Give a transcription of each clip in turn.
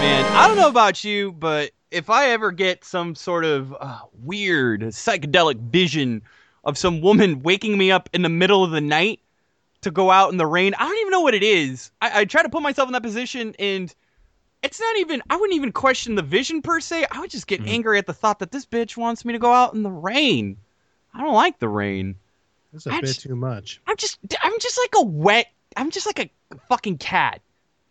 man, I don't know about you, but if I ever get some sort of uh, weird psychedelic vision of some woman waking me up in the middle of the night to go out in the rain, I don't even know what it is. I, I try to put myself in that position, and it's not even. I wouldn't even question the vision per se. I would just get Mhm. angry at the thought that this bitch wants me to go out in the rain. I don't like the rain. That's a I bit just- too much. I'm just I'm just like a wet I'm just like a fucking cat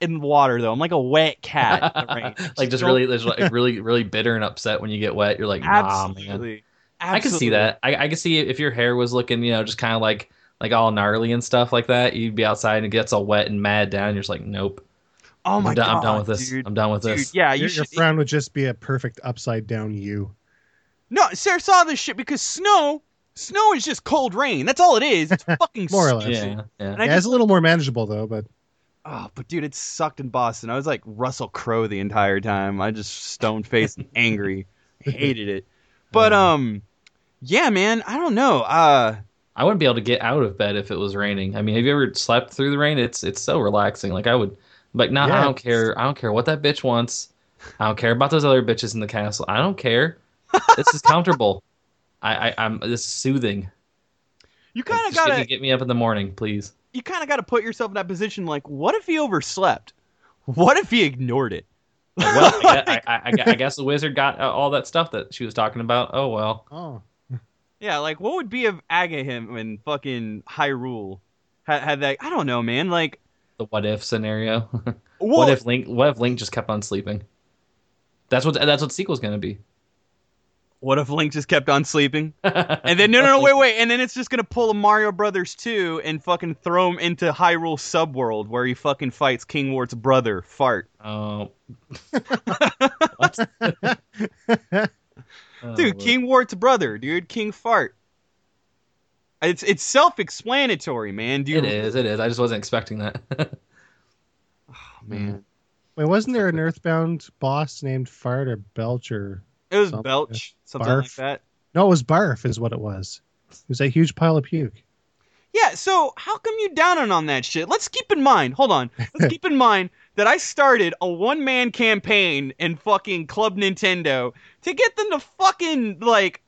in the water though. I'm like a wet cat in the rain. like just don't- really, just like really, really bitter and upset when you get wet. You're like, nah, man. absolutely. I can see that. I, I can see if your hair was looking, you know, just kind of like like all gnarly and stuff like that. You'd be outside and it gets all wet and mad down. You're just like, nope. Oh my I'm, done, god, I'm done with this. dude. I'm done with Dude, this. yeah, you Your, should. your frown would just be a perfect upside down U. No, Sarah saw this shit because snow, snow is just cold rain. That's all it is. It's fucking More or less. Yeah, yeah. And I Yeah, just, it's a little more manageable though, but oh, but dude, it sucked in Boston. I was like Russell Crowe the entire time. I just stone faced and angry, hated it. But um, yeah, man, I don't know. Uh, I wouldn't be able to get out of bed if it was raining. I mean, have you ever slept through the rain? It's it's so relaxing. Like I would, like, nah, Yeah, I don't care. I don't care what that bitch wants. I don't care about those other bitches in the castle. I don't care. This is comfortable. I, I I'm this is soothing. you kind of gotta, get me up in the morning, please. You kind of gotta put yourself in that position. Like, what if he overslept? What if he ignored it? Well, I, I, I, I- I guess the wizard got uh, all that stuff that she was talking about. Oh well. oh, Yeah, like what would be if Agahnim in fucking Hyrule had, had that? I don't know, man. Like, The what if scenario. what, what if Link? What if Link just kept on sleeping? That's what that's what the sequel's gonna be. What if Link just kept on sleeping? And then no, no, no, wait, wait, and then it's just gonna pull a Mario Brothers 2 and fucking throw him into Hyrule Subworld where he fucking fights King Wart's brother, Fart. Oh. Oh, Dude, King Wart's brother, dude, King Fart. It's it's self-explanatory, man. Dude, It is. It is. I just wasn't expecting that. Oh, man. wait, wasn't there an Earthbound boss named Fart or Belch or It was Something- Belch, something like Barf. that. no? It was Barf, is what it was. It was a huge pile of puke. Yeah, so how come you downing on that shit? Let's keep in mind, hold on. Let's keep in mind that I started a one man campaign in fucking Club Nintendo to get them to fucking like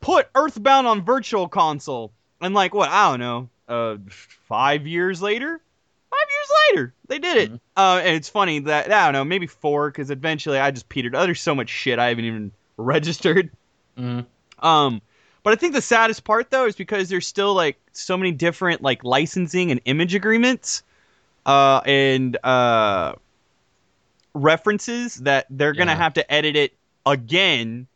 put Earthbound on Virtual Console. And like what, I don't know, uh five years later? Five years later, they did it. Uh, and it's funny that I don't know, maybe four, because eventually I just petered. Oh, there's so much shit I haven't even registered. Mhm. Um, but I think the saddest part though is because there's still like so many different like licensing and image agreements, uh, and uh, references that they're gonna Yeah. have to edit it again,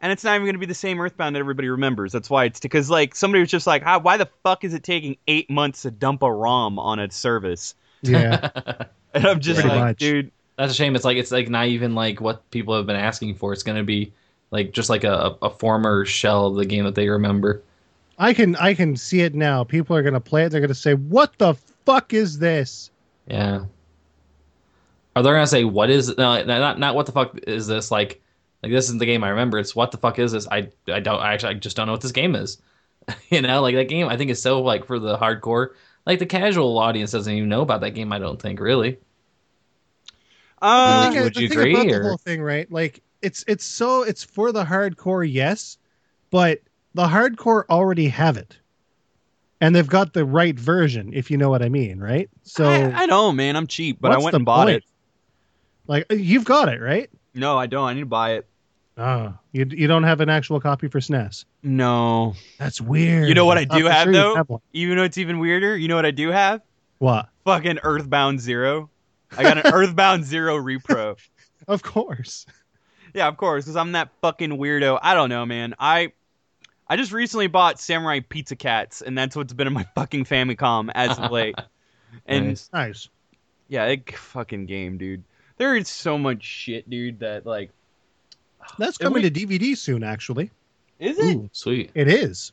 and it's not even gonna be the same Earthbound that everybody remembers. That's why it's because like somebody was just like, "How? Why the fuck is it taking eight months to dump a ROM on a service?" Yeah, And I'm just Pretty like, much. dude. That's a shame. It's like it's like not even like what people have been asking for. It's gonna be like just like a, a former shell of the game that they remember. I can I can see it now. People are gonna play it. They're gonna say, "What the fuck is this?" Yeah. Are they gonna say what is no not not what the fuck is this like like this isn't the game I remember. It's what the fuck is this? I I don't I actually I just don't know what this game is. you know, like that game I think is so like for the hardcore. Like the casual audience doesn't even know about that game. I don't think really. Uh, The thing- would you agree, about or- the whole thing, right? Like it's it's so it's for the hardcore, yes, but the hardcore already have it, and they've got the right version, if you know what I mean, right? So I, I know, man. I'm cheap, but I went and bought point? it. Like uh, you've got it, right? No, I don't. I need to buy it. Oh, you you don't have an actual copy for SNES. No. That's weird. You know what I do have, sure though? one. You know what's even weirder? You know what I do have? What? Fucking Earthbound Zero. I got an Earthbound Zero repro. Of course. Yeah, of course, because I'm that fucking weirdo. I don't know, man. I I just recently bought Samurai Pizza Cats, and that's what's been in my fucking Famicom as of late. And Nice. Nice. yeah, it, fucking game, dude. There is so much shit, dude. That like, That's coming we- to DVD soon. Actually, is it? Ooh, sweet. it is.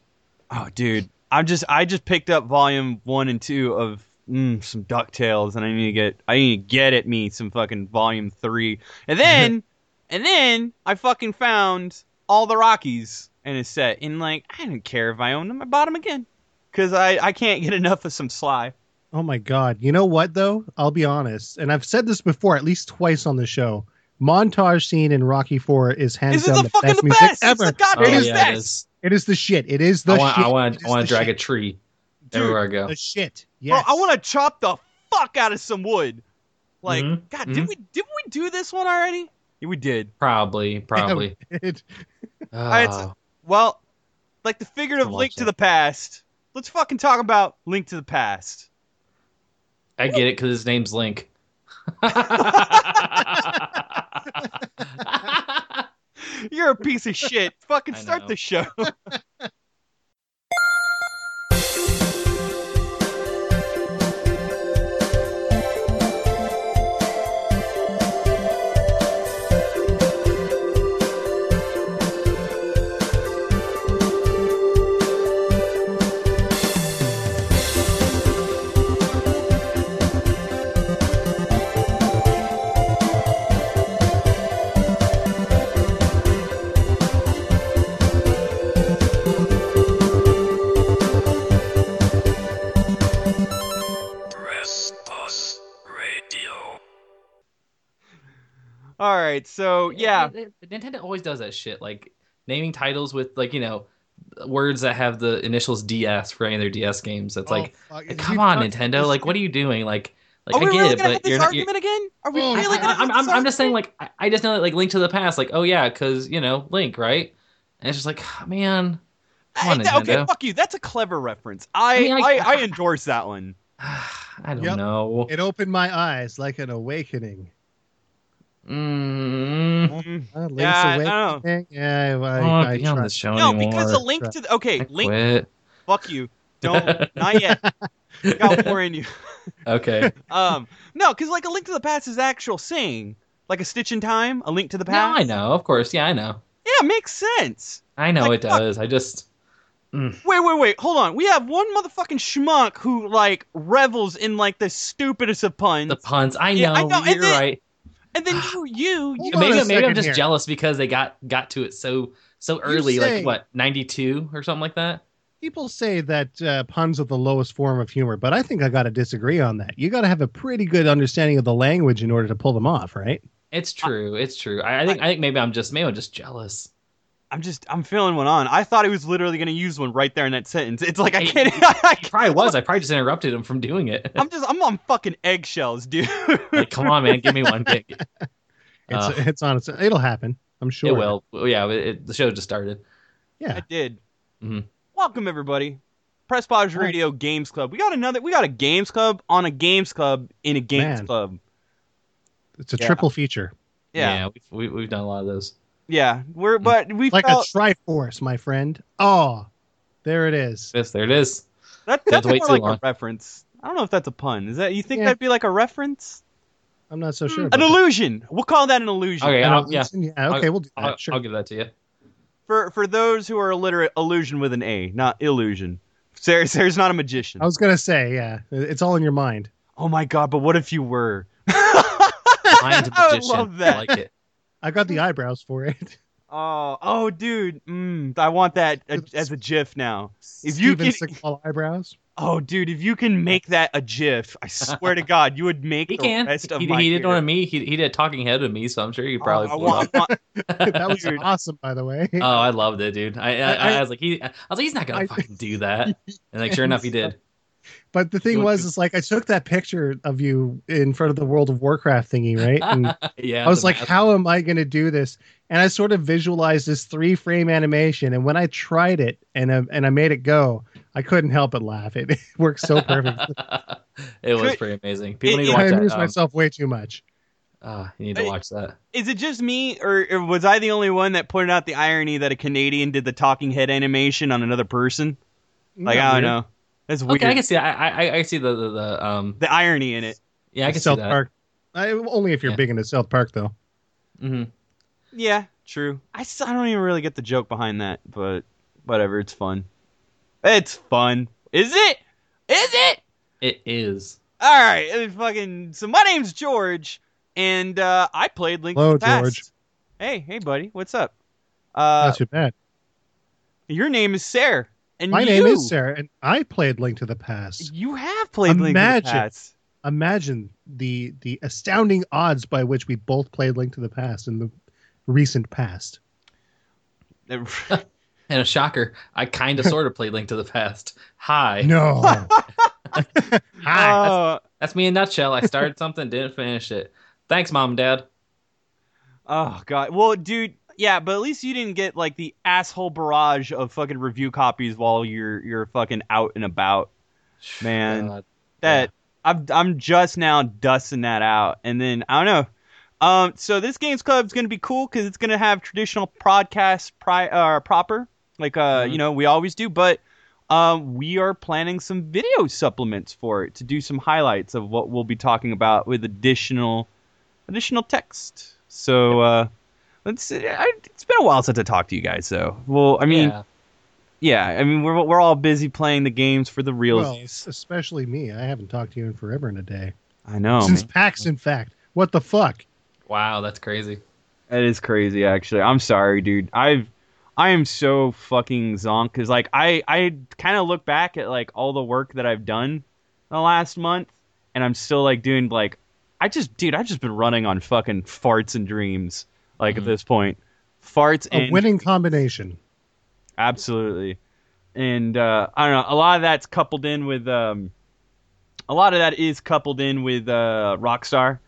Oh, dude, I'm just I just picked up volume one and two of mm, some Ducktales, and I need to get I need to get at me some fucking volume three, and then and then I fucking found all the Rockies in a set, and like I didn't care if I owned them, I bought them again, cause I I can't get enough of some Sly. Oh my god. You know what though? I'll be honest, and I've said this before at least twice on the show. montage scene in Rocky Four is hands down the the, fucking best the music best. It's the goddamn It is yeah, best. it is. It is the shit. It is the I want, shit. I want, I want to drag a tree Dude, everywhere I go. The shit. Bro, I want to chop the fuck out of some wood. Like, Mhm, God, mhm. did we did we do this one already? Yeah, we did. Probably, probably. It- ah. right, Oh, Well, like the figurative link watch to that. the past. Let's fucking talk about Link to the Past. I get it because his name's Link. You're a piece of shit. Fucking start the show. All right, so yeah, It- it- Nintendo always does that shit, like naming titles with like you know words that have the initials DS for any of their DS games. It's like, oh, like, We come on, Nintendo, like what are you doing? Like, like are we I get really it, but you're not. You're, again? Are we Oh, really I- gonna have I'm, I'm, I'm just saying, like, I, I just know that, like, Link to the Past, like, oh yeah, because you know, Link, right? And it's just like, man, come on, I- okay, fuck you. That's a clever reference. I I mean, I- I, I endorse that one. I don't Yep. know. It opened my eyes like an awakening. Mm. Uh, Link's Yeah, I don't know. Yeah, I, I I, don't want I be on tried. this show No, anymore. because a link to the okay, I link. quit. Fuck you. Don't not yet. I got more in you. Okay. Um, no, because like a link to the past is actual saying, like a Stitch in Time, a link to the no, past. I know. Of course, yeah, I know. Yeah, makes sense. I know Like, it fuck. does. I just. Mm. Wait, wait, wait. Hold on. We have one motherfucking schmuck who like revels in like the stupidest of puns, The puns. I know. Yeah, I know, You're then- right. And then you, you, you. Maybe, maybe I'm just here. jealous because they got got to it so so early. say- Like what, 92 or something like that. People say that uh, puns are the lowest form of humor, but I think I got to disagree on that. You got to have a pretty good understanding of the language in order to pull them off, right? It's true. It's true. I, I think. I think maybe I'm just maybe I'm just jealous. I'm just, I'm feeling one on. I thought he was literally gonna use one right there in that sentence. It's like I can't. he- I, He probably was. I probably just interrupted him from doing it. I'm just, I'm on fucking eggshells, dude. like, come on, man, give me one. Get- It's Uh, it's on it'll happen. I'm sure It will. Well, yeah, it, it- the show just started. Yeah. I did. Mhm. Welcome everybody. Press Pause Right. Radio Games Club. We got another. We got a Games Club on a Games Club in a Games Man. Club. It's a Yeah. triple feature. Yeah, we've, we, we've done a lot of those. Yeah. We're mm. but we Like felt a Triforce, my friend. Oh, there it is. Yes, there it is. that, that's wait more like long. a reference. I don't know if that's a pun. Is that you think Yeah. that'd be like a reference? I'm not so hmm, sure. An that. illusion. We'll call that an illusion. Okay, An I'll, yeah, illusion? yeah. Okay, we'll do that. I'll, sure. I'll give that to you. For for those who are illiterate, illusion with an A, not illusion. Sarah, Sarah's not a magician. I was gonna say, yeah, it's all in your mind. Oh my god! But what if you were? Mind I would love that. I like it. I got the eyebrows for it. Oh, oh, dude, mm, I want that a, as a GIF now. If you Steven can- Seagal eyebrows. Oh, dude, if you can make that a GIF, I swear to God, you would make He the can. rest of He, my he did hair. one of me. He, he did a talking head with me, so I'm sure you could Oh, probably pull want- it want- That was Dude. awesome, by the way. Oh, I loved it, dude. I I, I, I- was like, he, I was like, he's not gonna I- fucking do that. And like, sure enough, he did. But the thing was, is like I took that picture of you in front of the World of Warcraft thingy, right? And yeah. I was like, mask. how am I going to do this? And I sort of visualized this three frame animation. And when I tried it and I, and I made it go, I couldn't help but laugh. It, it worked so perfect. it was pretty amazing. People it- need to it- I watch amused that. Um, myself way too much. ah, you need to watch that. Is it just me, or, or was I the only one that pointed out the irony that a Canadian did the talking head animation on another person? Like Not I don't know. That's weird. Okay, I can see. I I, I see the, the the um. the irony in it. Yeah, I can South see that. Park. I, only if you're Yeah. big into South Park, though. hmm Yeah, true. I I don't even really get the joke behind that, but whatever. It's fun. It's fun. Is it? Is it? It is. All right. Fucking. So my name's George, and uh, I played Link Hello, to the Past. George. Hey, hey, buddy. What's up? Uh, Not too bad. your name is Sarah, and My you, name is Sarah, and I played Link to the Past. You have played Link to the Imagine. Past. imagine the the astounding odds by which we both played Link to the Past in the recent past. And a shocker, I kind of sort of played Link to the Past. Hi. No. Hi. Uh, That's me in a nutshell. I started something, didn't finish it. Thanks, mom and dad. oh god. Well, dude, yeah, but at least you didn't get like the asshole barrage of fucking review copies while you're you're fucking out and about. Man, Uh, that I'm I'm just now dusting that out, and then I don't know. Um, so this games club is gonna be cool because it's gonna have traditional podcast pri- uh, proper, like uh, Mhm. you know, we always do, but um, we are planning some video supplements for it to do some highlights of what we'll be talking about with additional additional text. So uh, let's. Uh, I, it's been a while since I talked to you guys, though. Well, I mean, yeah. yeah, I mean, we're we're all busy playing the games for the real. well, especially me. I haven't talked to you in forever and a day. I know. Since man. PAX, in fact. What the fuck? Wow, that's crazy. That is crazy, actually. I'm sorry, dude. I've I am so fucking zonk because like I I kind of look back at like all the work that I've done the last month, and I'm still like doing like I just dude I've just been running on fucking farts and dreams like Mhm. at this point, farts A and winning combination. absolutely, and uh, I don't know a lot of that's coupled in with um a lot of that is coupled in with uh Rockstar.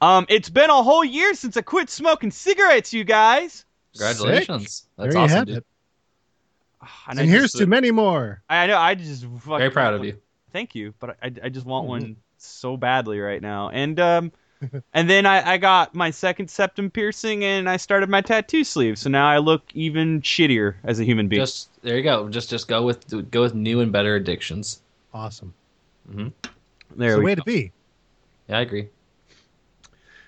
Um, it's been a whole year since I quit smoking cigarettes, you guys. Congratulations. Sick. That's there you awesome, have dude. it. And, And, here's just- to many more. I know. I just fucking, Very proud of you. Thank you, but I, I just want one so badly right now. And um, and then I, I got my second septum piercing, and I started my tattoo sleeve. So now I look even shittier as a human being. Just there you go. Just just go with go with new and better addictions. Awesome. Mm-hmm. there It's the we way go. to be. Yeah, I agree.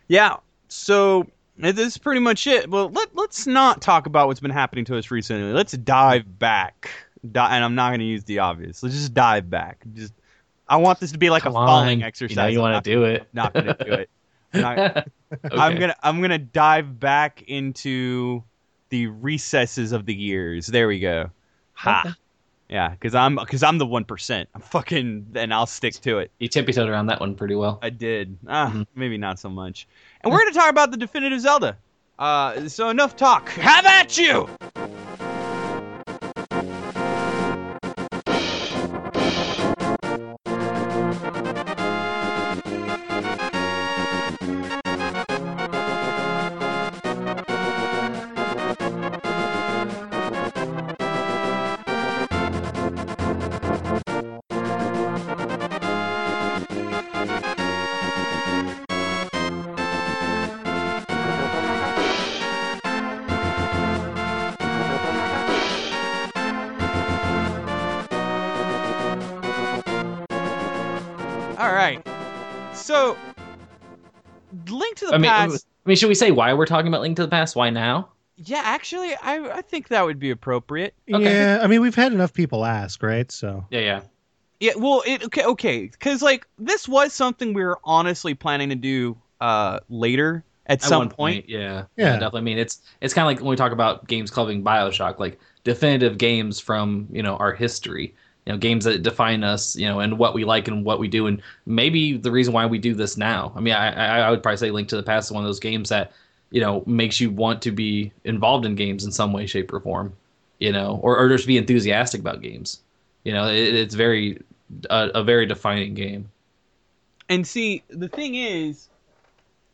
Yeah. So this is pretty much it. Well, let let's not talk about what's been happening to us recently. Let's dive back. Di- and I'm not going to use the obvious. Let's just dive back. Just I want this to be like Come a falling on. exercise. You know you want to do it. not, not going to do it. I'm Okay. I'm gonna I'm gonna dive back into the recesses of the years. There we go. Ha. Okay. Yeah, because I'm because I'm the one percent. I'm fucking and I'll stick to it. You tippy toed around that one pretty well. I did. Ah, Mhm. maybe not so much. And we're gonna talk about the definitive Zelda. Uh, so enough talk. Have at you. To the I mean, Past. I mean, should we say why we're talking about Link to the Past? Why now? Yeah, actually, I I think that would be appropriate. Okay. Yeah, I mean, we've had enough people ask, right? So Yeah, yeah. Yeah, well, it okay, okay, because like this was something we were honestly planning to do uh later at, At some one point. yeah, Yeah. definitely. I mean, it's it's kind of like when we talk about games clubbing Bioshock, like definitive games from you know our history. You know, games that define us, you know, and what we like and what we do, and maybe the reason why we do this now. I mean, I I, would probably say Link to the Past is one of those games that you know makes you want to be involved in games in some way, shape, or form. You know, or or just be enthusiastic about games. You know, it, it's very a, a very defining game. And see, the thing is,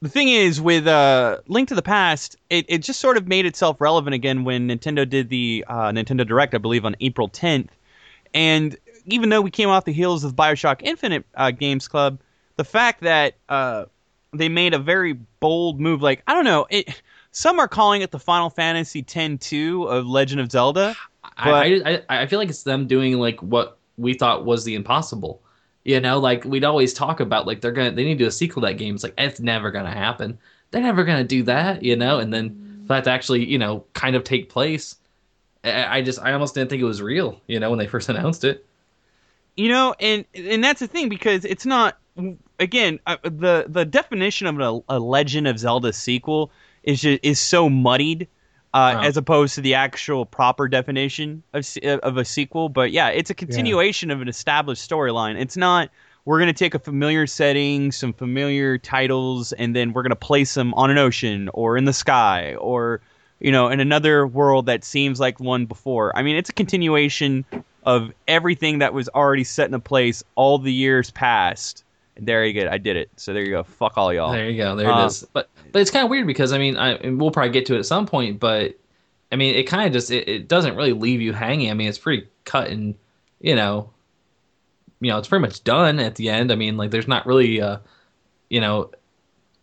the thing is with uh, Link to the Past, it, it just sort of made itself relevant again when Nintendo did the uh, Nintendo Direct, I believe, on April 10th. And even though we came off the heels of Bioshock Infinite uh, Games Club, the fact that uh, they made a very bold move, like I don't know, it. Some are calling it the Final Fantasy X-2 of Legend of Zelda. I, I, I I feel like it's them doing like what we thought was the impossible. You know, like we'd always talk about like they're gonna they need to do a sequel to that game. It's like it's never gonna happen. They're never gonna do that, you know. And then for that to actually, you know, kind of take place, I, I just I almost didn't think it was real, you know, when they first announced it. you know and and that's the thing because it's not again uh, the the definition of a, a legend of zelda sequel is just, is so muddied uh, Wow. as opposed to the actual proper definition of of a sequel but yeah it's a continuation of an established storyline it's not we're gonna take a familiar setting, some familiar titles, and then we're gonna place them on an ocean or in the sky or you know in another world that seems like one before. I mean, it's a continuation of everything that was already set in place all the years past. And there you go, I did it. So there you go. Fuck all y'all. There you go. There it is. But but it's kind of weird because I mean, I we'll probably get to it at some point, but I mean, it kind of just it, it doesn't really leave you hanging. I mean, it's pretty cut and you know, you know, it's pretty much done at the end. I mean, like there's not really uh, you know,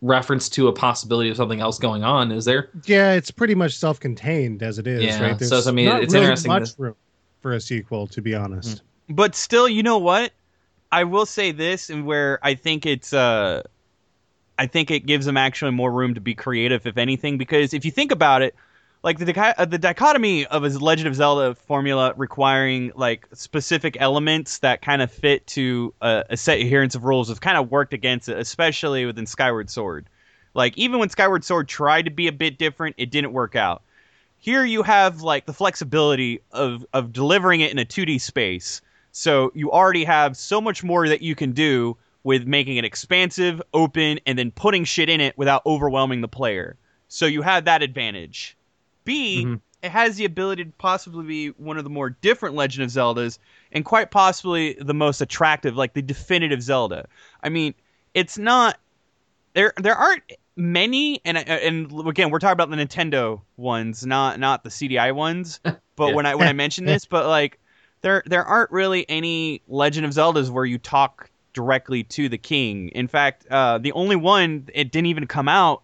reference to a possibility of something else going on, is there? Yeah, it's pretty much self-contained as it is, Yeah, right? so, I mean, not it's really interesting much that- room for a sequel, to be honest. but still, you know what? I will say this, and where I think it's, uh, I think it gives them actually more room to be creative, if anything, because if you think about it, like the dichi- uh, the dichotomy of a Legend of Zelda formula requiring like specific elements that kind of fit to a, a set adherence of rules have kind of worked against it, especially within Skyward Sword. Like even when Skyward Sword tried to be a bit different, it didn't work out. Here you have like the flexibility of of delivering it in a 2D space. So you already have so much more that you can do with making it expansive, open, and then putting shit in it without overwhelming the player. So you have that advantage. B, Mhm. it has the ability to possibly be one of the more different Legend of Zeldas and quite possibly the most attractive, like the definitive Zelda. I mean, it's not there there aren't many and and again, we're talking about the Nintendo ones, not not the CDI ones. But Yeah. when I when I mention this, but like there there aren't really any Legend of Zeldas where you talk directly to the king. In fact, uh, the only one it didn't even come out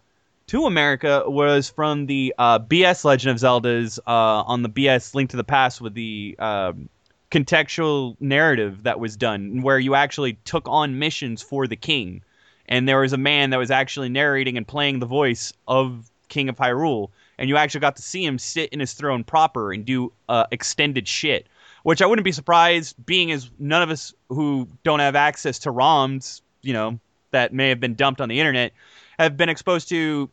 to America was from the uh, BS Legend of Zeldas uh, on the BS Link to the Past with the um, contextual narrative that was done, where you actually took on missions for the king, and there was a man that was actually narrating and playing the voice of King of Hyrule, and you actually got to see him sit in his throne proper and do uh, extended shit. Which I wouldn't be surprised, being as none of us who don't have access to ROMs, you know, that may have been dumped on the internet, have been exposed to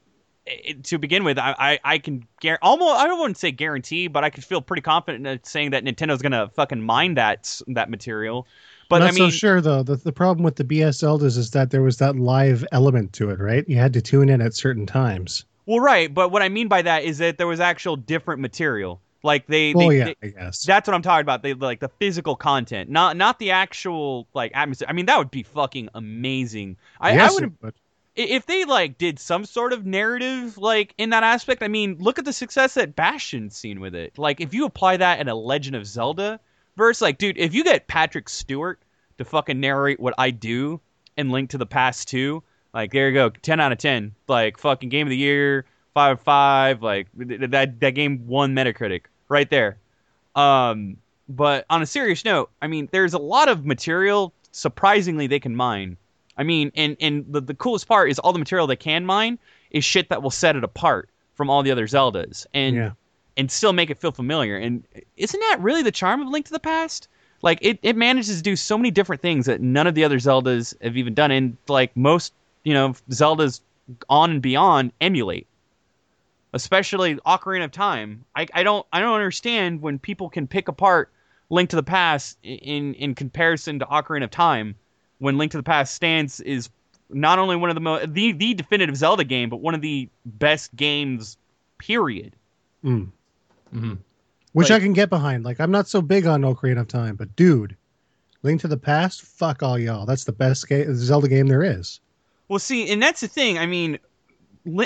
to begin with, I, I, I can gar- almost I don't want to say guarantee, but I could feel pretty confident in saying that Nintendo's gonna fucking mine that that material. But Not I mean, so sure though. The, the problem with the BS Zeldas is that there was that live element to it, right? You had to tune in at certain times. well, right. But what I mean by that is that there was actual different material. Like they, Oh they, yeah, they- I guess. that's what I'm talking about. They like the physical content, not not the actual like atmosphere. I mean, that would be fucking amazing. I, yes, I would it would. i- if they like did some sort of narrative like in that aspect i mean look at the success that bastion's seen with it. Like if you apply that in a legend of zelda verse like dude if you get patrick stewart to fucking narrate what i do and link to the past too like there you go 10 out of 10 like fucking game of the year 5 of 5 like th- th- that that game won metacritic right there. Um but on a serious note i mean there's a lot of material surprisingly they can mine I mean, and and the, the coolest part is all the material they can mine is shit that will set it apart from all the other Zeldas, and Yeah. and still make it feel familiar. And isn't that really the charm of Link to the Past? Like it, it manages to do so many different things that none of the other Zeldas have even done, and like most you know Zeldas on and beyond emulate. Especially Ocarina of Time. I, I don't I don't understand when people can pick apart Link to the Past in in comparison to Ocarina of Time when Link to the Past stands is not only one of the most the the definitive Zelda game, but one of the best games. Period. Mm. Mhm. Which Like- I can get behind. Like I'm not so big on Ocarina of Time, but dude, Link to the Past, fuck all y'all. That's the best ga- Zelda game there is. Well, see, and that's the thing. I mean,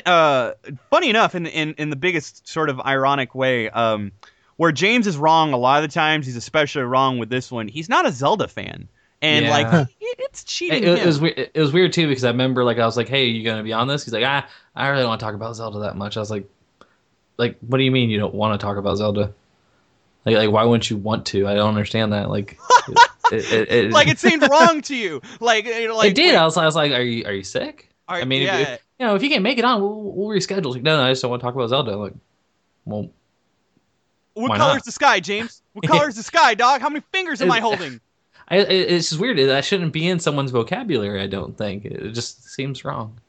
uh, funny enough, in in in the biggest sort of ironic way, um, where James is wrong a lot of the times, he's especially wrong with this one. He's not a Zelda fan, and Yeah. like it's cheating. It, it was weird. It was weird too because I remember like I was like, "Hey, you gonna be on this?" He's like, "Ah, I really don't want to talk about Zelda that much." I was like, "Like, what do you mean you don't want to talk about Zelda? Like, like why wouldn't you want to? I don't understand that. Like, it, it, like it seemed wrong to you. Like you know, like it did. I was, I was like, "Are you are you sick?" are- I mean, if- yeah. if, you know, if you can't make it on, we'll, we'll reschedule. Like, no, no, I just don't want to talk about Zelda. I'm like, well, what color's the sky, James? What color's the sky, dog? How many fingers am I holding? I, it's just weird. That shouldn't be in someone's vocabulary. I don't think it just seems wrong.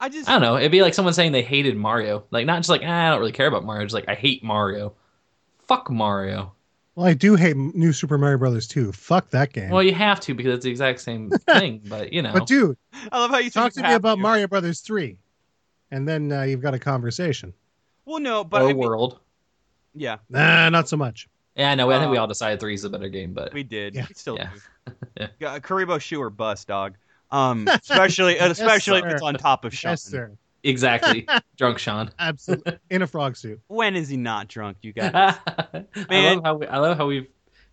I just I don't know. It'd be like someone saying they hated Mario. Like not just like ah, I don't really care about Mario. Just like I hate Mario. Fuck Mario. Well, I do hate New Super Mario Brothers too. Fuck that game. Well, you have to because it's the exact same thing. But you know, but dude, I love how you talk to me about to. Mario Brothers 3, and then uh, you've got a conversation. Well, no, but or I mean, world. yeah, Nah, not so much. Yeah, I know. I think we Uh, all decided three is a better game, but we did. Yeah. We still Yeah. do. Yeah. yeah. Kuribo shoe or bust, dog. Um, especially especially if it's on top of Sean. Yes, sir. exactly, drunk Sean. Absolutely. In a frog suit. When is he not drunk, you guys? I Man. love how we, I love how we've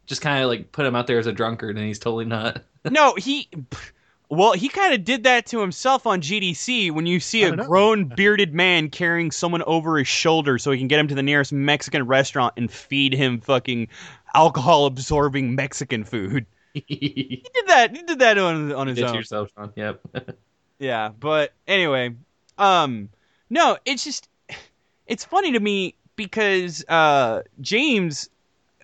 just kind of like put him out there as a drunkard, and he's totally not. no, he. Well, he kind of did that to himself on GDC when you see a grown bearded man carrying someone over his shoulder so he can get him to the nearest Mexican restaurant and feed him fucking alcohol absorbing Mexican food. He did that. He did that on on his own. yourself, Sean. Yep. Yeah, but anyway, um, no, it's just it's funny to me because uh, James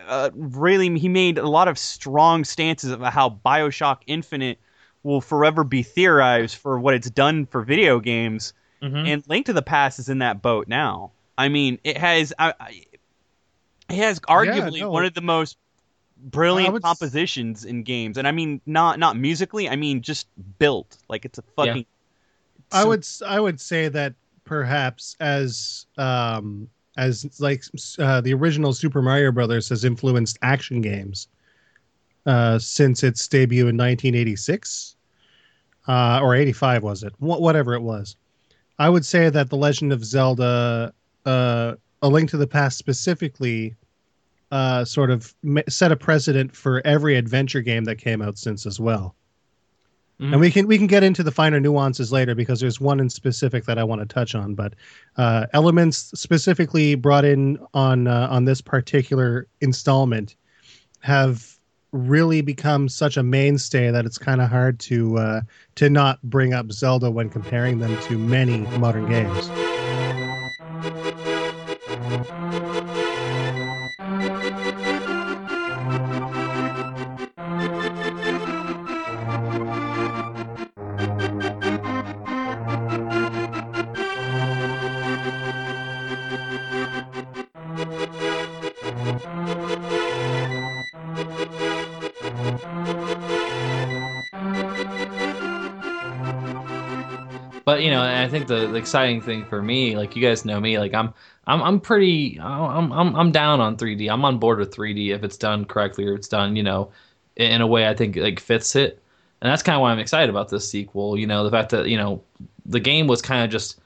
uh, really he made a lot of strong stances about how Bioshock Infinite will forever be theorized for what it's done for video games, Mhm. and Link to the Past is in that boat now. I mean, it has I, I, it has arguably no. one of the most brilliant would s- compositions in games, and I mean not not musically, I mean just built like it's a fucking. I so- would s- I would say that perhaps as um as like uh, the original Super Mario Brothers has influenced action games uh, since its debut in 1986 uh, or 85 was it Wh- whatever it was. I would say that the Legend of Zelda, uh, A Link to the Past specifically, uh, sort of set a precedent for every adventure game that came out since as well and we can we can get into the finer nuances later because there's one in specific that I want to touch on. But uh, elements specifically brought in on uh, on this particular installment have really become such a mainstay that it's kind of hard to uh, to not bring up Zelda when comparing them to many modern games. But you know, I think the, the exciting thing for me, like you guys know me, like I'm I'm I'm pretty I'm I'm I'm down on 3D. I'm on board with 3D if it's done correctly or it's done, you know, in a way I think like fits it. And that's kind of why I'm excited about this sequel. You know, the fact that you know the game was kind of just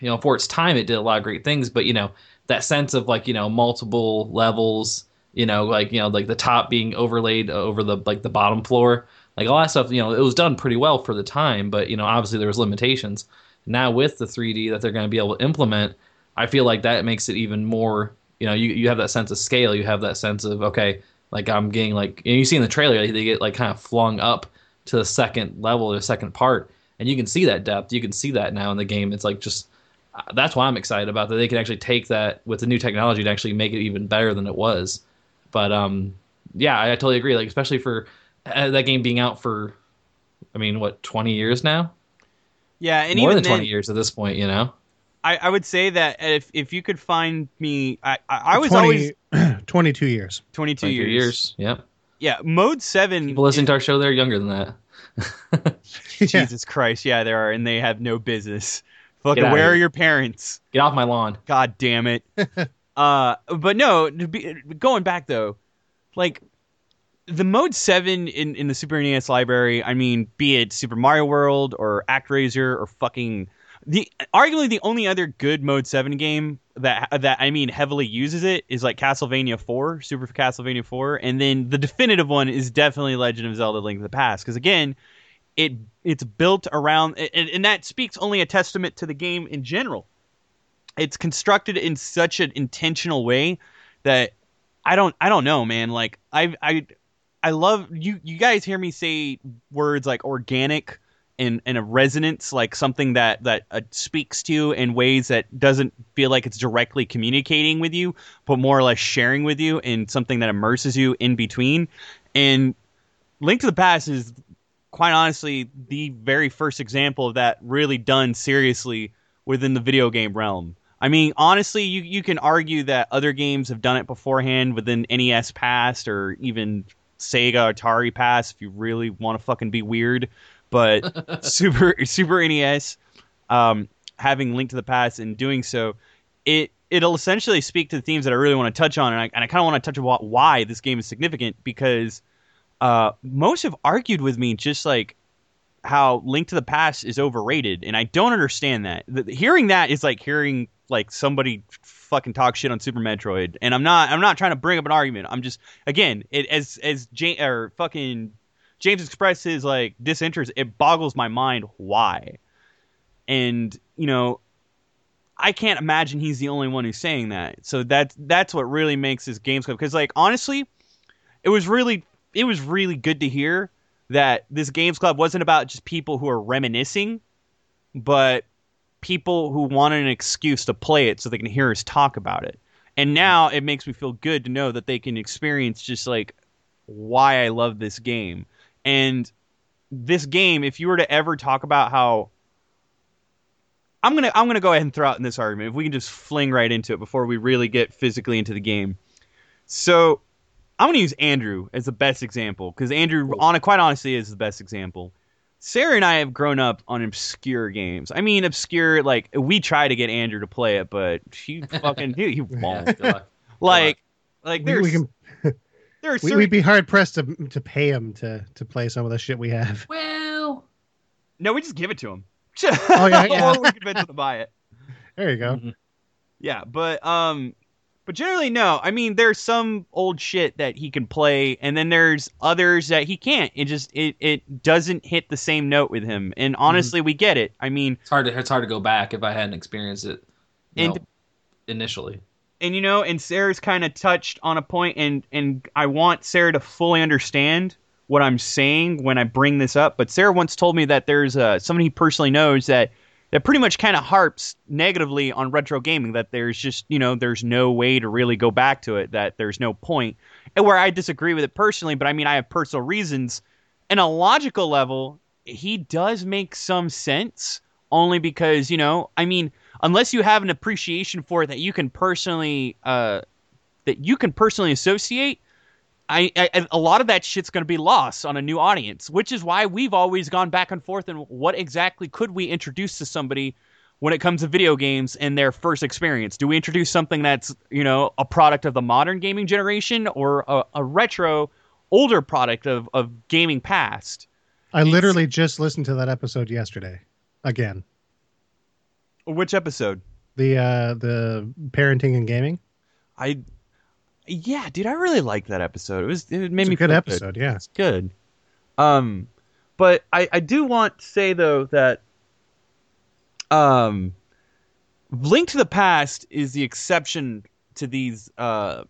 you know for its time it did a lot of great things, but you know that sense of like you know multiple levels, you know like you know like the top being overlaid over the like the bottom floor like all that stuff you know it was done pretty well for the time but you know obviously there was limitations. Now with the 3d that they're going to be able to implement i feel like that makes it even more you know you, you have that sense of scale. You have that sense of okay like i'm getting like you see in the trailer they get like kind of flung up to the second level or the second part and you can see that depth. You can see that now in the game. It's like just uh, that's why i'm excited about that they can actually take that with the new technology to actually make it even better than it was. But um yeah i, I totally agree. Like especially for uh, that game being out for i mean what 20 years now Yeah, and more even than 20 then, years at this point you know I, I would say that if if you could find me, I I, I was 20 always 22 years. 22 22 years. years yep Yeah, mode seven. people listening to our show they're younger than that Yeah. Jesus Christ, yeah, there are, and they have no business. Fucking, where are your parents? get off my lawn God damn it. uh, but no, to be, going back though, like the mode seven in in the Super NES library. I mean, be it Super Mario World or ActRaiser or fucking the arguably the only other good mode seven game that that I mean heavily uses it is like Castlevania four, Super Castlevania four, and then the definitive one is definitely Legend of Zelda: Link to the Past because again. It it's built around and, and that speaks only a testament to the game in general it's constructed in such an intentional way that I don't I don't know, man. Like I I I love you you guys hear me say words like organic and and a resonance like something that that uh, speaks to you in ways that doesn't feel like it's directly communicating with you but more or less sharing with you and something that immerses you in between. And link to the past is quite honestly the very first example of that really done seriously within the video game realm. I mean, honestly, you you can argue that other games have done it beforehand within NES past or even Sega Atari Pass if you really want to fucking be weird. But Super Super NES um, having Link to the Past and doing so, it it'll essentially speak to the themes that I really want to touch on, and I, and I kind of want to touch about why this game is significant because uh, most have argued with me just like how Link to the Past is overrated, and I don't understand that. The, hearing that is like hearing like somebody fucking talk shit on Super Metroid, and I'm not I'm not trying to bring up an argument. I'm just again it, as as James or fucking James expressed his like disinterest. It boggles my mind why, and you know. I can't imagine he's the only one who's saying that. So that's that's what really makes this Games Club because like honestly, it was really it was really good to hear that this games club wasn't about just people who are reminiscing, but people who wanted an excuse to play it so they can hear us talk about it. And now it makes me feel good to know that they can experience just like why I love this game. And this game, if you were to ever talk about how I'm gonna I'm gonna go ahead and throw out in this argument if we can just fling right into it before we really get physically into the game. So I'm going to use Andrew as the best example because Andrew, on quite honestly, is the best example. Sarah and I have grown up on obscure games. I mean, obscure. Like we try to get Andrew to play it, but she fucking he, he won't. like, like there's we, we can. there are we, would be hard pressed to to pay him to to play some of the shit we have. Well, no, we just give it to him. oh yeah, yeah. or we convince him to buy it. There you go. Mm-hmm. Yeah, but um, but generally, no. I mean, there's some old shit that he can play, and then there's others that he can't. It just it it doesn't hit the same note with him. And honestly, mm-hmm. we get it. I mean, it's hard to it's hard to go back if I hadn't experienced it. and know, initially. And you know, and Sarah's kind of touched on a point, and and I want Sarah to fully understand what I'm saying when I bring this up. But Sarah once told me that there's uh, somebody he personally knows that that pretty much kind of harps negatively on retro gaming that there's just you know there's no way to really go back to it that there's no point. and where i disagree with it personally but i mean i have personal reasons and a logical level he does make some sense only because you know i mean unless you have an appreciation for it that you can personally uh that you can personally associate I, I, a lot of that shit's going to be lost on a new audience, which is why we've always gone back and forth and what exactly could we introduce to somebody when it comes to video games and their first experience? Do we introduce something that's you know a product of the modern gaming generation or a, a retro, older product of of gaming past? I it's, literally just listened to that episode yesterday, again. Which episode? The uh the parenting and gaming. I yeah, dude, I really liked that episode. It was it made it's me good episode. Good. Yeah, it's good. Um, but I I do want to say though that um, Link to the Past is the exception to these uh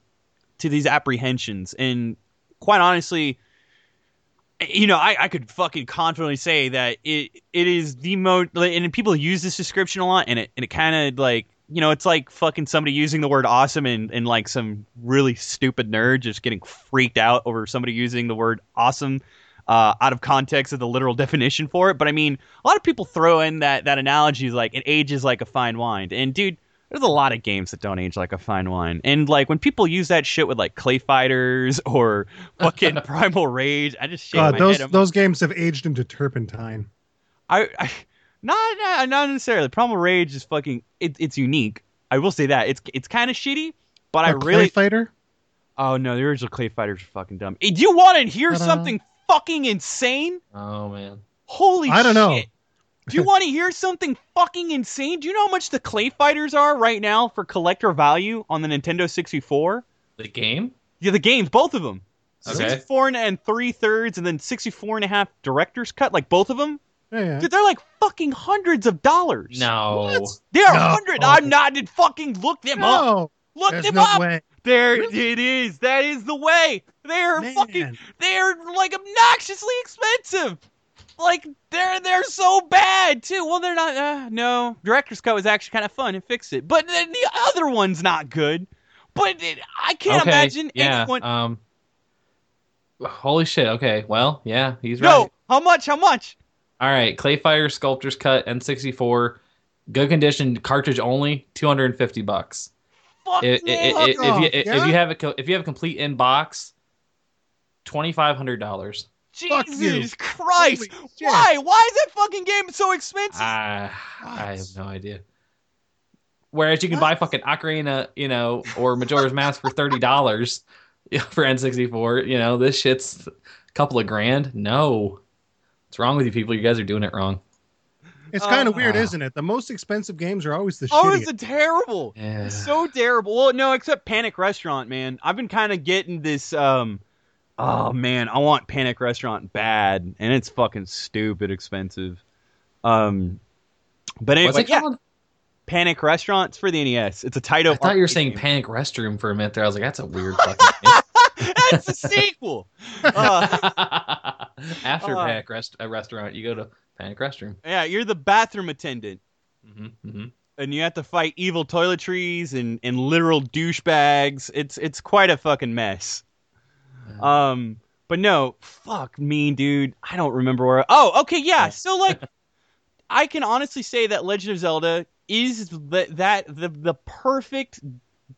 to these apprehensions, and quite honestly. You know, I, I could fucking confidently say that it it is the most, and people use this description a lot, and it and it kind of like you know, it's like fucking somebody using the word awesome and, and like some really stupid nerd just getting freaked out over somebody using the word awesome uh, out of context of the literal definition for it. But I mean, a lot of people throw in that, that analogy like it ages like a fine wine. And dude, there's a lot of games that don't age like a fine wine. And like when people use that shit with like Clay Fighters or fucking Primal Rage, I just shake God, my those, head. Those games have aged into turpentine. I, I not, not, not necessarily. Primal Rage is fucking. It, it's unique. I will say that it's it's kind of shitty, but I really. Clay Fighter. Oh no, the original Clay Fighters are fucking dumb. Hey, do you want to hear Ta-da. something fucking insane? Oh man. Holy. I don't shit. know. do you want to hear something fucking insane? Do you know how much the Clay Fighters are right now for collector value on the Nintendo 64? The game? Yeah, the games, both of them. Okay. 64 and three thirds, and then 64 and a half director's cut, like both of them. Yeah, yeah. Dude, they're like fucking hundreds of dollars. No. What? They're No. hundred. I'm not. Did fucking look them up. No, Look there's them no up. way. There Really? it is. That is the way. They're Man. fucking. They're like obnoxiously expensive. Like they're they're so bad too. Well, they're not. Uh, no, director's cut was actually kind of fun and fixed it, but then the other one's not good. But it, I can't okay. imagine yeah. anyone. Um. Holy shit. Okay. Well, yeah, he's no, right. how much? How much? All right. Clay Fighter Sculptor's Cut N64. good condition cartridge only, two hundred and fifty bucks. Fuck If, yeah. if, if, off, you, if you have a if you have a complete inbox, twenty five hundred dollars. Jesus Christ! Why? Why is that fucking game so expensive? I I have no idea. Whereas you can buy What? fucking Ocarina, you know, or Majora's Mask for thirty dollars for N sixty four. You know, this shit's a couple of grand. No, what's wrong with you people? You guys are doing it wrong. It's kind of Uh, weird, uh. isn't it? The most expensive games are always the oh, shittiest. it's terrible. Yeah. so terrible. Well, no, except Panic Restaurant, man. I've been kind of getting this. um Oh man, I want Panic Restaurant bad, and it's fucking stupid expensive. Um, but anyway, What's it yeah, called? Panic Restaurant. It's for the NES. It's a title. I thought you were saying game. Panic Restroom for a minute there. I was like, that's a weird fucking. That's a sequel. Uh, After Uh. Panic rest- a restaurant, you go to Panic Restroom. yeah, you're the bathroom attendant. hmm hmm and you have to fight evil toiletries and, and literal douchebags. It's it's quite a fucking mess. Um, but no, fuck me, dude. I don't remember where. Oh, okay, yeah. So like, I can honestly say that Legend of Zelda is the, that the the perfect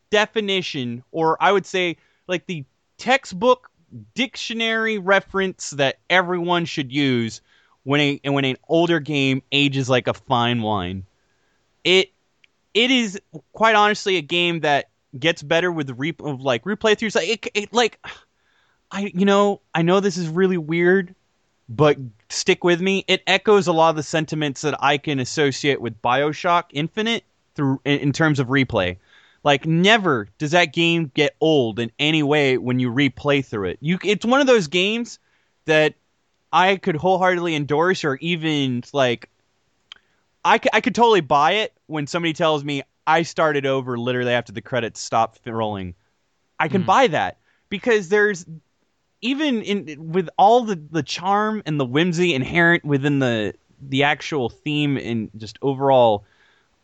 definition, or I would say like the textbook dictionary reference that everyone should use when a when an older game ages like a fine wine. It it is quite honestly a game that gets better with the re- of like replay throughs. Like it, it like I you know I know this is really weird, but stick with me. It echoes a lot of the sentiments that I can associate with Bioshock Infinite through in, in terms of replay. Like never does that game get old in any way when you replay through it. You it's one of those games that I could wholeheartedly endorse or even like I could, I could totally buy it when somebody tells me I started over literally after the credits stopped rolling. I can Mhm. buy that because there's even in with all the the charm and the whimsy inherent within the the actual theme and just overall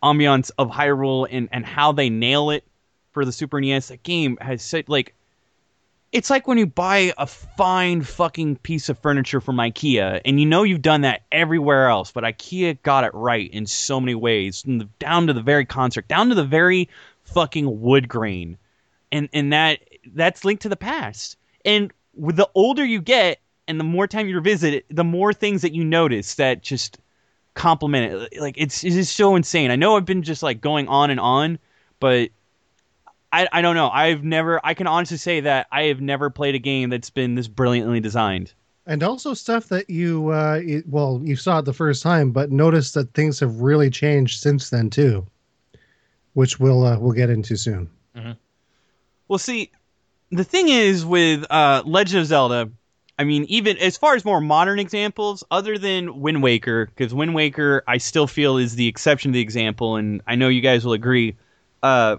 ambiance of Hyrule and and how they nail it for the Super NES. That game has such like it's like when you buy a fine fucking piece of furniture from IKEA and you know you've done that everywhere else, but IKEA got it right in so many ways, the, down to the very construct, down to the very fucking wood grain, and and that that's linked to the past. And with the older you get, and the more time you revisit it, the more things that you notice that just complement it. Like it's it's just so insane. I know I've been just like going on and on, but I, I don't know. I've never. I can honestly say that I have never played a game that's been this brilliantly designed. and also stuff that you uh it, well you saw it the first time but notice that things have really changed since then too which we'll uh, we'll get into soon Well, see, the thing is with uh, Legend of Zelda. I mean, even as far as more modern examples, other than Wind Waker, because Wind Waker I still feel is the exception to the example, and I know you guys will agree. Uh,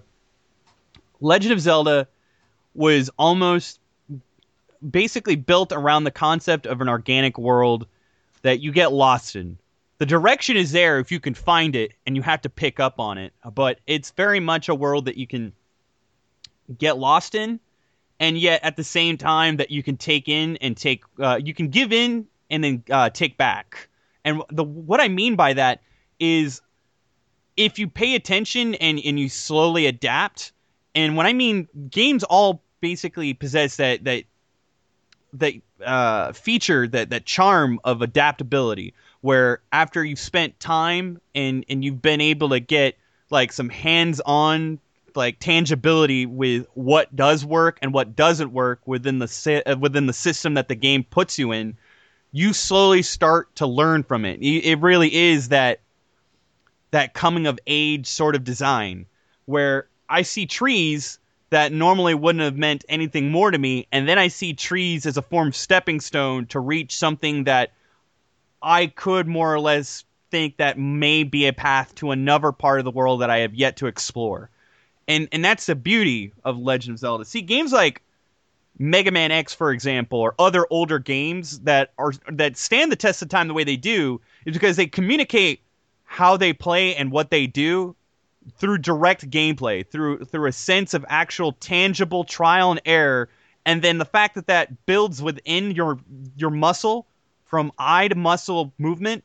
Legend of Zelda was almost basically built around the concept of an organic world that you get lost in. The direction is there if you can find it and you have to pick up on it, but it's very much a world that you can get lost in and yet at the same time that you can take in and take uh, you can give in and then uh, take back. And the what i mean by that is if you pay attention and, and you slowly adapt and when i mean games all basically possess that that that uh, feature that that charm of adaptability where after you've spent time and and you've been able to get like some hands-on like tangibility with what does work and what doesn't work within the si- uh, within the system that the game puts you in you slowly start to learn from it. It really is that that coming of age sort of design where i see trees that normally wouldn't have meant anything more to me and then i see trees as a form of stepping stone to reach something that i could more or less think that may be a path to another part of the world that i have yet to explore and and that's the beauty of Legend of Zelda. See, games like Mega Man X, for example, or other older games that are that stand the test of time the way they do is because they communicate how they play and what they do through direct gameplay, through through a sense of actual tangible trial and error, and then the fact that that builds within your your muscle from eye to muscle movement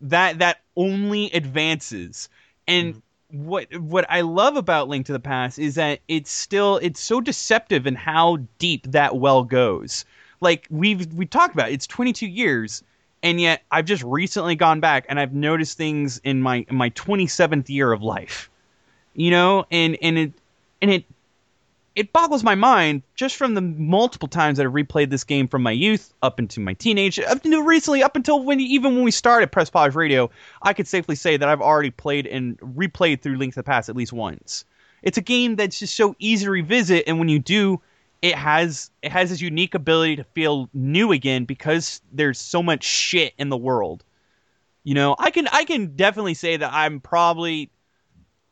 that that only advances. And mm-hmm. What what I love about Link to the Past is that it's still it's so deceptive in how deep that well goes. Like we've we talked about, it's 22 years, and yet I've just recently gone back and I've noticed things in my in my 27th year of life. You know, and and it and it it boggles my mind just from the multiple times that I've replayed this game from my youth up into my teenage, up until recently, up until when even when we started Press Pause Radio, I could safely say that I've already played and replayed through Link to the Past at least once. It's a game that's just so easy to revisit, and when you do, it has it has this unique ability to feel new again because there's so much shit in the world. You know, I can I can definitely say that I'm probably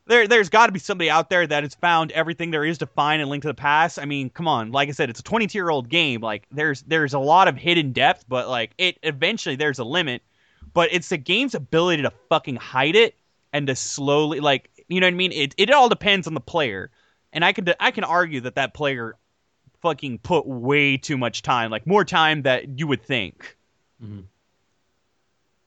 there there's got to be somebody out there that has found everything there is to find in Link to the Past. I mean, come on, like I said, it's a 22 year old game. Like there's there's a lot of hidden depth, but like it eventually there's a limit. But it's the game's ability to fucking hide it and to slowly like you know what I mean. It it all depends on the player, and I could I can argue that that player fucking put way too much time, like more time that you would think. Mm-hmm.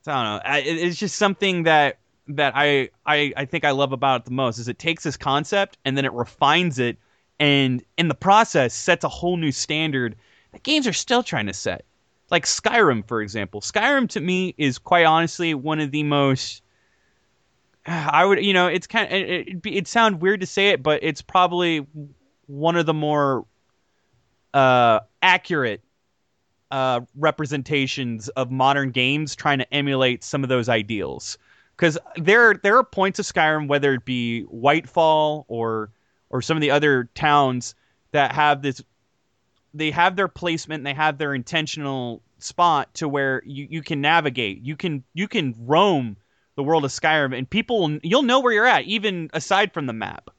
So I don't know. I, it's just something that that I, I I think I love about it the most is it takes this concept and then it refines it and in the process sets a whole new standard that games are still trying to set. Like Skyrim, for example. Skyrim to me is quite honestly one of the most I would you know it's kind of it, it, sound weird to say it, but it's probably one of the more uh, accurate uh, representations of modern games trying to emulate some of those ideals because there there are points of Skyrim, whether it be Whitefall or or some of the other towns that have this, they have their placement, and they have their intentional spot to where you, you can navigate, you can you can roam the world of Skyrim, and people you'll know where you're at even aside from the map.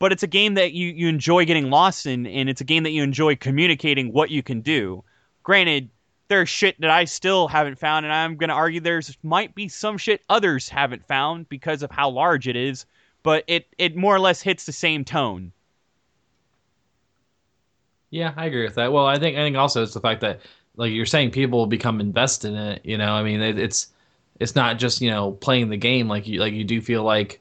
But it's a game that you, you enjoy getting lost in, and it's a game that you enjoy communicating what you can do. Granted, there's shit that I still haven't found, and I'm gonna argue there's might be some shit others haven't found because of how large it is, but it it more or less hits the same tone. Yeah, I agree with that. Well, I think I think also it's the fact that like you're saying, people become invested in it. You know, I mean, it, it's it's not just you know playing the game like you like you do feel like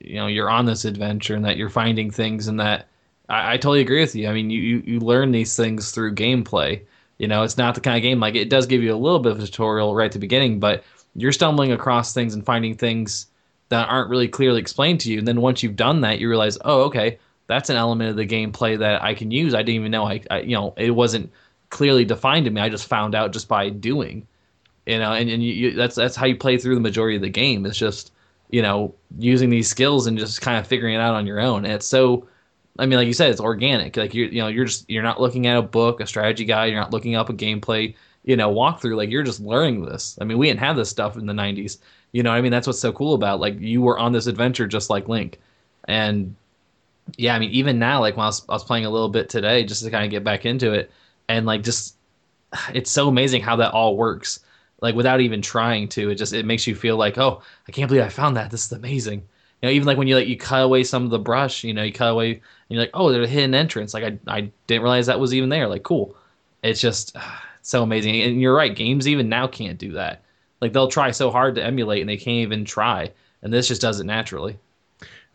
you know you're on this adventure and that you're finding things and that I, I totally agree with you. I mean, you, you you learn these things through gameplay you know, it's not the kind of game like it does give you a little bit of a tutorial right at the beginning, but you're stumbling across things and finding things that aren't really clearly explained to you. And then once you've done that, you realize, oh, okay, that's an element of the gameplay that I can use. I didn't even know I, I you know, it wasn't clearly defined to me. I just found out just by doing, you know, and, and you, you, that's that's how you play through the majority of the game. It's just you know using these skills and just kind of figuring it out on your own. And it's so I mean, like you said, it's organic. Like you, you know, you're just you're not looking at a book, a strategy guide. You're not looking up a gameplay, you know, walkthrough. Like you're just learning this. I mean, we didn't have this stuff in the '90s. You know, I mean, that's what's so cool about. Like you were on this adventure just like Link, and yeah, I mean, even now, like when I was, I was playing a little bit today, just to kind of get back into it, and like just it's so amazing how that all works. Like without even trying to, it just it makes you feel like, oh, I can't believe I found that. This is amazing you know, even like when you like you cut away some of the brush, you know, you cut away and you're like, oh, there's a hidden entrance. Like I I didn't realize that was even there. Like cool. It's just so amazing. And you're right, games even now can't do that. Like they'll try so hard to emulate and they can't even try. And this just does it naturally.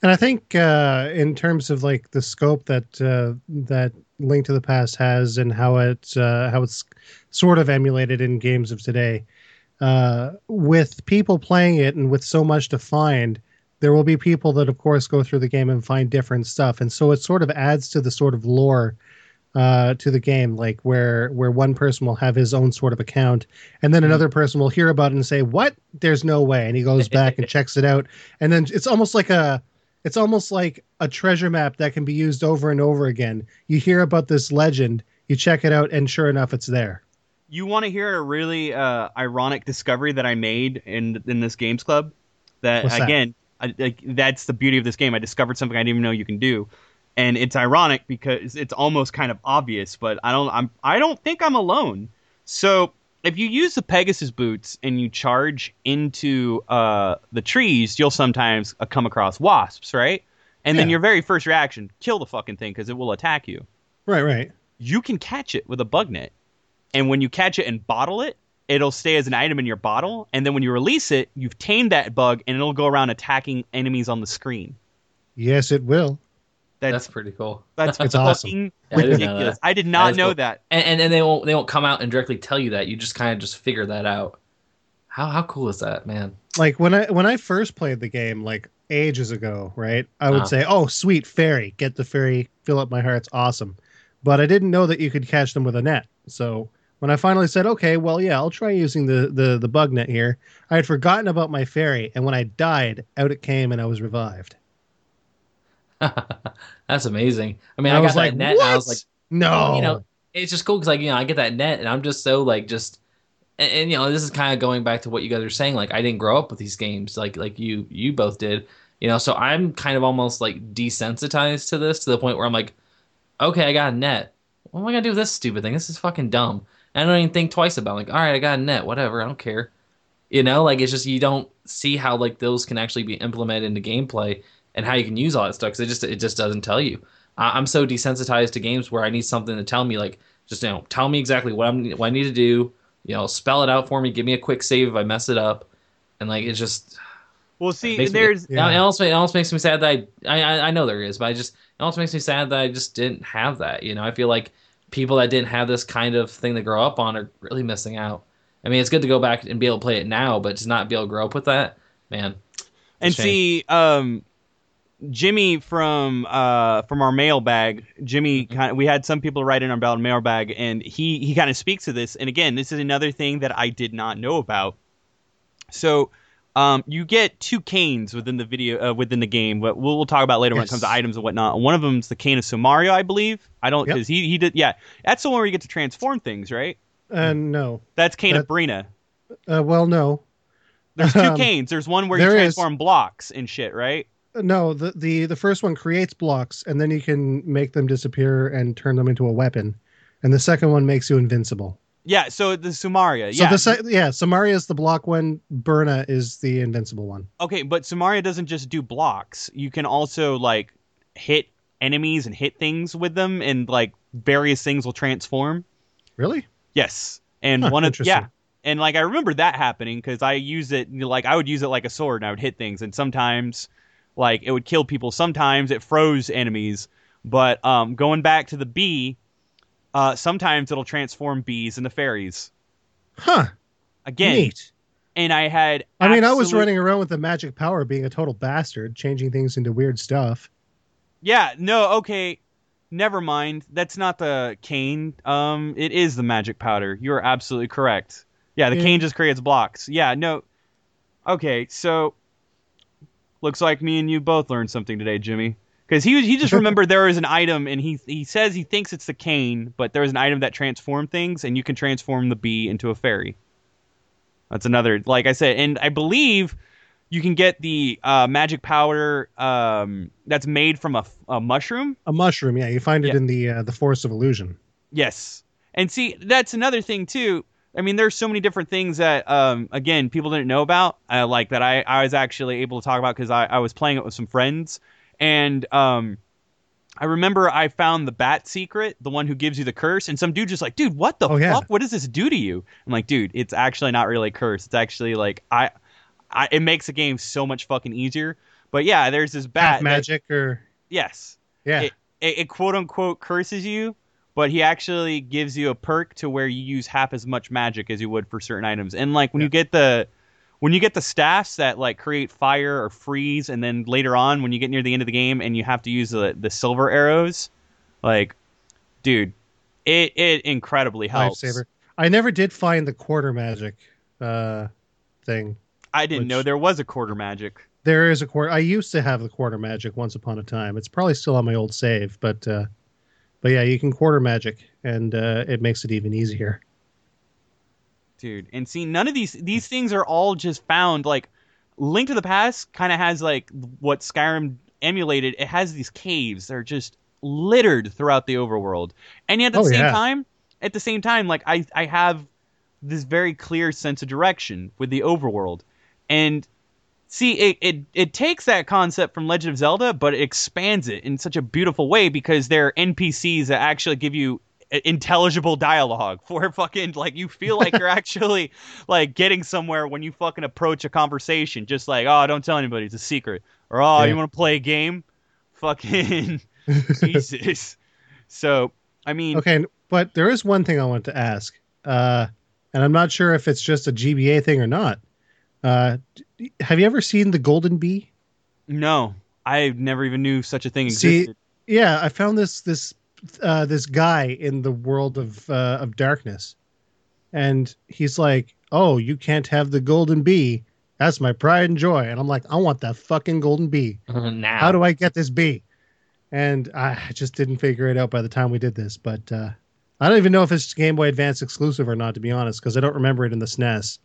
And I think uh, in terms of like the scope that uh, that Link to the Past has and how it uh, how it's sort of emulated in games of today, uh, with people playing it and with so much to find, there will be people that of course go through the game and find different stuff. And so it sort of adds to the sort of lore uh, to the game like where where one person will have his own sort of account and then mm-hmm. another person will hear about it and say what? There's no way. And he goes back and checks it out. And then it's almost like a it's almost like a treasure map that can be used over and over again. You hear about this legend you check it out and sure enough it's there. You want to hear a really uh, ironic discovery that i made in in this games club? That What's again that? I, like, that's the beauty of this game. I discovered something I didn't even know you can do, and it's ironic because it's almost kind of obvious. But I don't. I'm. I don't think I'm alone. So if you use the Pegasus boots and you charge into uh, the trees, you'll sometimes uh, come across wasps, right? And yeah. then your very first reaction, kill the fucking thing because it will attack you. Right, right. You can catch it with a bug net, and when you catch it and bottle it, it'll stay as an item in your bottle, and then when you release it, you've tamed that bug, and it'll go around attacking enemies on the screen. Yes, it will. That's, That's pretty cool. that's It's awesome. fucking I didn't know ridiculous. that. I did not is know cool. that. And, and and they won't they won't come out and directly tell you that. You just kind of just figure that out. How how cool is that, man? Like when I when I first played the game, like ages ago, right? I would Uh-huh. say, "Oh, sweet fairy, get the fairy, fill up my hearts, awesome." But I didn't know that you could catch them with a net. So when I finally said, "Okay, well, yeah, I'll try using the the the bug net here," I had forgotten about my fairy, and when I died, out it came, and I was revived. That's amazing. I mean, I, I got was that like, net, and I was like, No, you know, it's just cool because like you know I get that net, and I'm just so like just, and, and, you know this is kind of going back to what you guys are saying. Like I didn't grow up with these games like like you you both did, you know. So I'm kind of almost like desensitized to this to the point where I'm like, okay, I got a net. What am I gonna do with this stupid thing? This is fucking dumb. And I don't even think twice about it. like, all right, I got a net, whatever, I don't care. You know, like it's just you don't see how like those can actually be implemented into gameplay and how you can use all that stuff because it just it just doesn't tell you. I, I'm so desensitized to games where I need something to tell me like just you know tell me exactly what I'm what I need to do. You know, spell it out for me. Give me a quick save if I mess it up, and like it's just Well, see, makes me- there's Yeah. it also it also makes me sad that I, I I- I know there is, but I just it also makes me sad that I just didn't have that. You know, I feel like people that didn't have this kind of thing to grow up on are really missing out. I mean, it's good to go back and be able to play it now, but to not be able to grow up with that, man. and see um Jimmy from uh from our mailbag, Jimmy Mm-hmm. kind of, we had some people write in our mailbag and he he kind of speaks to this and again, this is another thing that I did not know about. So, um you get two canes within the video uh, within the game, but we'll, we'll talk about later when it comes to items and whatnot. One of them is the cane of Sumario, I believe. I don't Yep. cuz he he did yeah. That's the one where you get to transform things, right? uh, no. That's cane of Byrna. Uh, well, no, There's two Um, canes. There's one where you there is. transform blocks and shit, right? no. The, the the first one creates blocks, and then you can make them disappear and turn them into a weapon, and the second one makes you invincible. Yeah, so the Somaria. So yeah. the se- yeah, Somaria is the block one. Byrna is the invincible one. Okay, but Somaria doesn't just do blocks. You can also like hit enemies and hit things with them, and like various things will transform. Really? Yes, and Huh, one of interesting. yeah, and like I remember that happening because I use it like I would use it like a sword and I would hit things, and sometimes like it would kill people. Sometimes it froze enemies. But um, going back to the bee, uh, sometimes it'll transform bees into fairies Huh. again. Neat. And I had I mean, I was running around with the magic power, being a total bastard, changing things into weird stuff. Yeah, no, okay. Never mind. That's not the cane. Um, it is the magic powder. You are absolutely correct. Yeah, the Yeah. cane just creates blocks. Yeah, no. Okay, so looks like me and you both learned something today, Jimmy. Because he he just remembered there is an item, and he he says he thinks it's the cane, but there's an item that transform things, and you can transform the bee into a fairy. That's another, like I said, and I believe you can get the uh, magic powder um, that's made from a, a mushroom. A mushroom, yeah, you find it Yeah. in the uh, the Forest of Illusion. Yes, and see that's another thing too. I mean, there's so many different things that, um, again, people didn't know about, uh, like that I, I was actually able to talk about because I, I was playing it with some friends, and um, I remember I found the bat secret, the one who gives you the curse, and some dude just like, dude, what the Oh, fuck? yeah. What does this do to you? I'm like, dude, it's actually not really a curse. It's actually like I, I it makes the game so much fucking easier. But yeah, there's this bat. Half that- magic, or yes, yeah, It- it, it quote unquote curses you, but he actually gives you a perk to where you use half as much magic as you would for certain items. And like when you get the when you get the staffs that like create fire or freeze, and then later on when you get near the end of the game and you have to use the the silver arrows, like, dude, it it incredibly helps. lifesaver. I never did find the quarter magic uh, thing. I didn't Which- know there was a quarter magic. There is a quarter. I used to have the quarter magic once upon a time. It's probably still on my old save, but uh, but yeah, you can quarter magic, and uh, it makes it even easier. Dude. And see, none of these these things are all just found. Like, Link to the Past kind of has like what Skyrim emulated. It has these caves that are just littered throughout the overworld, and yet at the Oh, same yeah. time, at the same time, like I I have this very clear sense of direction with the overworld, and see it, it it takes that concept from Legend of Zelda, but it expands it in such a beautiful way because there are NPCs that actually give you intelligible dialogue for fucking like you feel like you're actually like getting somewhere when you fucking approach a conversation just like oh don't tell anybody it's a secret or oh Yeah. you want to play a game fucking jesus so i mean Okay, but there is one thing I want to ask, uh, and I'm not sure if it's just a GBA thing or not. Uh, have you ever seen the Golden Bee? no i never even knew such a thing See, existed Yeah, I found this this uh, this guy in the world of uh, of darkness, and he's like, "Oh, you can't have the golden bee. That's my pride and joy." And I'm like, "I want that fucking golden bee. now. How do I get this bee?" And I just didn't figure it out by the time we did this. But uh, I don't even know if it's Game Boy Advance exclusive or not, to be honest, because I don't remember it in the SNES.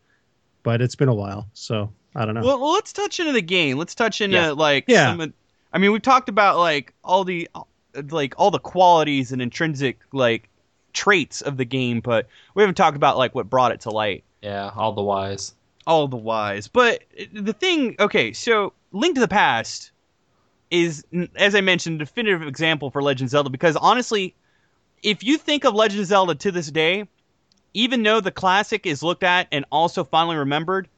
But it's been a while, so I don't know. Well, well, let's touch into the game. Let's touch into Yeah. like Yeah. some of- I mean, we've talked about like all the like all the qualities and intrinsic like traits of the game, but we haven't talked about like what brought it to light. Yeah, all the wise. All the whys. But the thing, okay, so Link to the Past is, as I mentioned, a definitive example for Legend of Zelda because honestly, if you think of Legend of Zelda to this day, even though the classic is looked at and also fondly remembered,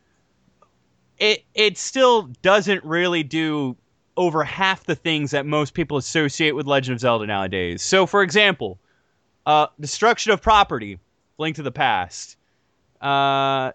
it it still doesn't really do over half the things that most people associate with Legend of Zelda nowadays. So, for example, uh, destruction of property, Link to the Past, uh,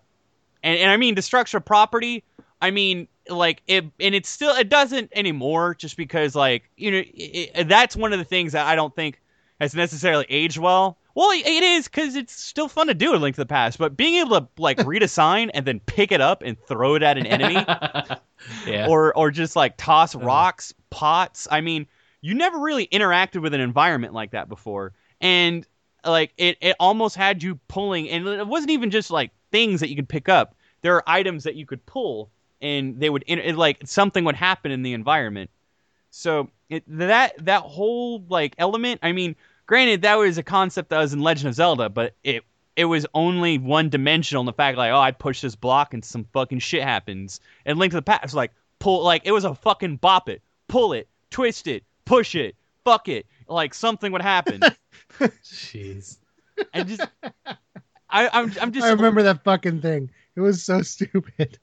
and and I mean destruction of property. I mean like it, and it's still it doesn't anymore just because like you know it, it- that's one of the things that I don't think has necessarily aged well. Well, it is because it's still fun to do in Link to the Past, but being able to like read a sign and then pick it up and throw it at an enemy, yeah. or or just like toss uh-huh. rocks, pots. I mean, you never really interacted with an environment like that before, and like it, it almost had you pulling, and it wasn't even just like things that you could pick up. There are items that you could pull, and they would inter- it, like something would happen in the environment. So it, that that whole like element, I mean, granted that was a concept that was in Legend of Zelda, but it it was only one dimensional in the fact like, oh, I push this block and some fucking shit happens. And Link to the Past, like pull, like it was a fucking bop it, pull it, twist it, push it, fuck it, like something would happen. Jeez. and just, I, I'm I'm just I remember that fucking thing. It was so stupid.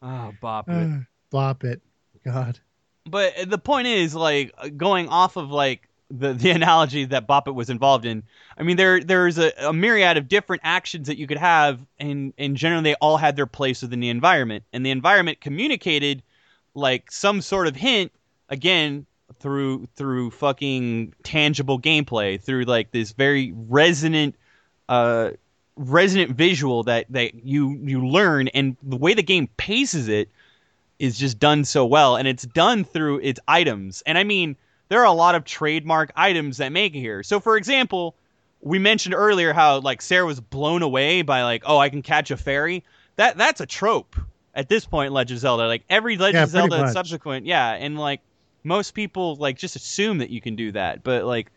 oh bop it. Bop it. God. but the point is like going off of like the the analogy that Bop It was involved in. I mean, there there's a, a myriad of different actions that you could have, and and generally they all had their place within the environment, and the environment communicated like some sort of hint again through through fucking tangible gameplay, through like this very resonant uh resonant visual that that you you learn, and the way the game paces it is just done so well. And it's done through its items. And i mean there are a lot of trademark items that make it here. So for example we mentioned earlier how like sarah was blown away by like oh i can catch a fairy. That that's a trope at this point legend of zelda. Like every legend Yeah, zelda subsequent yeah and like most people like just assume that you can do that. But like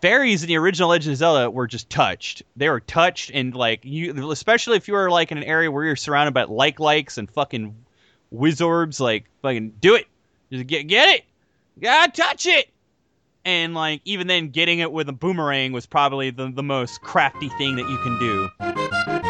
fairies in the original legend of zelda were just touched. They were touched and like you especially if you were like in an area where you're surrounded by like likes and fucking wizards like fucking do it. Just get get it gotta touch it! And like even then getting it with a boomerang was probably the, the most crafty thing that you can do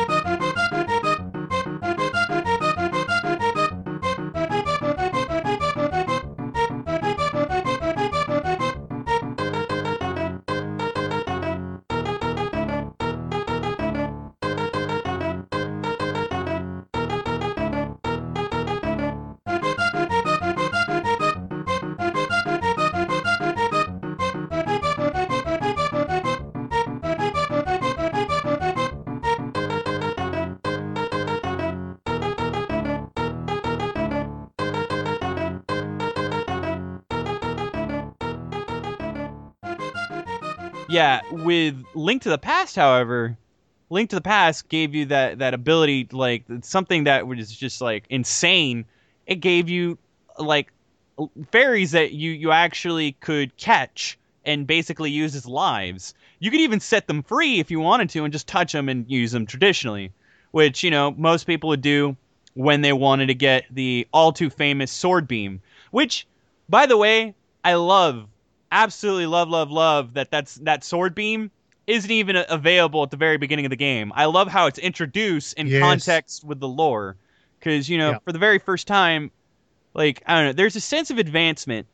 Yeah, with Link to the Past, however, Link to the Past gave you that that ability, like something that was just like insane. It gave you like fairies that you you actually could catch and basically use as lives. You could even set them free if you wanted to and just touch them and use them traditionally, which you know most people would do when they wanted to get the all too famous sword beam. Which, by the way, I love absolutely love love love that that's that sword beam isn't even available at the very beginning of the game. I love how it's introduced in Yes. context with the lore, because you know Yeah. for the very first time, like I don't know, there's a sense of advancement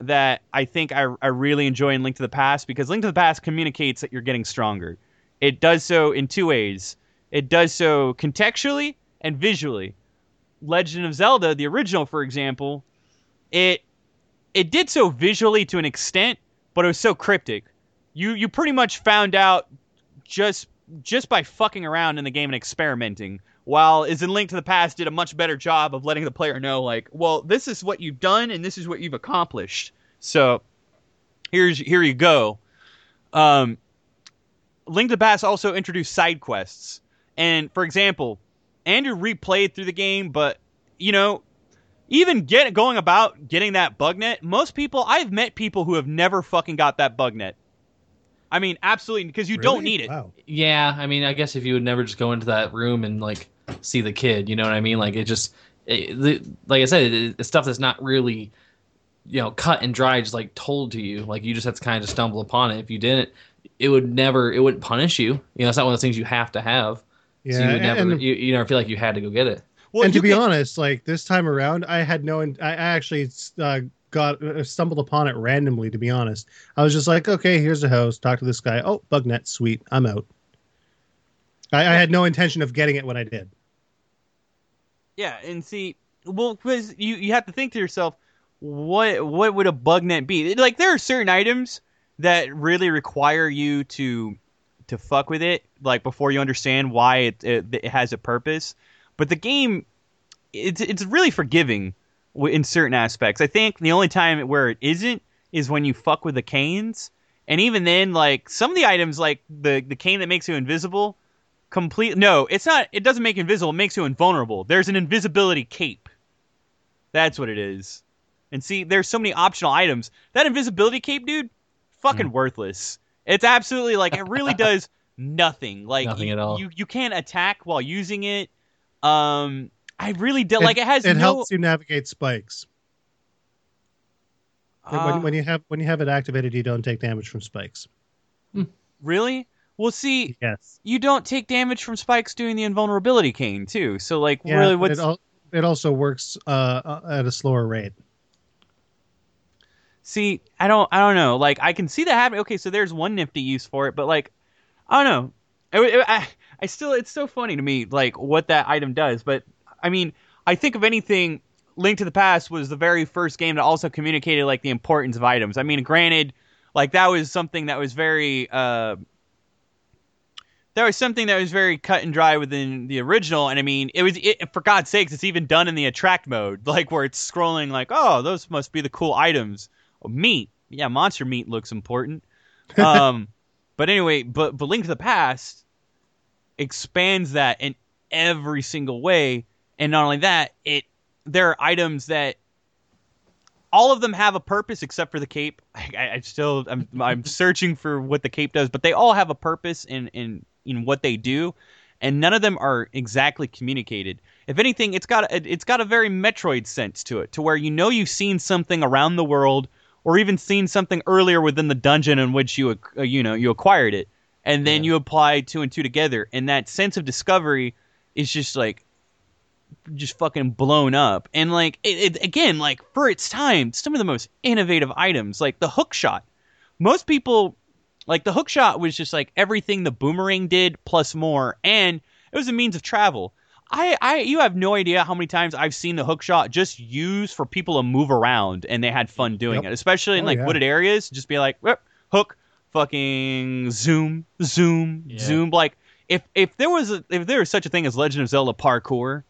that I think I I really enjoy in Link to the Past because Link to the Past communicates that you're getting stronger. It does so in two ways. It does so contextually and visually. Legend of Zelda, the original, for example, it it did so visually to an extent, but it was so cryptic. You you pretty much found out just just by fucking around in the game and experimenting. While is in Link to the Past did a much better job of letting the player know, like, well, this is what you've done and this is what you've accomplished. So here's here you go. Um, Link to the Past also introduced side quests, and for example, Andrew replayed through the game, but you know, even get going about getting that bug net. Most people, I've met people who have never fucking got that bug net. I mean, absolutely, because you don't need it. Wow. Yeah, I mean, I guess if you would never just go into that room and like see the kid, you know what I mean? Like it just, it, the, like I said, it, it's stuff that's not really, you know, cut and dry, just like told to you. Like you just have to kind of stumble upon it. If you didn't, it would never, it wouldn't punish you. You know, it's not one of those things you have to have. Yeah, so you would never, and, you, you never feel like you had to go get it. Well, and to be can- honest, like this time around, I had no. I I actually uh, got uh, stumbled upon it randomly. To be honest, I was just like, okay, here's a host. Talk to this guy. Oh, bug net, sweet. I'm out. I, I had no intention of getting it when I did. Yeah, and see, well, because you you have to think to yourself, what what would a bug net be? Like there are certain items that really require you to to fuck with it, like before you understand why it it, it has a purpose. But the game, it's it's really forgiving in certain aspects. I think the only time where it isn't is when you fuck with the canes, and even then, like some of the items, like the the cane that makes you invisible complete no it's not it doesn't make you invisible it makes you invulnerable. There's an invisibility cape. That's what it is. And see there's so many optional items. That invisibility cape dude fucking mm. worthless. It's absolutely like it really does nothing. Like Nothing you, at all. you you can't attack while using it um i really did like it has It no helps you navigate spikes. Uh, when, when you have when you have it activated, you don't take damage from spikes. really well see Yes. you don't take damage from spikes doing the invulnerability cane too so like Yeah, really but what's it, al- it also works uh, uh, at a slower rate. See, I don't, I don't know. Like, I can see that happening. Okay, so there's one nifty use for it, but like, I don't know. It, it- I, I still, it's so funny to me, like what that item does. But I mean, I think of anything. Link to the Past was the very first game that also communicated like the importance of items. I mean, granted, like that was something that was very. uh that was something that was very cut and dry within the original, and I mean, it was it, for God's sakes, it's even done in the attract mode, like where it's scrolling, like, oh, those must be the cool items. Oh, meat, yeah, monster meat looks important. Um, but anyway, but but Link to the Past expands that in every single way, and not only that, it there are items that all of them have a purpose except for the cape. I, I still I'm I'm searching for what the cape does, but they all have a purpose in in in what they do, and none of them are exactly communicated. If anything, it's got a, it's got a very Metroid sense to it, to where you know you've seen something around the world, or even seen something earlier within the dungeon in which you uh, you know you acquired it, and then Yeah. you apply two and two together, and that sense of discovery is just like just fucking blown up. And like it, it again, like for its time, some of the most innovative items, like the hook shot. Most people like the hook shot was just like everything the boomerang did plus more, and it was a means of travel. I, I you have no idea how many times I've seen the hook shot just used for people to move around and they had fun doing Yep. it, especially in Oh, like yeah. wooded areas. Just be like, "Whip, hook, fucking zoom, zoom, Yeah. zoom. Like if if there was a, if there was such a thing as Legend of Zelda parkour,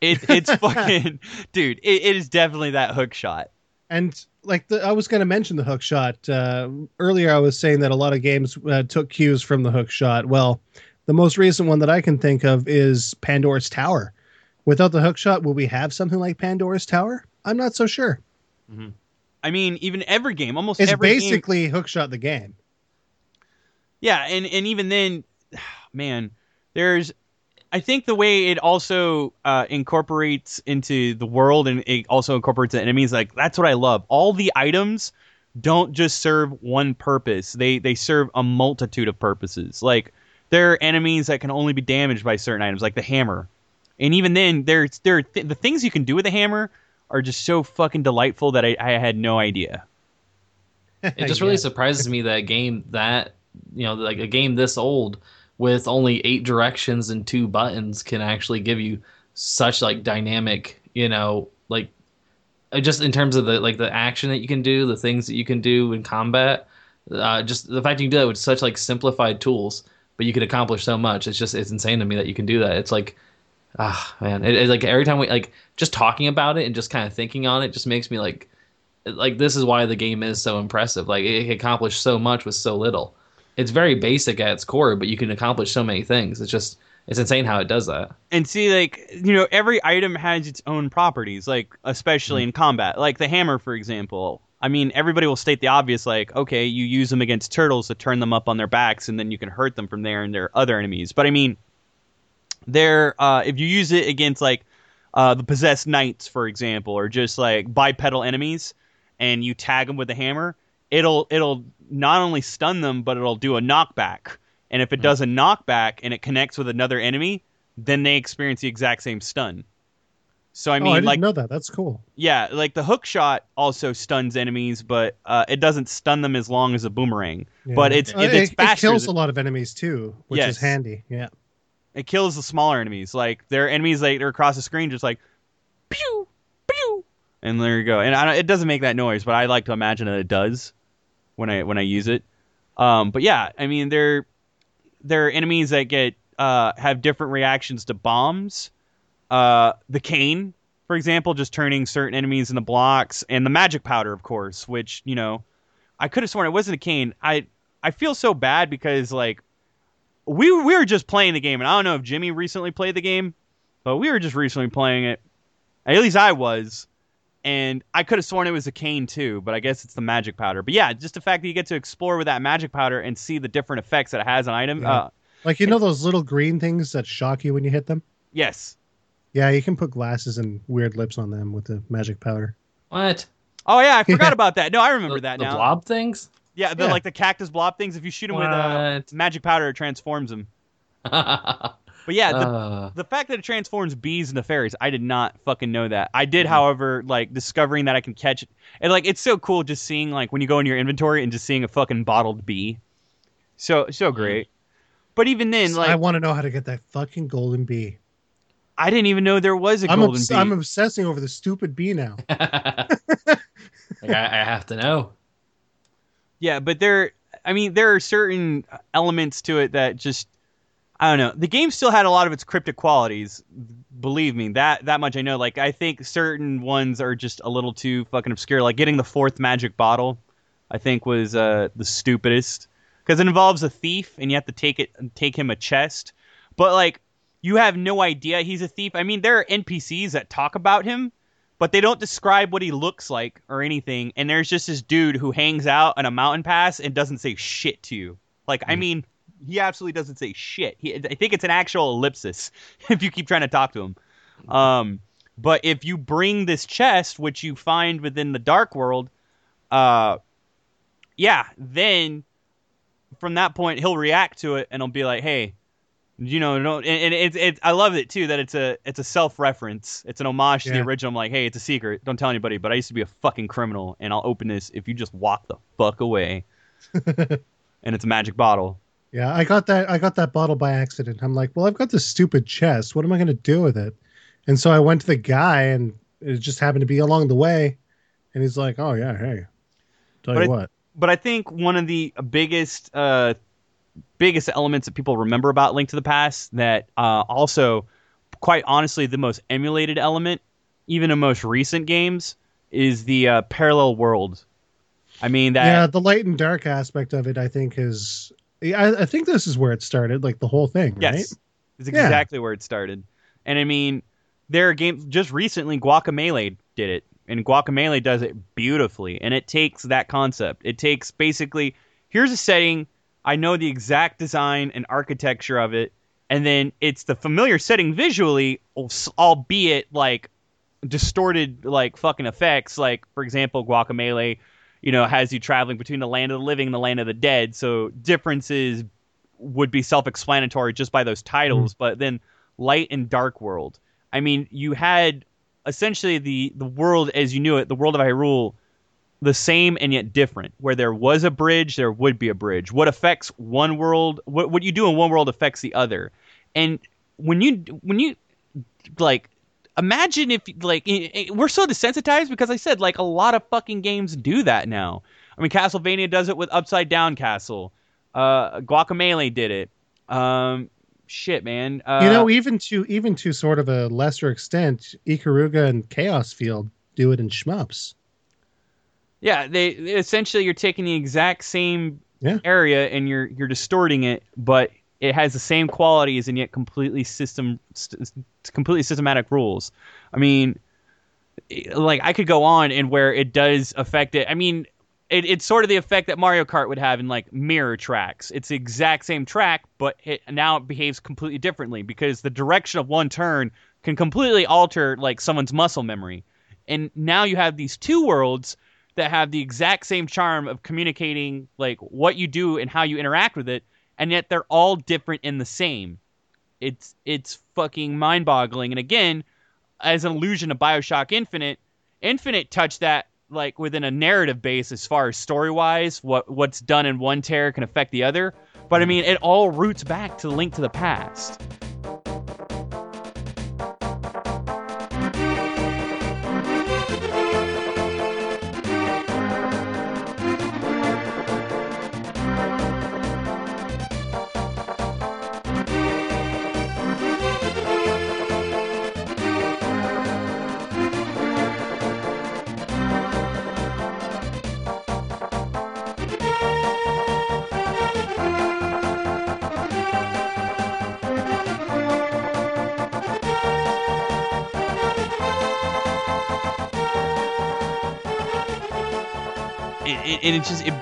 it, it's fucking dude. It, it is definitely that hook shot. And like the, I was going to mention the hook shot uh, earlier. I was saying that a lot of games uh, took cues from the hook shot. Well, the most recent one that I can think of is Pandora's Tower. Without the hook shot, will we have something like Pandora's Tower? I'm not so sure. I mean, even every game, almost It's every game, basically hook shot the game. Yeah, and and even then, man, there's. I think the way it also uh, incorporates into the world and it also incorporates the enemies, like that's what I love. All the items don't just serve one purpose. They they serve a multitude of purposes. Like there are enemies that can only be damaged by certain items, like the hammer. And even then, there's there th- the things you can do with the hammer are just so fucking delightful that I, I had no idea. It just really Yeah. surprises me that a game that you know, like a game this old with only eight directions and two buttons can actually give you such like dynamic, you know, like uh, just in terms of the like the action that you can do, the things that you can do in combat. Uh, just the fact you can do that with such like simplified tools, but you can accomplish so much. It's just it's insane to me that you can do that. It's like ah man, it, it's like every time we like just talking about it and just kind of thinking on it just makes me like like this is why the game is so impressive. Like it, it accomplished so much with so little. It's very basic at its core, but you can accomplish so many things. It's just it's insane how it does that. and see like you know every item has its own properties like especially in combat like the hammer for example i mean everybody will state the obvious like okay you use them against turtles to turn them up on their backs and then you can hurt them from there and their other enemies but i mean there uh if you use it against like uh the possessed knights for example or just like bipedal enemies and you tag them with the hammer it'll it'll not only stun them but it'll do a knockback and if it does a knockback and it connects with another enemy then they experience the exact same stun. So I oh, mean, I didn't like, know that. That's cool. yeah, like the hook shot also stuns enemies, but uh, it doesn't stun them as long as a boomerang. Yeah. But it's Uh, it, it, it's it faster. kills a lot of enemies too, which Yes. is handy. Yeah. it kills the smaller enemies. Like there are enemies like they're across the screen, just like pew pew, and there you go. And I, don't- it doesn't make that noise, but I like to imagine that it does when I when I use it. Um, but yeah, I mean there there are enemies that get uh, have different reactions to bombs. Uh, the cane, for example, just turning certain enemies into blocks, and the magic powder, of course, which you know, I could have sworn it wasn't a cane. I I feel so bad because like we we were just playing the game, and I don't know if Jimmy recently played the game, but we were just recently playing it. At least I was, and I could have sworn it was a cane too, but I guess it's the magic powder. But yeah, just the fact that you get to explore with that magic powder and see the different effects that it has on item. Yeah. Uh, Like you know those little green things that shock you when you hit them. yes. Yeah, you can put glasses and weird lips on them with the magic powder. What? Oh yeah, I forgot about that. No, I remember the, that the now. blob things? Yeah, the, Yeah. like the cactus blob things. If you shoot them with uh, magic powder, it transforms them. But yeah, the, Uh, the fact that it transforms bees into fairies, I did not fucking know that. I Mm-hmm. did, however, like discovering that I can catch it. And like it's so cool just seeing like when you go in your inventory and just seeing a fucking bottled bee. So so Mm-hmm. great. But even then, like I I, want to know how to get that fucking golden bee. I didn't even know there was a I'm, golden obs- bee. I'm obsessing over the stupid bee now. like, I, I have to know. Yeah, but there, I mean, there are certain elements to it that just, I don't know. The game still had a lot of its cryptic qualities. Believe me, that that much I know. Like, I think certain ones are just a little too fucking obscure. Like getting the fourth magic bottle, I think was uh, the stupidest because it involves a thief and you have to take it, take him a chest. But like, you have no idea he's a thief. I mean, there are NPCs that talk about him, but they don't describe what he looks like or anything. And there's just this dude who hangs out on a mountain pass and doesn't say shit to you. Like, I mean, he absolutely doesn't say shit. He, I think it's an actual ellipsis if you keep trying to talk to him. Um, but if you bring this chest, which you find within the dark world, uh, yeah, then from that point he'll react to it and he'll be like, "Hey, you know, don't." And, and it's it's I love it too that it's a it's a self reference. It's an homage to the original. I'm like, "Hey, it's a secret. Don't tell anybody." But I used to be a fucking criminal, and I'll open this if you just walk the fuck away. and it's a magic bottle. Yeah, I got that. I got that bottle by accident. I'm like, well, I've got this stupid chest. What am I going to do with it? And so I went to the guy, and it just happened to be along the way, and he's like, "Oh yeah, hey, tell But you it- what, but I think one of the biggest uh, biggest elements that people remember about Link to the Past that uh, also, quite honestly, the most emulated element, even in most recent games, is the uh, parallel world. I mean that yeah, the light and dark aspect of it, I think is. I, I think this is where it started, like the whole thing, yes, right? is Yeah. exactly where it started. And I mean, there are games just recently. Guacamelee did it, and Guacamelee does it beautifully. And it takes that concept. It takes basically here's a setting. I know the exact design and architecture of it, and then it's the familiar setting visually, albeit like distorted, like fucking effects. Like for example, Guacamelee. You know, has you traveling between the land of the living and the land of the dead. So differences would be self-explanatory just by those titles. Mm. But then light and dark world. I mean, you had essentially the the world as you knew it, the world of Hyrule, the same and yet different. Where there was a bridge, there would be a bridge. What affects one world, what what you do in one world affects the other. And when you when you like imagine if like we're so desensitized because I said like a lot of fucking games do that now. I mean, Castlevania does it with Upside Down Castle. Uh, Guacamelee did it. Um, shit, man. Uh, you know, even to even to sort of a lesser extent, Ikaruga and Chaos Field do it in shmups. Yeah, they essentially you're taking the exact same Yeah. area and you're you're distorting it, but it has the same qualities and yet completely system st- completely systematic rules. I mean, like I could go on and where it does affect it. I mean, it, it's sort of the effect that Mario Kart would have in like mirror tracks. It's the exact same track, but it now it behaves completely differently because the direction of one turn can completely alter like someone's muscle memory. And now you have these two worlds that have the exact same charm of communicating like what you do and how you interact with it, and yet they're all different in the same. It's it's fucking mind-boggling. And again, as an allusion to BioShock Infinite, Infinite touched that like within a narrative base as far as story-wise, what what's done in one tear can affect the other. But I mean, it all roots back to the link to the past.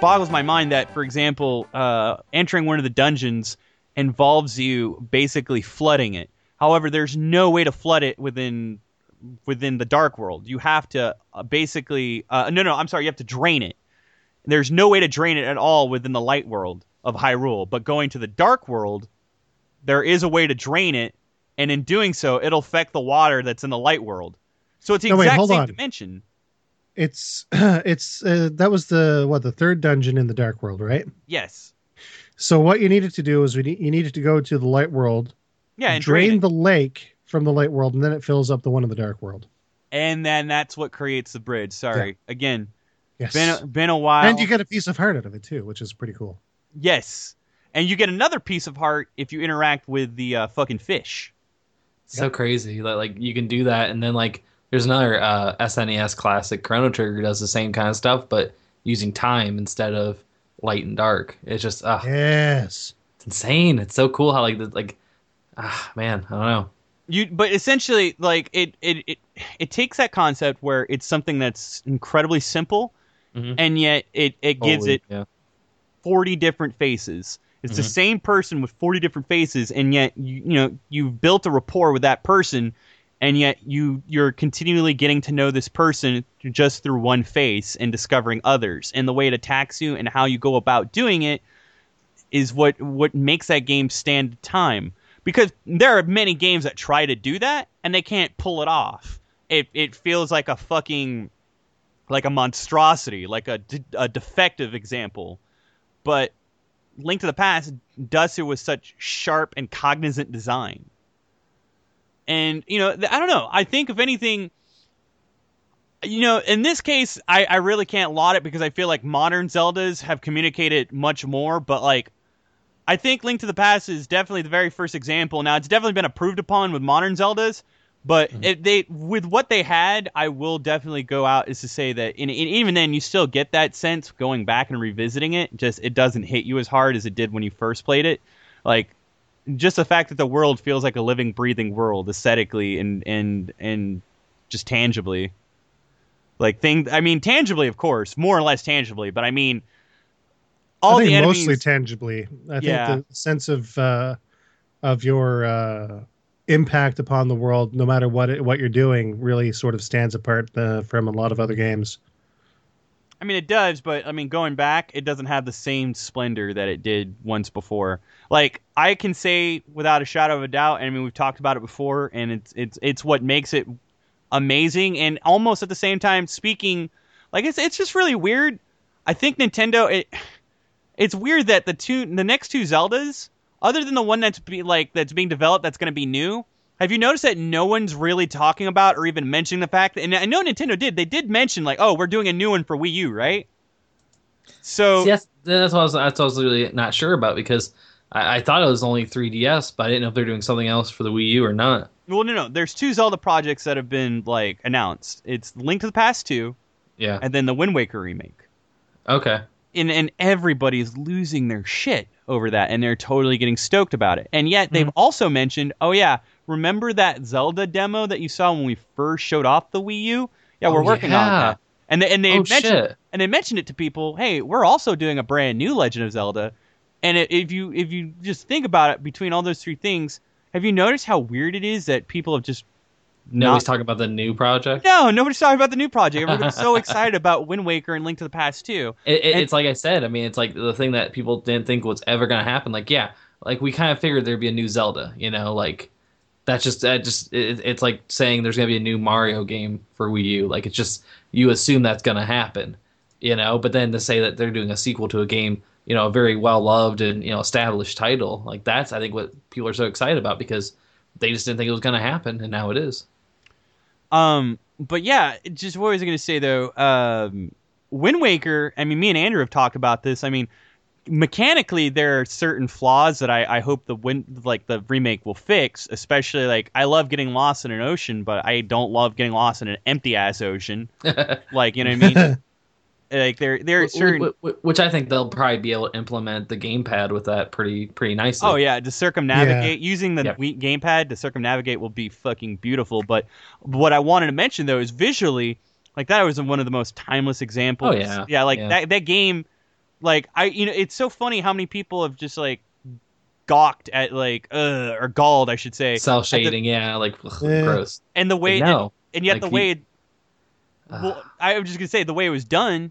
Boggles my mind that, for example, uh, entering one of the dungeons involves you basically flooding it. However, there's no way to flood it within within the dark world. You have to uh, basically uh, no no I'm sorry you have to drain it. There's no way to drain it at all within the light world of Hyrule. But going to the dark world, there is a way to drain it, and in doing so, it'll affect the water that's in the light world. So it's the No, wait, exact hold same on. dimension. It's it's uh, that was the what the third dungeon in the Dark World, right? Yes. So what you needed to do is we ne- you needed to go to the Light World, Yeah, and drain drain the lake from the Light World, and then it fills up the one in the Dark World. and then that's what creates the bridge. Sorry, again, Yes, been a, been a while. and you get a piece of heart out of it too, which is pretty cool. yes, and you get another piece of heart if you interact with the uh, fucking fish. so crazy that like you can do that and then like there's another uh SNES classic Chrono Trigger does the same kind of stuff but using time instead of light and dark. It's just ah Yes, it's insane. It's so cool how like the, like ah man, I don't know. You, but essentially, like it, it, it, it takes that concept where it's something that's incredibly simple, Mhm. and yet it, it gives Holy- it yeah. 40 different faces. It's the Mhm. same person with 40 different faces, and yet you you know you've built a rapport with that person, and yet you you're continually getting to know this person just through one face and discovering others. And the way it attacks you and how you go about doing it is what what makes that game stand time. Because there are many games that try to do that and they can't pull it off. It it feels like a fucking like a monstrosity, like a, a defective example. But Link to the Past does it with such sharp and cognizant design. And you know, I don't know. I think if anything, you know, in this case, I, I really can't laud it because I feel like modern Zeldas have communicated much more. But like, I think Link to the Past is definitely the very first example. Now, it's definitely been improved upon with modern Zeldas, but mm-hmm. it, they with what they had, I will definitely go out is to say that, and even then, you still get that sense going back and revisiting it. Just it doesn't hit you as hard as it did when you first played it. Like just the fact that the world feels like a living, breathing world aesthetically and and and just tangibly. Like thing, I mean, tangibly, of course, more or less tangibly, but I mean, all I think the enemies. mostly tangibly. I Yeah. think the sense of uh, of your uh, impact upon the world, no matter what it, what you're doing, really sort of stands apart uh, from a lot of other games. I mean, it does, but I mean, going back, it doesn't have the same splendor that it did once before. Like I can say without a shadow of a doubt, and I mean, we've talked about it before, and it's it's it's what makes it amazing, and almost at the same time, speaking like it's it's just really weird. I think Nintendo it it's weird that the two the next two Zeldas, other than the one that's be like that's being developed that's going to be new. Have you noticed that no one's really talking about or even mentioning the fact that, and I know Nintendo did, they did mention like, oh, we're doing a new one for Wii U, right? So See, that's what I was that's what I was really not sure about because I, I thought it was only 3DS, but I didn't know if they're doing something else for the Wii U or not. well, no, no, there's two Zelda projects that have been like announced. It's Link to the Past two, Yeah. and then the Wind Waker remake. Okay. and and everybody's losing their shit over that and they're totally getting stoked about it and yet they've mm-hmm. also mentioned oh yeah remember that zelda demo that you saw when we first showed off the wii u yeah we're Oh, working on that and they, and they Oh, mentioned shit. and they mentioned it to people hey we're also doing a brand new legend of zelda and if you if you just think about it between all those three things have you noticed how weird it is that people have just Nobody's not talking about the new project. no nobody's talking about the new project everybody's so excited about wind waker and link to the past too It, it, And- it's like I said. I mean, it's like the thing that people didn't think was ever going to happen. Like, yeah, like we kind of figured there'd be a new Zelda. You know, like that's just that just it, it's like saying there's to be a new Mario game for Wii U. Like it's just you assume that's to happen. You know, but then to say that they're doing a sequel to a game, you know, a very well loved and you know established title, like that's I think what people are so excited about because they just didn't think it was to happen, and now it is. Um, but yeah, just what was I to say though? Um, Wind Waker. I mean, me and Andrew have talked about this. I mean, mechanically, there are certain flaws that I, I hope the win like the remake will fix. Especially like I love getting lost in an ocean, but I don't love getting lost in an empty ass ocean. Like you know what I mean? like there there are certain. Wh- wh- Which I think they'll probably be able to implement the gamepad with that pretty pretty nicely. Oh yeah, to circumnavigate using the Yep. Gamepad to circumnavigate will be fucking beautiful. But what I wanted to mention though is visually, like that was one of the most timeless examples. Oh, yeah. yeah, like Yeah. that that game, like I you know it's so funny how many people have just like gawked at like uh or galled I should say, Cel shading, yeah, like ugh, Yeah. gross. and the way no, and yet like, the you- way it, well I was just gonna say the way it was done.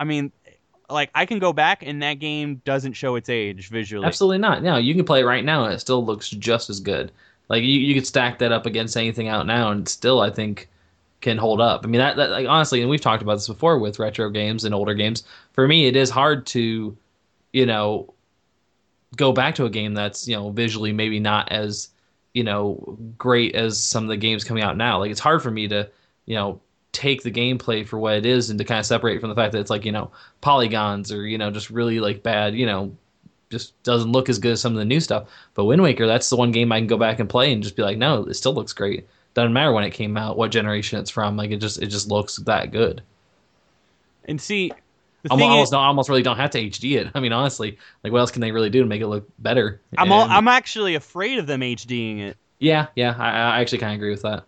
I mean, like I can go back and that game doesn't show its age visually. absolutely not. No, you can play it right now and it still looks just as good. Like you, you could stack that up against anything out now and still I think can hold up. I mean that, that like honestly, and we've talked about this before with retro games and older games. For me, it is hard to, you know, go back to a game that's you know visually maybe not as you know great as some of the games coming out now. Like it's hard for me to you know take the gameplay for what it is and to kind of separate from the fact that it's like you know polygons or you know just really like bad you know just doesn't look as good as some of the new stuff. But Wind Waker, that's the one game I can go back and play and just be like, no, it still looks great. Doesn't matter when it came out, what generation it's from. Like it just it just looks that good. And see, the I'm thing almost is, don't almost really don't have to HD it. I mean, honestly, like what else can they really do to make it look better? I'm all, I'm actually afraid of them HDing it. yeah, yeah, I, I actually kind of agree with that.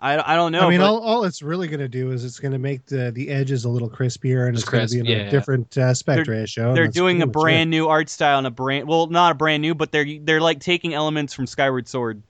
I, I don't know. I mean, but- all, all it's really going to do is it's going to make the the edges a little crispier, and Just it's going to be in yeah. a different uh, aspect They're- ratio. they're doing a pretty much brand new art style and a brand well, not a brand new, but they're they're like taking elements from Skyward Sword,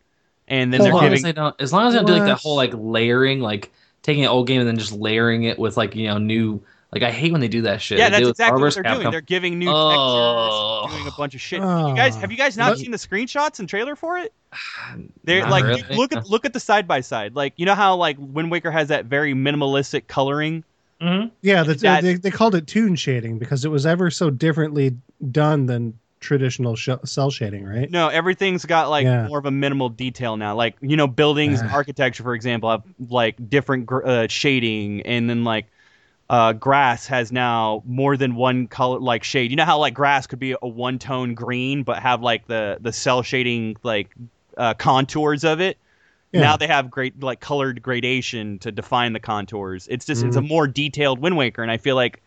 and then As they're long giving as they don't, as long as they don't do like that whole like layering, like taking an old game and then just layering it with like you know new. Like I hate when they do that shit. yeah, They that's do it with exactly what they're vs. doing. They're giving new Oh. textures, doing a bunch of shit. you guys, have you guys not But- seen the screenshots and trailer for it? They're Not like, really. dude, look at look at the side by side. Like, you know how like Wind Waker has that very minimalistic coloring. Mhm. Yeah, the, That- they, they called it toon shading because it was ever so differently done than traditional sh- cel shading, right? No, everything's got like Yeah. more of a minimal detail now. Like you know, buildings, Ah. architecture, for example, have like different gr- uh, shading, and then like uh, grass has now more than one color like shade. You know how like grass could be a one tone green, but have like the the cel shading like uh, contours of it. Yeah. Now they have great like colored gradation to define the contours. It's just it's a more detailed Wind Waker, and I feel like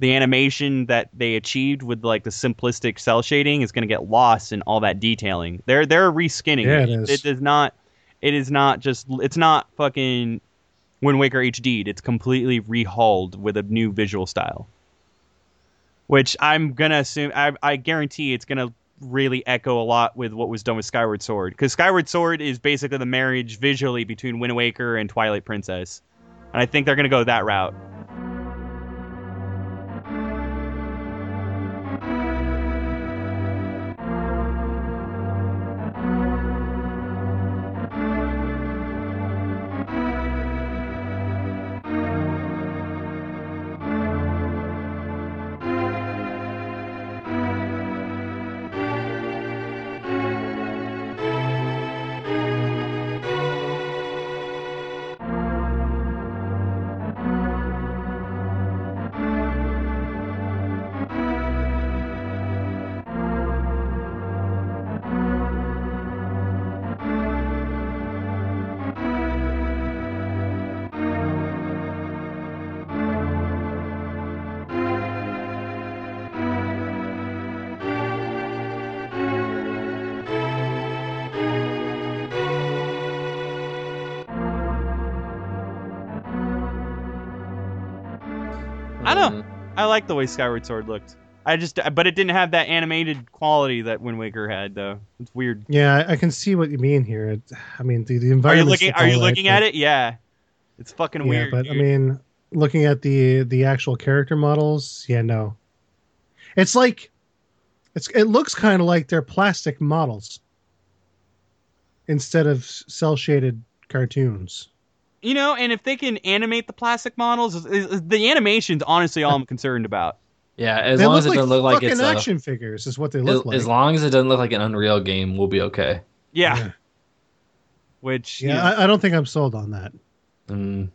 the animation that they achieved with like the simplistic cel shading is going to get lost in all that detailing. They're they're reskinning Yeah, it. it is. It does not. It is not just. It's not fucking Wind Waker HD'd. It's completely rehauled with a new visual style. Which I'm gonna assume. I, I guarantee it's gonna really echo a lot with what was done with Skyward Sword, because Skyward Sword is basically the marriage visually between Wind Waker and Twilight Princess, and I think they're gonna go that route. Like the way Skyward Sword looked. I just, but it didn't have that animated quality that Wind Waker had, though. It's weird. Yeah, I can see what you mean here. It, I mean, the, the Are you environment. looking? Are you looking at it? Yeah. It's fucking Yeah, weird. but I mean, looking at the the actual character models, yeah, no. It's like, it's it looks kind of like they're plastic models instead of cel shaded cartoons. You know, and if they can animate the plastic models, is- is- the animation's honestly all I'm concerned about. Yeah, as they long as it like doesn't look like fucking it's a, action figures, is what they as, look like. as long as it doesn't look like an Unreal game, we'll be okay. Yeah. Yeah. Which, yeah, you know, I, I don't think I'm sold on that. Mm.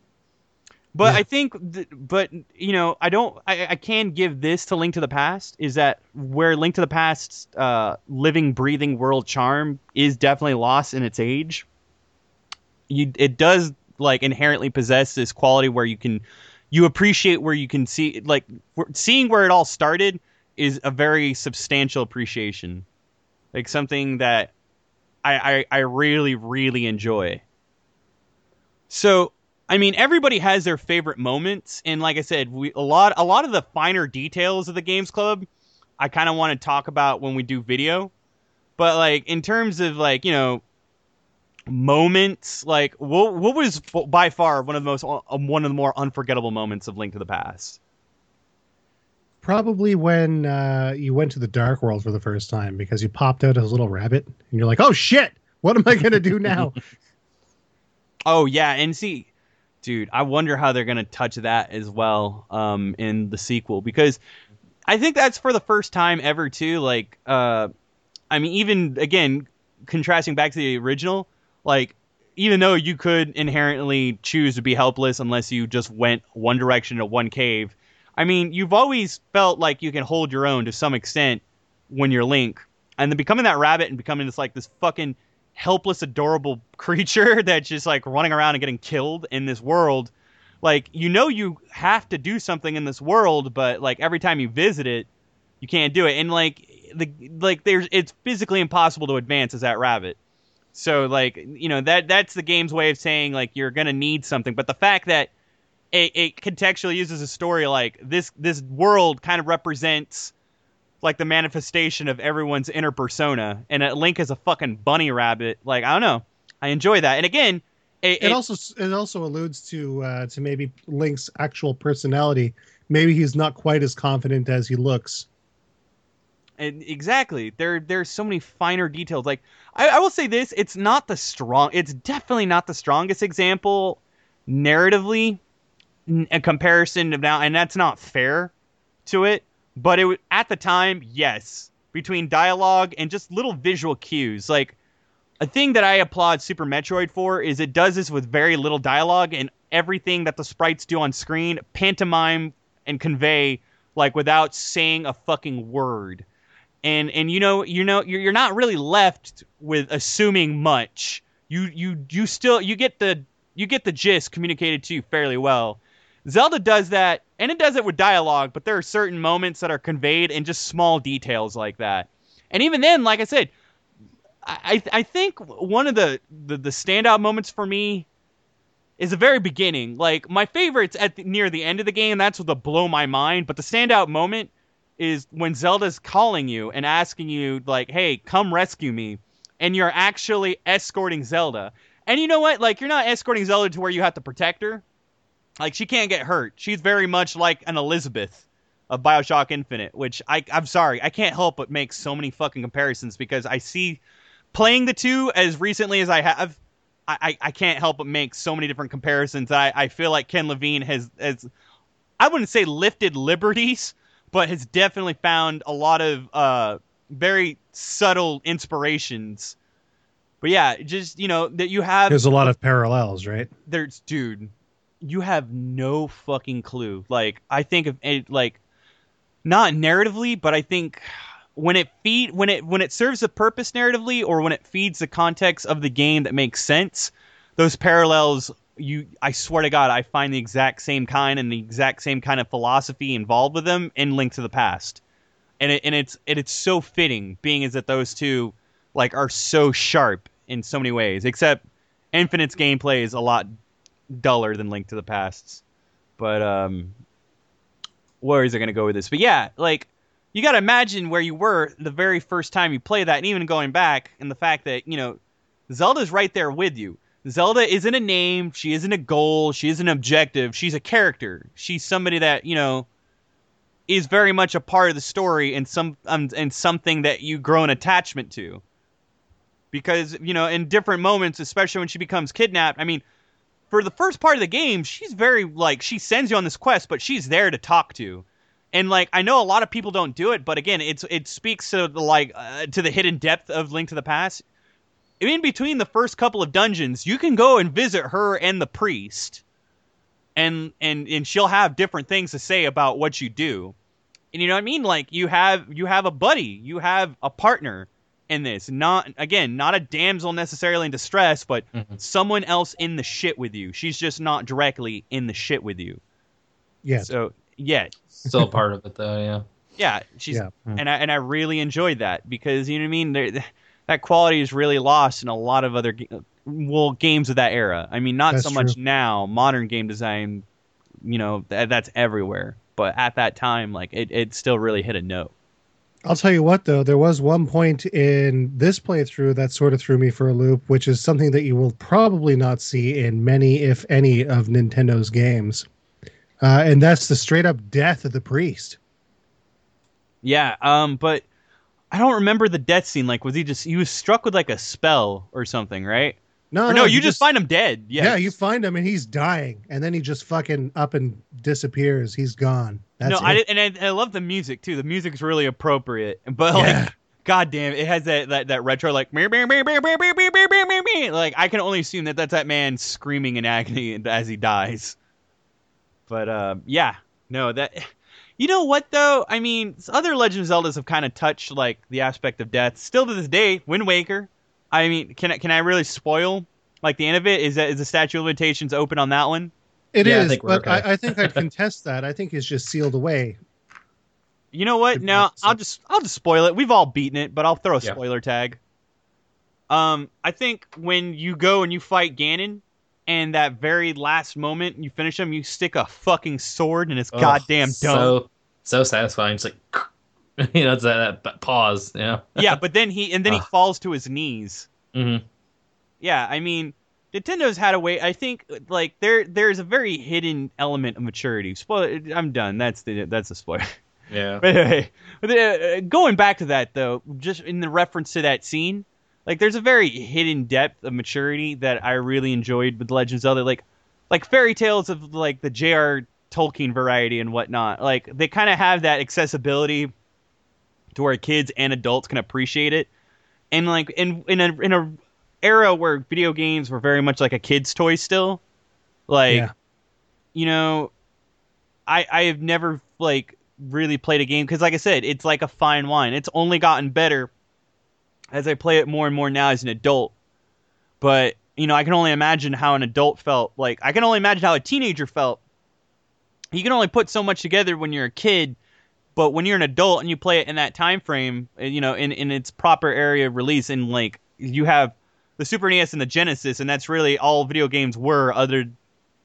But Yeah. I think, th- but you know, I don't. I, I can give this to Link to the Past. Is that where Link to the Past's uh, living, breathing world charm is definitely lost in its age. You, it does like inherently possess this quality where you can, you appreciate where you can see like seeing where it all started is a very substantial appreciation, like something that I, I, I really really enjoy. So I mean, everybody has their favorite moments, and like I said, we a lot a lot of the finer details of the games club, I kind of want to talk about when we do video. But like in terms of like you know moments, like what what was by far one of the most um, one of the more unforgettable moments of Link to the Past? Probably when uh, you went to the dark world for the first time because you popped out as a little rabbit and you're like, oh shit, what am I gonna do now? Oh yeah, and see, dude, I wonder how they're gonna touch that as well um, in the sequel because I think that's for the first time ever too. Like, uh, I mean, even again, contrasting back to the original, like even though you could inherently choose to be helpless unless you just went one direction to one cave, I mean, you've always felt like you can hold your own to some extent when you're Link, and then becoming that rabbit and becoming this like this fucking helpless, adorable creature that's just like running around and getting killed in this world. Like, you know, you have to do something in this world, but like every time you visit it, you can't do it. And like, the like, there's it's physically impossible to advance as that rabbit. So like, you know, that that's the game's way of saying like you're gonna need something. But the fact that it, it contextually uses a story like this this world kind of represents like the manifestation of everyone's inner persona and link is a fucking bunny rabbit like i don't know i enjoy that and again it, it also it also alludes to uh, to maybe Link's actual personality. Maybe he's not quite as confident as he looks. And exactly. There there's so many finer details. Like I, I will say this, it's not the strong it's definitely not the strongest example narratively in comparison of now and that's not fair to it, but it wa- at the time, yes. Between dialogue and just little visual cues. Like a thing that I applaud Super Metroid for is it does this with very little dialogue and everything that the sprites do on screen pantomime and convey like without saying a fucking word and and you know you know you're, you're not really left with assuming much. You you you still you get the you get the gist communicated to you fairly well. Zelda does that and it does it with dialogue but there are certain moments that are conveyed in just small details like that. And even then like i said i i think one of the the, the standout moments for me is the very beginning. Like my favorites at the, near the end of the game that's what the blow my mind but the standout moment is when Zelda's calling you and asking you like, "Hey, come rescue me," and you're actually escorting Zelda. And you know what? Like, you're not escorting Zelda to where you have to protect her. Like, she can't get hurt. She's very much like an Elizabeth. of Bioshock Infinite, which I I'm sorry, I can't help but make so many fucking comparisons because I see playing the two as recently as I have. I, I, can't help but make so many different comparisons. I, I feel like Ken Levine has, has I wouldn't say lifted liberties, but has definitely found a lot of uh, very subtle inspirations. But yeah, just you know that you have There's a lot of parallels, right? there's dude, you have no fucking clue. Like I think of it like not narratively, but I think when it feed when it when it serves a purpose narratively or when it feeds the context of the game that makes sense, those parallels you I swear to God I find the exact same kind and the exact same kind of philosophy involved with them in Link to the Past. And it and it's and it's so fitting being as that those two like are so sharp in so many ways. Except Infinite's gameplay is a lot duller than Link to the Past's. But um where is it gonna go with this? But yeah, like you gotta imagine where you were the very first time you play that and even going back and the fact that, you know, Zelda's right there with you. Zelda isn't a name, she isn't a goal, she isn't an objective, she's a character. She's somebody that, you know, is very much a part of the story and some um, and something that you grow an attachment to. Because, you know, in different moments, especially when she becomes kidnapped, I mean, for the first part of the game, she's very like she sends you on this quest, but she's there to talk to. And like I know a lot of people don't do it, but again, it's it speaks to the like uh, to the hidden depth of Link to the Past. In between the first couple of dungeons, you can go and visit her and the priest, and and and she'll have different things to say about what you do. And you know what I mean? Like you have you have a buddy, you have a partner in this. Not again, not a damsel necessarily in distress, but Mhm. someone else in the shit with you. She's just not directly in the shit with you. Yeah. So yeah, Still a part of it though, yeah. yeah, she's Yeah. and I and I really enjoyed that because you know what I mean. There, that quality is really lost in a lot of other ga- well games of that era. I mean, not That's so much true. now. Modern game design, you know, th- that's everywhere. But at that time, like it, it still really hit a note. I'll tell you what, though, there was one point in this playthrough that sort of threw me for a loop, which is something that you will probably not see in many, if any, of Nintendo's games. Uh, and that's the straight up death of the priest. Yeah, um, but I don't remember the death scene. Like, was he just he was struck with like a spell or something, right? No, Or no, you just, find him dead. Yeah, Yeah, you find him and he's dying, and then he just fucking up and disappears. He's gone. That's no, it. I did, and I, I love the music too. The music's really appropriate, but Yeah. like, god damn, it has that that, that retro like, like I can only assume that that's that man screaming in agony as he dies. But uh, yeah, no, that you know what though? I mean, other Legend of Zeldas have kind of touched like the aspect of death. Still to this day, Wind Waker. I mean, can I can I really spoil like the end of it? Is that is the statute of limitations open on that one? It Yeah, is, think we're but okay. I, I think I'd contest that. I think it's just sealed away. You know what? Good Now I'll just I'll just spoil it. We've all beaten it, but I'll throw a Yeah. spoiler tag. Um, I think when you go and you fight Ganon, and that very last moment you finish him, you stick a fucking sword in his Ugh, goddamn dome. So so satisfying. It's like you know, it's that, that pause, you know. yeah, but then he and then he falls to his knees. hmm Yeah, I mean, Nintendo's had a way. I think like there there's a very hidden element of maturity. Spoil. I'm done. That's the that's the spoiler. Yeah. But anyway, but, uh, going back to that though, just in the reference to that scene, like there's a very hidden depth of maturity that I really enjoyed with Legend of Zelda, like like fairy tales of like the J.R. Tolkien variety and whatnot. Like they kind of have that accessibility to where kids and adults can appreciate it, and like in in a in a era where video games were very much like a kid's toy still, like Yeah. you know, I I have never like really played a game because like I said, it's like a fine wine. It's only gotten better as I play it more and more now as an adult. But you know, I can only imagine how an adult felt. Like I can only imagine how a teenager felt. You can only put so much together when you're a kid, but when you're an adult and you play it in that time frame, uh, you know, in in its proper area of release, and like you have the Super NES and the Genesis, and that's really all video games were. Other,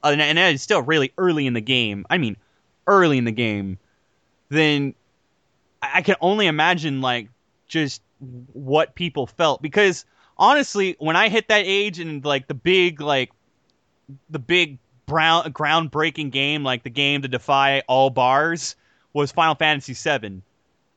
and it's still really early in the game. I mean, early in the game. Then I can only imagine like just what people felt because honestly, when I hit that age and like the big like the big brown groundbreaking game like the game to defy all bars was Final Fantasy VII,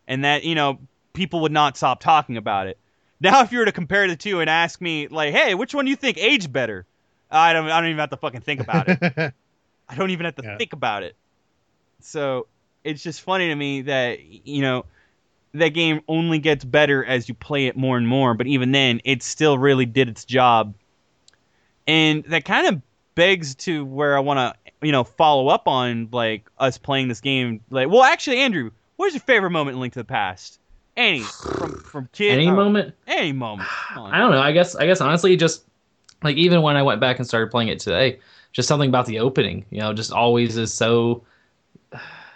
and that you know people would not stop talking about it. Now, if you were to compare the two and ask me, like, hey, which one do you think aged better? I don't. I don't even have to fucking think about it. I don't even have to Yeah. think about it. So it's just funny to me that you know that game only gets better as you play it more and more. But even then, it still really did its job, and that kind of begs to where I want to you know follow up on like us playing this game. Like, well, actually, Andrew, what is your favorite moment in Link to the Past? Any from from kid Any oh, moment? any moment. I don't know. I guess I guess honestly, just like even when I went back and started playing it today, just something about the opening, you know, just always is so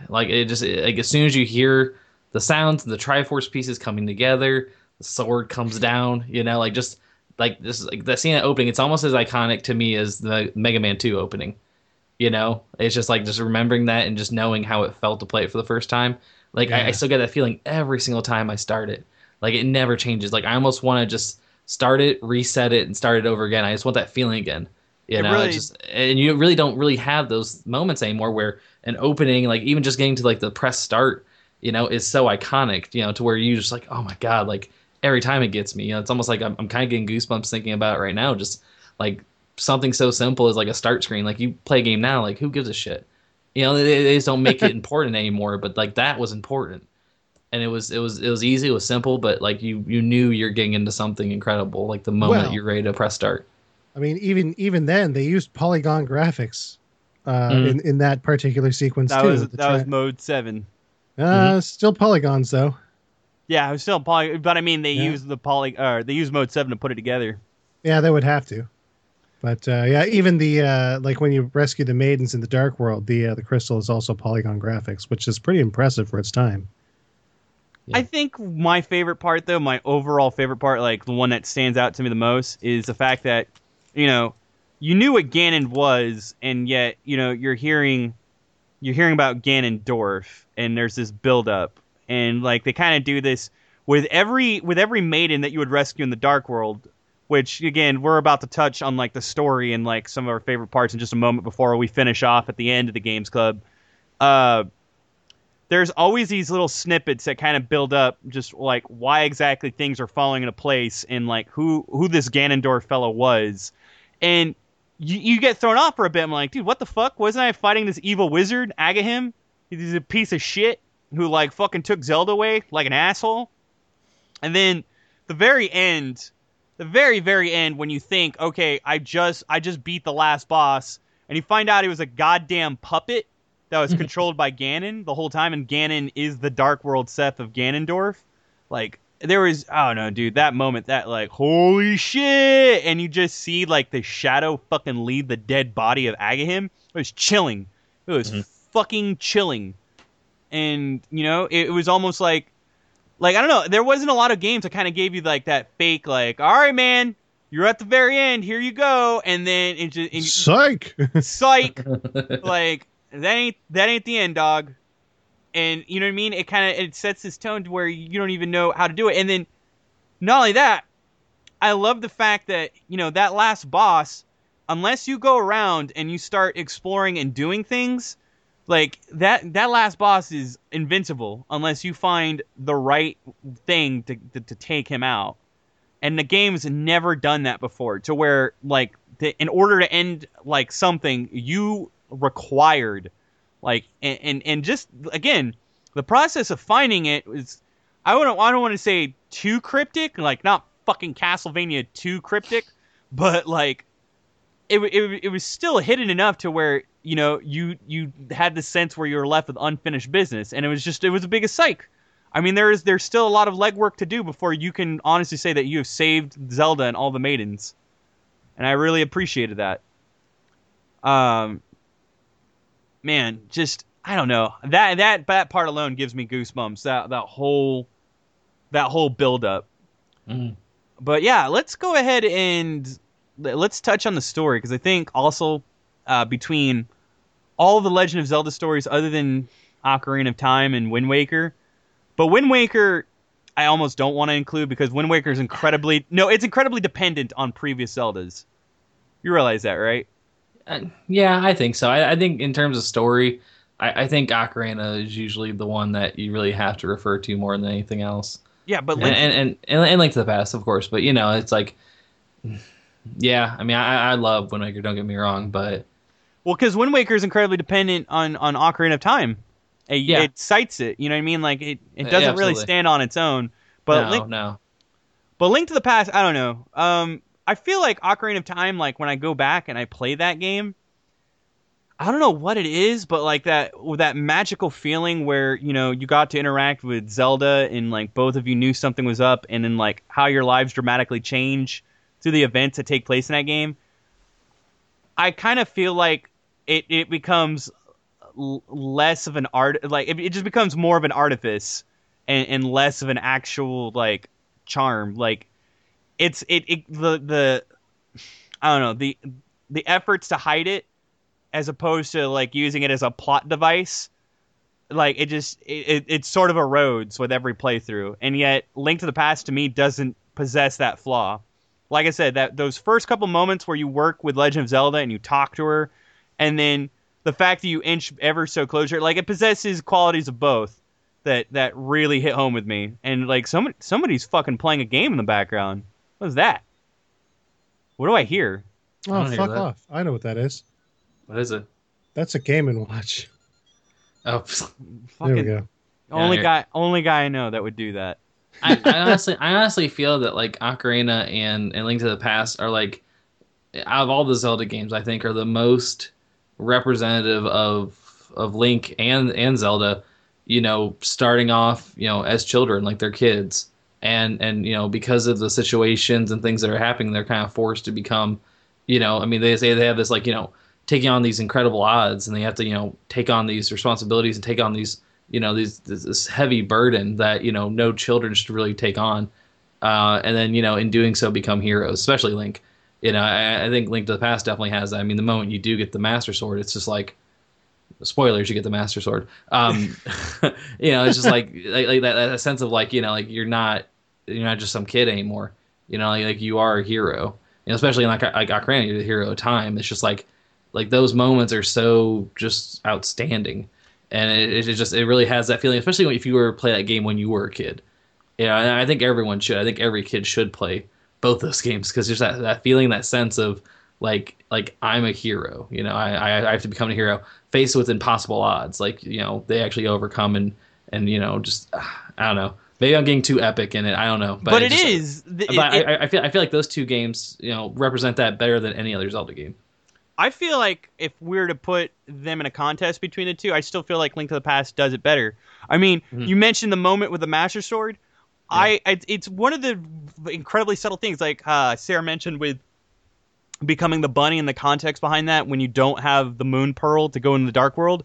like it just like as soon as you hear the sounds and the Triforce pieces coming together, the sword comes down, you know, like just like this like the scene at opening, it's almost as iconic to me as the Mega Man 2 opening. You know, it's just like just remembering that and just knowing how it felt to play it for the first time. Like I, I still get that feeling every single time I start it. Like it never changes. Like I almost want to just start it, reset it, and start it over again. I just want that feeling again. You It know, really- just and you really don't really have those moments anymore where an opening, like even just getting to like the press start, you know, is so iconic. You know, to where you just like, oh my god, like every time it gets me. You know, it's almost like I'm, I'm kind of getting goosebumps thinking about it right now. Just like something so simple as like a start screen. Like you play a game now, like who gives a shit? You know, they, they just don't make it important anymore. But like that was important, and it was it was it was easy, it was simple, but like you you knew you're getting into something incredible. Like the moment Well- you're ready to press start. I mean, even even then, they used polygon graphics uh, Mhm. in in that particular sequence that too. was The that was mode seven. Uh, still polygons though. Yeah, it was still poly, but I mean they Yeah. used the poly, or they use mode seven to put it together. Yeah, they would have to. But uh, yeah, even the uh, like when you rescue the maidens in the Dark World, the uh, the crystal is also polygon graphics, which is pretty impressive for its time. Yeah. I think my favorite part, though, my overall favorite part, like the one that stands out to me the most, is the fact that, you know, you knew what Ganon was, and yet, you know, you're hearing, you're hearing about Ganondorf, and there's this buildup, and like they kind of do this with every with every maiden that you would rescue in the Dark World. Which again, we're about to touch on like the story and like some of our favorite parts in just a moment before we finish off at the end of the Games Club. Uh, there's always these little snippets that kind of build up just like why exactly things are falling into place and like who who this Ganondorf fellow was. And you, you get thrown off for a bit. I'm like, dude, what the fuck? Wasn't I fighting this evil wizard, Agahnim? He's a piece of shit who like fucking took Zelda away like an asshole. And then the very end, the very very end when you think, okay, I just I just beat the last boss and you find out he was a goddamn puppet that was controlled by Ganon the whole time, and Ganon is the Dark World Seth of Ganondorf. Like there was, oh no, dude, that moment, that like, holy shit, and you just see like the shadow fucking lead the dead body of Agahnim. It was chilling. It was Mhm. fucking chilling, and you know, it, it was almost like, like I don't know, there wasn't a lot of games that kind of gave you like that fake, like, all right, man. You're at the very end. Here you go, and then it just and Psych. psych like that ain't that ain't the end dog and you know what i mean? It kind of it sets this tone to where you don't even know how to do it. And then not only that i love the fact that you know that last boss unless you go around and you start exploring and doing things like that that last boss is invincible unless you find the right thing to, to, to take him out. And the game's never done that before to where like the, in order to end like something you required like and, and and just again the process of finding it was i don't i don't want to say too cryptic like not fucking castlevania too cryptic but like it, it, it was still hidden enough to where you know you you had the sense where you were left with unfinished business and it was just it was a biggest psych. I mean there is there's still a lot of legwork to do before you can honestly say that you have saved zelda and all the maidens and i really appreciated that. Um man just i don't know that that that part alone gives me goosebumps that that whole that whole build up Mm. but yeah, let's go ahead and let's touch on the story because I think also uh, between all the Legend of Zelda stories, other than Ocarina of Time and Wind Waker, but Wind Waker, I almost don't want to include because Wind Waker is incredibly no, it's incredibly dependent on previous Zeldas. You realize that, right? Uh, yeah, I think so. I, I think in terms of story, I, I think Ocarina is usually the one that you really have to refer to more than anything else. Yeah, but And Link, and, and, and, and Link to the Past, of course. But you know, it's like, yeah. I mean, I, I love Wind Waker. Don't get me wrong, but well, because Wind Waker is incredibly dependent on on Ocarina of Time. It, Yeah. it cites it. You know what I mean? Like it, it doesn't really stand on its own. But no, Link, no. But Link to the Past, I don't know. Um, I feel like Ocarina of Time, like when I go back and I play that game, I don't know what it is, but like that that magical feeling where you know you got to interact with Zelda and like both of you knew something was up, and then like how your lives dramatically change through the events that take place in that game. I kind of feel like it it becomes l- less of an art, like it, it just becomes more of an artifice and, and less of an actual like charm. Like it's it, it the the I don't know the the efforts to hide it as opposed to like using it as a plot device. Like it just it, it, sort of erodes with every playthrough, and yet Link to the Past to me doesn't possess that flaw. Like I said, that those first couple moments where you work with Legend of Zelda and you talk to her, and then the fact that you inch ever so closer, like it possesses qualities of both that that really hit home with me. And like somebody somebody's fucking playing a game in the background. What is that? What do I hear? Oh, don't hear fuck off! I know what that is. What is it? That's a Game and Watch. Oh, There Fucking we go. only Yeah, guy only guy I know that would do that. I, I honestly, I honestly feel that like Ocarina and and Link to the Past are like out of all the Zelda games, I think are the most representative of of Link and and Zelda. You know, starting off, you know, as children, like they're kids, and and you know because of the situations and things that are happening, they're kind of forced to become, you know, I mean they say they have this like you know taking on these incredible odds, and they have to you know take on these responsibilities and take on these you know these this, this heavy burden that you know no children should really take on uh, and then you know in doing so become heroes especially link. You know I, I think link to the past definitely has that. I mean the moment you do get the master sword it's just like spoilers you get the master sword um you know it's just like like, that, that sense of like you know like you're not you're not just some kid anymore you know like, like you are a hero you know, especially in like like Ocarina, you're the hero of time it's just like like those moments are so just outstanding and it, it just it really has that feeling, especially if you were to play that game when you were a kid. Yeah, and I think everyone should. I think every kid should play both those games because there's that, that feeling, that sense of like like I'm a hero. You know, I, I I have to become a hero, faced with impossible odds. Like you know, they actually overcome and and you know just I don't know. Maybe I'm getting too epic in it. I don't know, but, But, it it just- is. But it- I, I feel I feel like those two games, you know, represent that better than any other Zelda game. I feel like if we were to put them in a contest between the two, I still feel like Link to the Past does it better. I mean, Mhm. you mentioned the moment with the Master Sword. I it's, it's one of the incredibly subtle things, like uh, Sarah mentioned with becoming the bunny and the context behind that. When you don't have the Moon Pearl to go in the Dark World,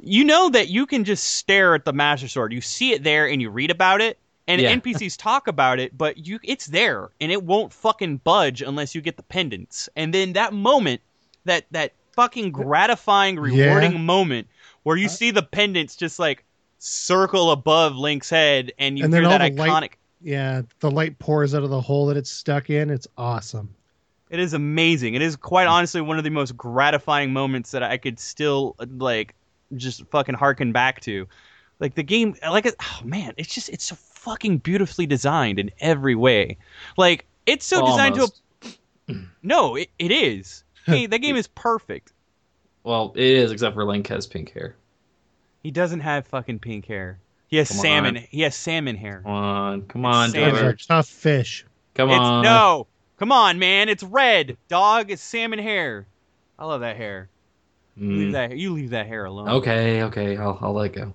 you know that you can just stare at the Master Sword. You see it there, and you read about it. And Yeah. NPCs talk about it, but you it's there and it won't fucking budge unless you get the pendants. And then that moment that that fucking gratifying, rewarding Yeah. moment where you see the pendants just like circle above Link's head, and you And hear that the iconic. light- Yeah, the light pours out of the hole that it's stuck in. It's awesome. It is amazing. It is quite mm. honestly one of the most gratifying moments that I could still like just fucking harken back to. Like the game, like oh man, it's just it's so fucking beautifully designed in every way. Like it's so designed to a no, it, it is. Hey, that game is perfect. Well, it is, except for Link has pink hair. He doesn't have fucking pink hair. He has Come salmon. on. He has salmon hair. Come on, come on, Salmon. Are tough fish. Come it's on. no. Come on, man. It's red. Dog is salmon hair. I love that hair. Leave Mm, that. You leave that hair alone. okay, okay, I'll, I'll let go.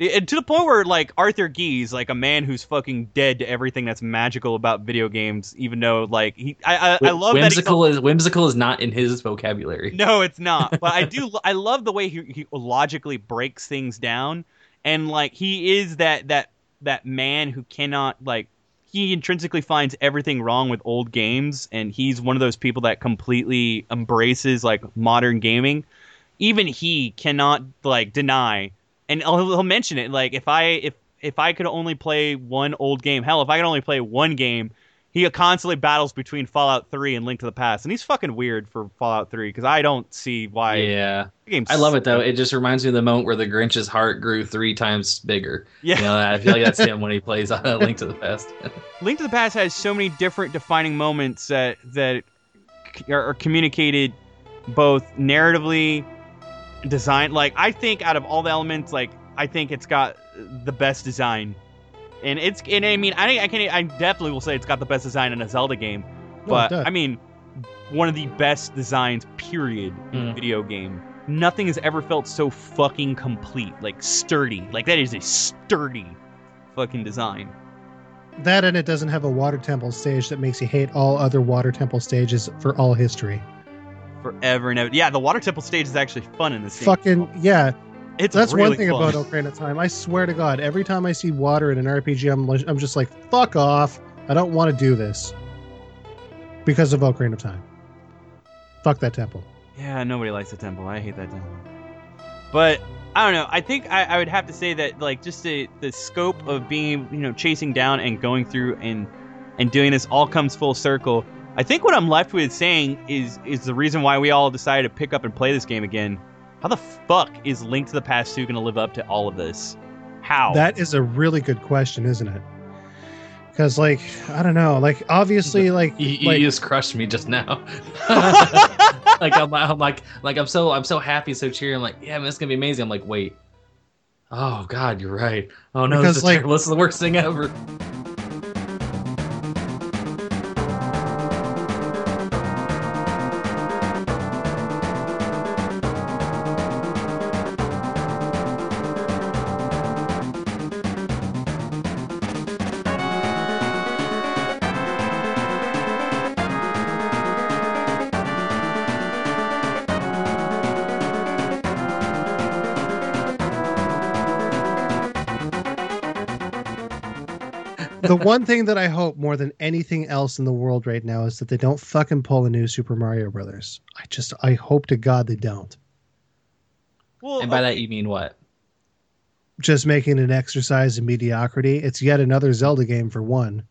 And to the point where like Arthur Geese, like a man who's fucking dead to everything that's magical about video games, even though like he, I, I, I love that. Whimsical is whimsical is not in his vocabulary. no, it's not. But I do. I love the way he, he logically breaks things down, and like he is that that that man who cannot like. He intrinsically finds everything wrong with old games, and he's one of those people that completely embraces like modern gaming. Even he cannot like deny and he'll, he'll mention it like if I if if I could only play one old game, hell, if I could only play one game, he constantly battles between Fallout 3 and Link to the Past, and he's fucking weird for Fallout 3 because I don't see why. yeah, I love it though. It just reminds me of the moment where the Grinch's heart grew three times bigger. Yeah, You know, I feel like that's him when he plays uh, Link to the Past. Link to the Past has so many different defining moments that that are, are communicated both narratively, design. Like I think out of all the elements, like I think it's got the best design, and it's and I mean I I can I definitely will say it's got the best design in a Zelda game, but does. I mean one of the best designs period in a Mm. video game. Nothing has ever felt so fucking complete, like sturdy. Like that is a sturdy fucking design. that and it doesn't have a water temple stage that makes you hate all other water temple stages for all history. forever and ever. Yeah, the water temple stage is actually fun in this game. Fucking yeah, it's that's really one thing fun. about Ocarina of Time. I swear to God, every time I see water in an RPG, I'm I'm just like, fuck off. I don't want to do this because of Ocarina of Time. Fuck that temple. Yeah, nobody likes the temple. I hate that temple. But I don't know. I think I, I would have to say that like just the the scope of being you know chasing down and going through and and doing this all comes full circle. I think what I'm left with saying is is the reason why we all decided to pick up and play this game again. How the fuck is Link to the Past 2 going to live up to all of this? How? That is a really good question, isn't it? Because like I don't know, like obviously like You, you like just crushed me just now. like I'm, I'm like like I'm so I'm so happy, so cheery. I'm like, yeah, man, it's gonna be amazing. I'm like, wait. Oh God, you're right. Oh no, Because, this is like- terrible. This is the worst thing ever. The one thing that I hope more than anything else in the world right now is that they don't fucking pull a new Super Mario Brothers. I just I hope to God they don't. well, And by that you mean what? Just making an exercise in mediocrity. It's yet another Zelda game for one.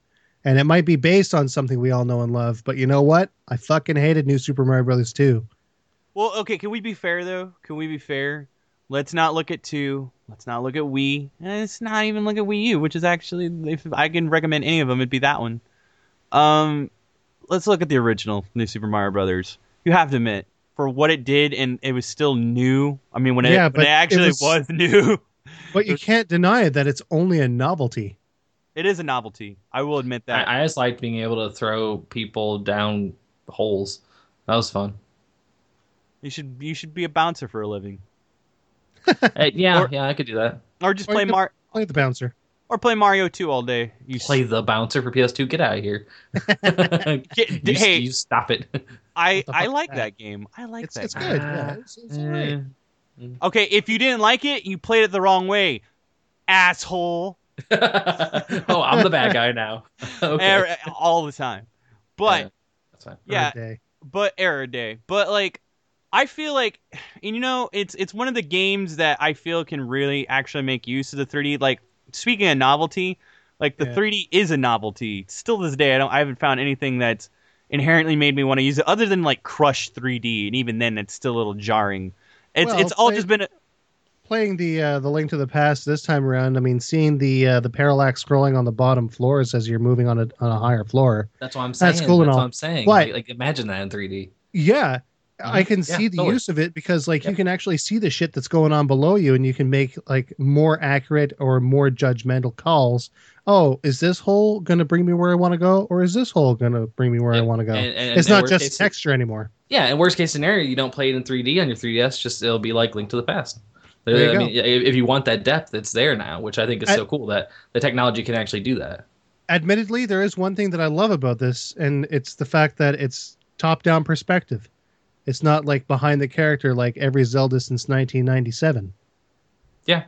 And it might be based on something we all know and love, but you know what? I fucking hated New Super Mario Brothers 2. Well, okay, can we be fair though? Can we be fair? Let's not look at two. Let's not look at Wii. And let's not even look at Wii U, which is actually if I can recommend any of them, it'd be that one. Um, let's look at the original New Super Mario Brothers. You have to admit, for what it did, and it was still new. I mean, when it, when but it it actually was- was new, But you can't deny that it's only a novelty. it is a novelty. I will admit that. I, I just liked being able to throw people down holes. That was fun. you should you should be a bouncer for a living, Uh, yeah, Or- yeah, I could do that. or just Or play you could- Mar Play the bouncer. or play Mario Two all day. You s- Play the bouncer for PS2. Get out of here. Get- you, hey. you stop it. I I like is that game. I like It's, that. it's game. good. Yeah, it's, it's all right. Eh. Okay, if you didn't like it, you played it the wrong way, asshole. oh, I'm the bad guy now. okay. All the time. But Yeah, that's fine. yeah, Good day. but error day. But like, I feel like, and you know, it's it's one of the games that I feel can really actually make use of the 3D. Like speaking of novelty, like the Yeah. 3D is a novelty. Still to this day, I don't, I haven't found anything that's inherently made me want to use it other than like Crush 3D, and even then, it's still a little jarring. It's Well, it's all play- just been. A, Playing the uh, the Link to the Past this time around, I mean, seeing the uh, the parallax scrolling on the bottom floors as you're moving on a on a higher floor. That's what I'm saying. That's cool and That's all. what I'm saying. But- like, like, imagine that in 3D. Yeah, I can Yeah, see the totally. use of it because like you can actually see the shit that's going on below you, and you can make like more accurate or more judgmental calls. Oh, is this hole going to bring me where I want to go, or is this hole going to bring me where I want to go? and- and- it's and not just case- texture anymore. Yeah, in worst case scenario, you don't play it in 3D on your 3DS. Just it'll be like Link to the Past. There you I go. mean, if if you want that depth, it's there now, which I think is I- so cool that the technology can actually do that. Admittedly, there is one thing that I love about this, and it's the fact that it's top-down perspective. It's not like behind the character like every Zelda since 1997. Yeah,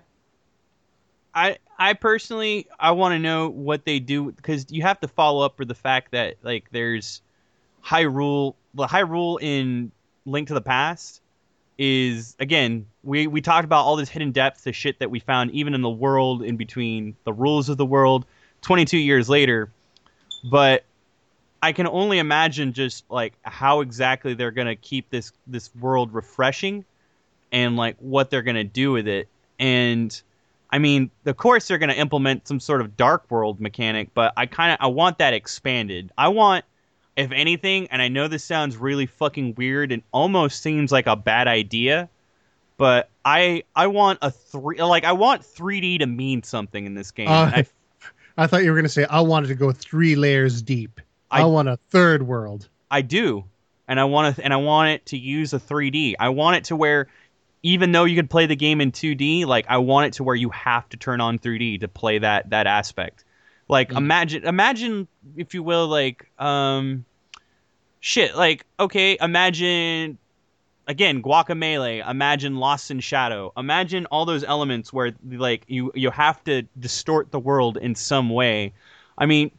I I personally I want to know what they do because you have to follow up for the fact that like there's Hyrule the Hyrule in Link to the Past is again we we talked about all this hidden depth the shit that we found even in the world in between the rules of the world 22 years later but I can only imagine just like how exactly they're gonna keep this this world refreshing, and like what they're gonna do with it. And I mean, of course they're gonna implement some sort of dark world mechanic, but I kind of I want that expanded. I want, if anything, and I know this sounds really fucking weird and almost seems like a bad idea, but I I want a three like I want 3D to mean something in this game. Uh, I, I thought you were going to say I wanted to go three layers deep. I, I- want a third world. I do, and I want to, and I want it to use a 3D. I want it to where, even though you could play the game in 2D, like I want it to where you have to turn on 3D to play that that aspect. Like Mm. imagine, imagine if you will, like um, shit. Like okay, imagine again Guacamelee. Imagine Lost in Shadow. Imagine all those elements where like you you have to distort the world in some way. I mean,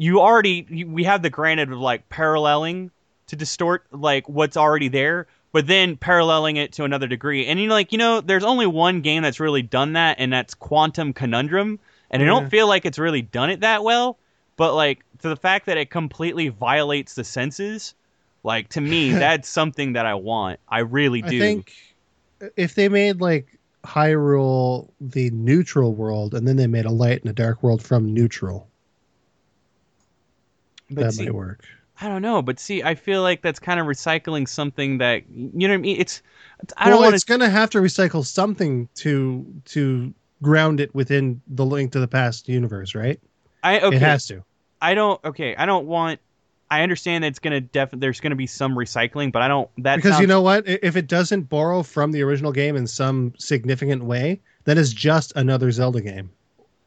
you already you, we have the granted of like paralleling to distort like what's already there but then paralleling it to another degree. And you know like you know there's only one game that's really done that and that's quantum conundrum. And i don't feel like it's really done it that well but like to the fact that it completely violates the senses like to me that's something that i want. I really do. I think if they made like Hyrule the neutral world and then they made a light and a dark world from neutral, but that see, might work. i don't know but see i feel like that's kind of recycling something that you know what i mean it's i well, don't want it's going to have to recycle something to to ground it within the Link to the Past universe, right? i okay It has to. I don't. Okay, I don't want. I understand that it's gonna def. There's gonna be some recycling, but I don't. That because sounds, you know what? If it doesn't borrow from the original game in some significant way, that is just another Zelda game.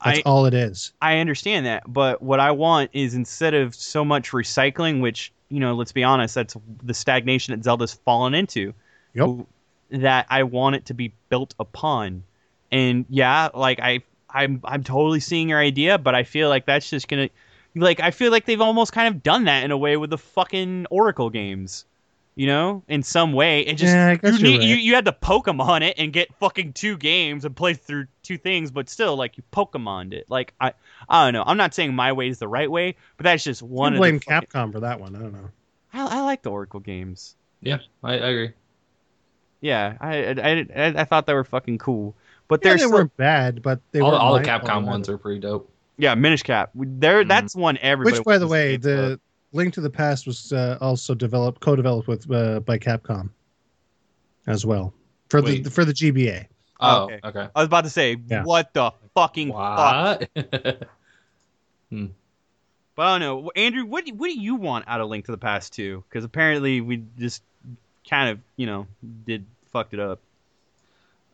That's I- all it is. I understand that, but what I want is instead of so much recycling, which you know, let's be honest, that's the stagnation that Zelda's fallen into. Yep. That I want it to be built upon, and yeah, like I, I'm, I'm totally seeing your idea, but I feel like that's just gonna, like, I feel like they've almost kind of done that in a way with the fucking Oracle games. You know, in some way, it just Yeah, I guess you, you're need, you right. you had to Pokemon it and get fucking two games and play through two things, but still, like you Pokemoned it. Like I, I don't know. I'm not saying my way is the right way, but that's just You one. can of blame the fucking- Capcom for that one. I don't know. I, I like the Oracle games. Yeah, I, I agree. Yeah, I, I, I, I thought they were fucking cool, but Yeah, they're they still, weren't bad, but they all, all the Capcom ones are pretty dope. yeah, Minish Cap. There, Mhm. that's one everybody. Which, by the way, to see, the Link to the Past was uh, also developed, co-developed with uh, by Capcom as well for Wait. the for the GBA. Oh, Oh, okay. okay. I was about to say, Yeah. what the fucking fuck? What? But I don't know, Andrew. What do, what do you want out of Link to the Past two? Because apparently we just kind of, you know, did fucked it up.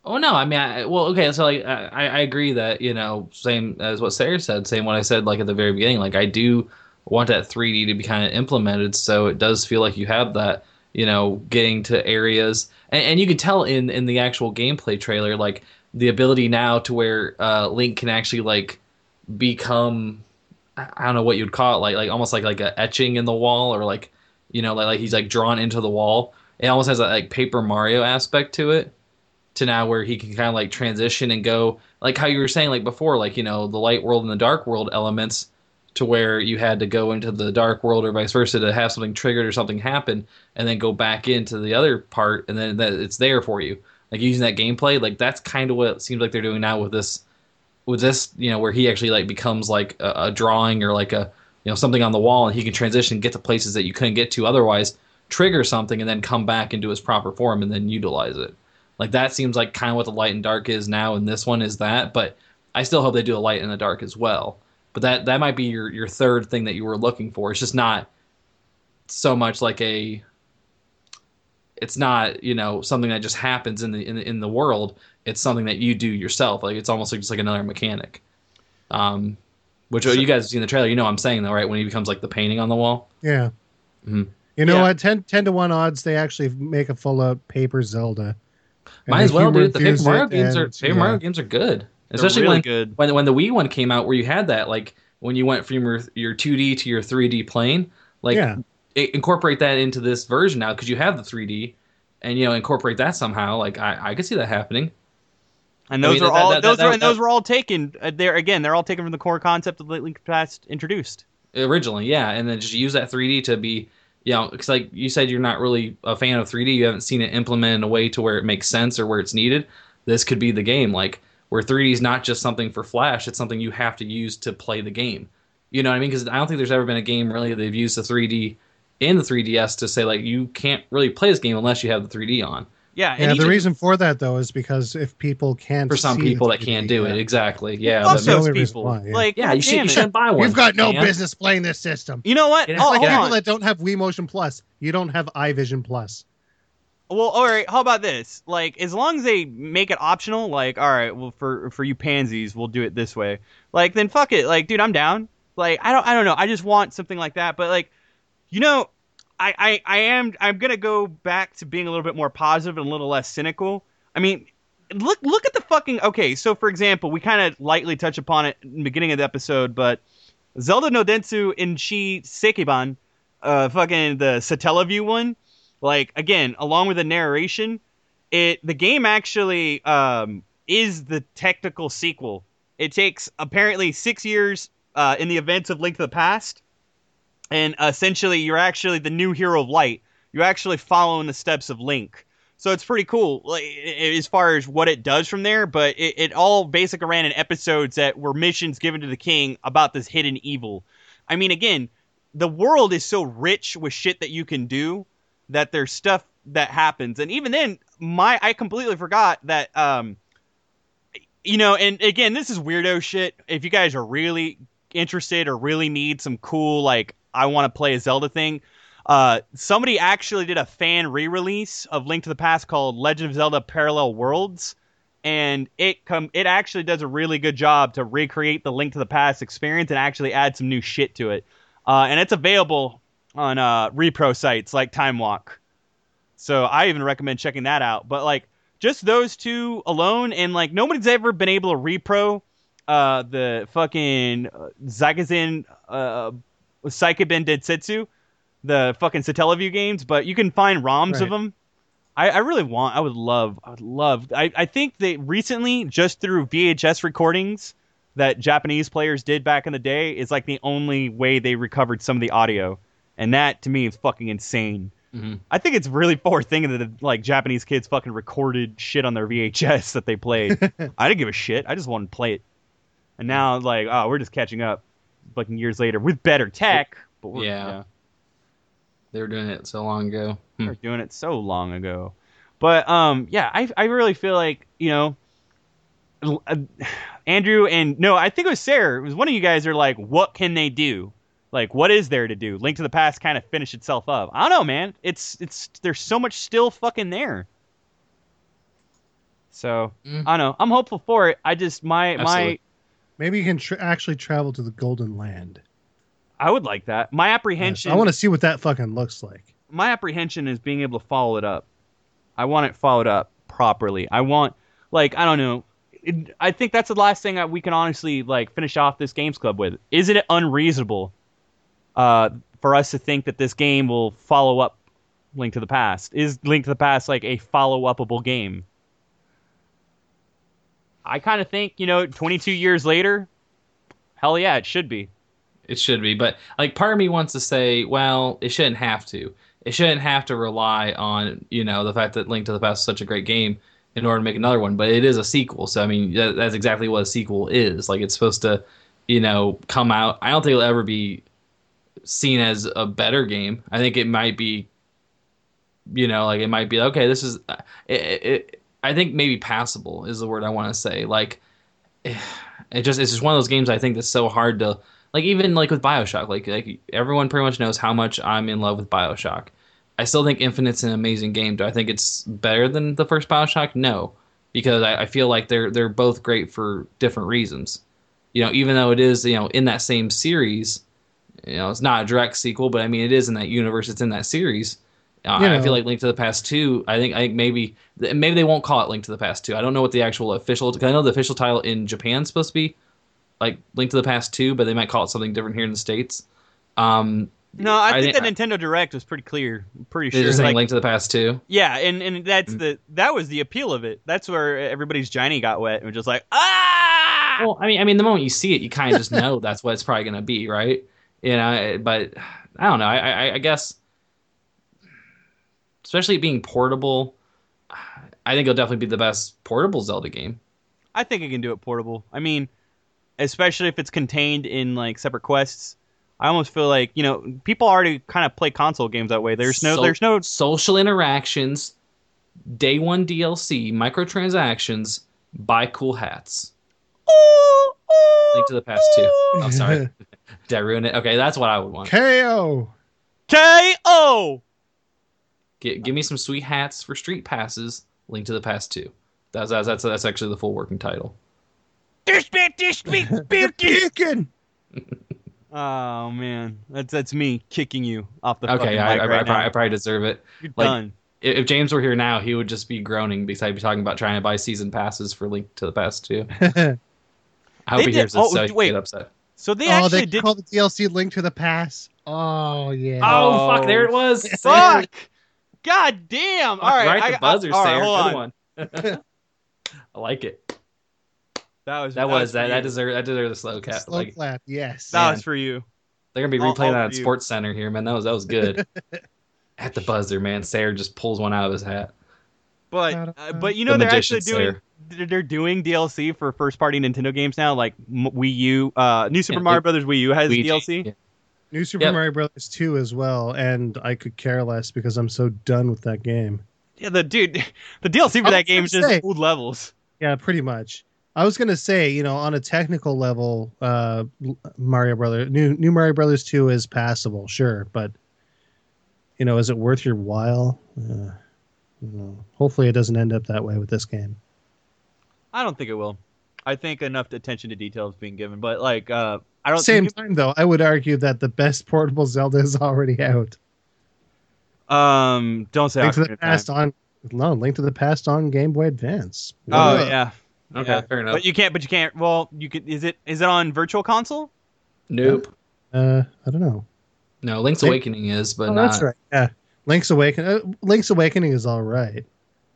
Oh no, I mean, I, well, okay, so like, I, I agree that you know, same as what Sarah said, same what I said like at the very beginning. Like, I do want that 3D to be kind of implemented, so it does feel like you have that, you know, getting to areas, and, and you can tell in in the actual gameplay trailer, like the ability now to where uh, Link can actually like become, I don't know what you'd call it, like like almost like like a etching in the wall, or like, you know, like like he's like drawn into the wall. It almost has that like Paper Mario aspect to it to now where he can kind of like transition and go like how you were saying like before like you know the light world and the dark world elements to where you had to go into the dark world or vice versa to have something triggered or something happen and then go back into the other part and then that it's there for you like using that gameplay like that's kind of what it seems like they're doing now with this with this you know where he actually like becomes like a, a drawing or like a you know something on the wall and he can transition get to places that you couldn't get to otherwise trigger something and then come back into his proper form and then utilize it like that seems like kind of what the light and dark is now, and this one is that. But I still hope they do a light and a dark as well. But that that might be your your third thing that you were looking for. It's just not so much like a. It's not you know something that just happens in the in the, in the world. It's something that you do yourself. Like it's almost like just like another mechanic. Um, which So- you guys see in the trailer, you know what I'm saying though, right? When he becomes like the painting on the wall. Yeah. Mhm. You know Yeah. what? 10, 10 to one odds. They actually make a full out paper Zelda. Might as well, humor dude. The Paper Mario it games are Paper yeah. Mario games are good, They're especially really when good. when when the Wii one came out, where you had that like when you went from your your 2D to your 3D plane, like Yeah. i- incorporate that into this version now because you have the 3D, and you know incorporate that somehow. Like I I could see that happening. And I those mean, are that- all that- those that- are and that- those were all taken. Uh, they're again, they're all taken from the core concept of Link Past introduced. originally, yeah, and then just use that 3D to be, you know, because like you said, you're not really a fan of 3D. You haven't seen it implemented in a way to where it makes sense or where it's needed. This could be the game, like where 3D is not just something for Flash; it's something you have to use to play the game. You know what I mean? Because I don't think there's ever been a game really that they've used the 3D in the 3DS to say like you can't really play this game unless you have the 3D on. Yeah, and Yeah, the even- reason for that though is because if people can't, For some see people that 3D, can't do it, exactly. Yeah, fuck but- the those only reason people. why, yeah. Like, yeah, you, should, damn you it. shouldn't buy one. You've got no man. business playing this system. You know what? It Oh, has like people on. that don't have Wii Motion Plus, you don't have iVision Plus. Well, all right. How about this? Like, as long as they make it optional, like, all right, well, for for you pansies, we'll do it this way. Like, then fuck it. Like, dude, I'm down. Like, I don't, I don't know. I just want something like that. But like, you know, I, I, I am, I'm gonna go back to being a little bit more positive and a little less cynical. I mean, look, look at the fucking. Okay, so for example, we kind of lightly touch upon it in the beginning of the episode, but Zelda no Densu in Shi Sekiban, uh, fucking the Satellaview one like again along with the narration it the game actually um is the technical sequel. It takes apparently six years uh in the events of link to the past and essentially you're actually the new hero of light. You're actually following the steps of link. So it's pretty cool like, as far as what it does from there but it, it all basically ran in episodes that were missions given to the king about this hidden evil. I mean again the world is so rich with shit that you can do that there's stuff that happens. And even then my i completely forgot that um you know and again this is weirdo shit. If you guys are really interested or really need some cool like i want to play a zelda thing uh somebody actually did a fan re-release of link to the past called legend of zelda parallel worlds. And it come it actually does a really good job to recreate the link to the past experience and actually add some new shit to it. Uh, and it's available on uh, repro sites like Time Walk. So I even recommend checking that out. But like just those two alone, and like nobody's ever been able to repro uh, the fucking uh, Zagazin uh, Densetsu, the fucking Satellaview games, but you can find ROMs of them. I, I really want. I would love. I would love. I, I think that recently just through VHS recordings that Japanese players did back in the day is like the only way they recovered some of the audio, and that to me is fucking insane. Mhm. I think it's really poor thinking that like Japanese kids fucking recorded shit on their VHS that they played. I didn't give a shit. I just wanted to play it, and now like oh we're just catching up, fucking years later with better tech. But we're, Yeah. They were doing it so long ago. Hmm. We're doing it so long ago. But um, yeah, I I really feel like you know, uh, Andrew and no, I think it was Sarah. It was one of you guys are like, what can they do? Like, what is there to do? Link to the Past kind of finished itself up. I don't know, man. It's it's there's so much still fucking there. So Mm. I don't know. I'm hopeful for it. I just my my Maybe you can tr- actually travel to the Golden Land. I would like that. My Yes, apprehension. I want to see what that fucking looks like. my apprehension is being able to follow it up. I want it followed up properly. I want, like, I don't know. It, I think that's the last thing that we can honestly like finish off this games club with. Isn't it unreasonable uh, for us to think that this game will follow up Link to the Past? Is Link to the Past like a follow upable game? I kind of think you know, 22 years later, hell yeah, it should be. It should be, but like part of me wants to say, well, it shouldn't have to. It shouldn't have to rely on you know the fact that Link to the Past is such a great game in order to make another one. But it is a sequel, so I mean that, that's exactly what a sequel is. Like it's supposed to, you know, come out. I don't think it'll ever be seen as a better game. I think it might be, you know, like it might be okay. This is, uh, it, it, I think maybe passable is the word I want to say. Like it just it's just one of those games I think that's so hard to like even like with Bioshock like like everyone pretty much knows how much I'm in love with Bioshock. I still think Infinite's an amazing game. Do I think it's better than the first Bioshock? No, because I, I feel like they're they're both great for different reasons. You know, even though it is you know in that same series, you know it's not a direct sequel, but I mean it is in that universe. It's in that series. Uh, You I feel like Link to the Past two. I think I think maybe maybe they won't call it Link to the Past two. I don't know what the actual official. Cause I know the official title in Japan is supposed to be like Link to the Past two, but they might call it something different here in the states. Um, No, I, I think think- the Nintendo Direct was pretty clear. I'm pretty they're sure. just saying like- Link to the Past two. Yeah, and and that's Mm. the that was the appeal of it. That's where everybody's Johnny got wet and was just like ah. Well, I mean, I mean, the moment you see it, you kind of just know that's what it's probably going to be, right? You know, but I don't know. I, I, I guess, especially being portable, I think it'll definitely be the best portable Zelda game. I think it can do it portable. I mean, especially if it's contained in like separate quests. I almost feel like you know people already kind of play console games that way. There's no, So- there's no. social interactions, day one DLC, microtransactions, buy cool hats. Link to the past too. Oh, sorry. Did I ruin it? Okay, that's what I would want. KO. K.O. Gi- give me some sweet hats for street passes. Link to the past two. That's that's that's, that's actually the full working title. This bit, this bit, bit. Beacon. Oh man, that's that's me kicking you off the Okay, fucking I, mic I, right I, probably, now. I probably deserve it. You're like- done. If if James were here now, he would just be groaning because I'd be talking about trying to buy season passes for Link to the Past two. I hope They he did- hears this oh, so he wait. can get upset. So they oh, actually they did. call the DLC Link to the Past. Oh yeah. Oh, fuck! There it Oh, was. Fuck! God damn! Fuck, All right, right I, the buzzer, I, all right, Sarah. hold Good on. one. I like it. That was That was that. for That you. deserved. That deserved a slow cap. Slow Like clap. Yes. That Man. was for you. they're gonna be All- replaying all that at. Sports Center here, man. That was that was good. At the buzzer, man. Sarah just pulls one out of his hat. But uh, but you know The they're actually magician doing Slayer. They're- they're doing DLC for first party Nintendo games now, like Wii U. Uh, New Super Yeah, Mario it- Brothers Wii U has Luigi. DLC. Yeah. New Super Yep. Mario Brothers 2 as well, and I could care less because I'm so done with that game. Yeah, the dude, the DLC for that game is just say- old levels. Yeah, pretty much. I was gonna say, you know, on a technical level, uh, Mario Brothers, new new Mario Brothers 2 is passable, sure, but you know, is it worth your while? Uh, you know, hopefully, it doesn't end up that way with this game. I don't think it will. I think enough attention to detail is being given, but like, uh, I don't. Same think time, though, I would argue that the best portable Zelda is already out. um, don't say Link to the of Time. Past on no, Link to the Past on Game Boy Advance. Oh Ugh. yeah. Okay, Yeah. fair enough. But you can't. But you can't. Well, you could. Is it? Is it on Virtual Console? nope. Uh, I don't know. No, Link's Link- Awakening is, but oh, not. that's right. Yeah, Link's Awakening. Uh, Link's Awakening is all right.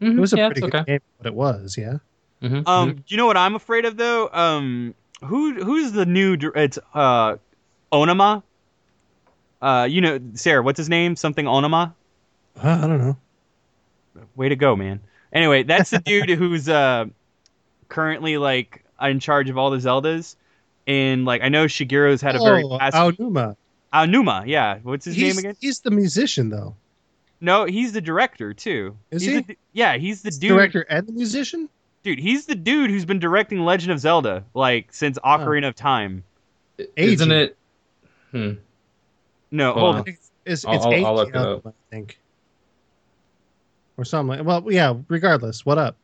Mhm, It was a yeah, pretty good okay. game, but it was, yeah. Mhm, Um, mhm. do you know what I'm afraid of though? Um, who who's the new? It's uh, Onama. Uh, you know, Sarah. What's his name? Something Onama. Uh, I don't know. Way to go, man. Anyway, that's the dude who's uh currently like in charge of all the Zeldas. And like I know Shigeru's had a very oh, fast Aonuma. Aonuma, yeah. What's his He's, name again? he's the musician, though. No, he's the director too. Is He's he? the- yeah, he's the He's director and the musician. Dude, he's the dude who's been directing Legend of Zelda like since Ocarina of Time. Isn't Eiji. it? Hmm. No, Hold hold on. on. It's, it's, I'll- it's I'll- I'll look it Eiji, I think. Or something like Well, yeah, regardless. What up?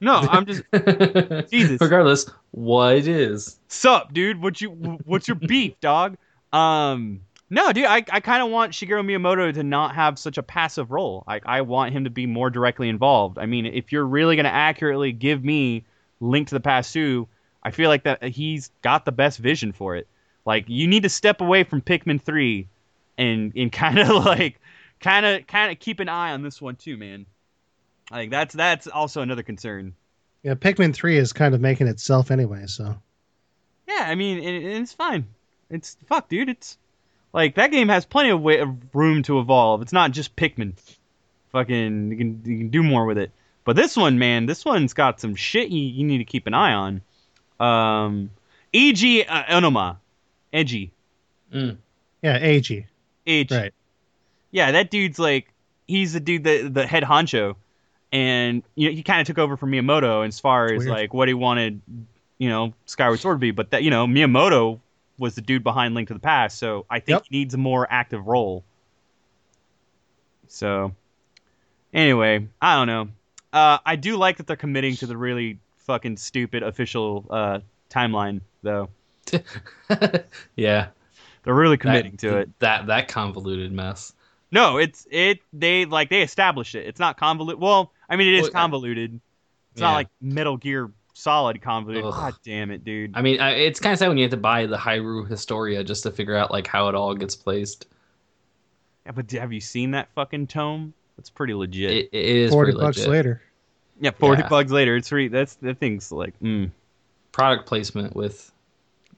No, I'm just Jesus. Regardless, what it is. sup, dude. What you what's your beef, dog? Um no, dude, I, I kind of want Shigeru Miyamoto to not have such a passive role. I, I want him to be more directly involved. I mean, if you're really going to accurately give me Link to the Past 2, I feel like that he's got the best vision for it. Like, you need to step away from Pikmin 3 and, and kind of like, kind of kind of keep an eye on this one too, man. Like, that's that's also another concern. Yeah, Pikmin 3 is kind of making itself anyway, so. Yeah, I mean, and it's fine. It's fuck, dude. It's like that game has plenty of, way, of room to evolve. It's not just Pikmin. Fucking, you can you can do more with it. But this one, man, this one's got some shit you, you need to keep an eye on. Um, E.G. Uh, Onoma, Edgy, Mm. Yeah, Eiji. H. Right. Yeah, that dude's like he's the dude that the head honcho, and you know he kind of took over from Miyamoto as far as Weird. like what he wanted, you know, Skyward Sword to be. But that you know Miyamoto was the dude behind Link to the Past, so I think Yep. he needs a more active role. So, anyway, I don't know. Uh, I do like that they're committing to the really fucking stupid official uh, timeline, though. yeah. They're really that- committing to it. That that convoluted mess. No, it's it. They like they established it. It's not convoluted. Well, I mean, it is Well, convoluted. It's yeah. not like Metal Gear Solid convoluted. Ugh. God damn it, dude. I mean, it's kind of sad when you have to buy the Hyrule Historia just to figure out like how it all gets placed. Yeah, but have you seen that fucking tome? It's pretty legit. It, it is 40 bucks legit. later. yeah, forty yeah. bucks later. It's re- that's that thing's like, mm. Product placement with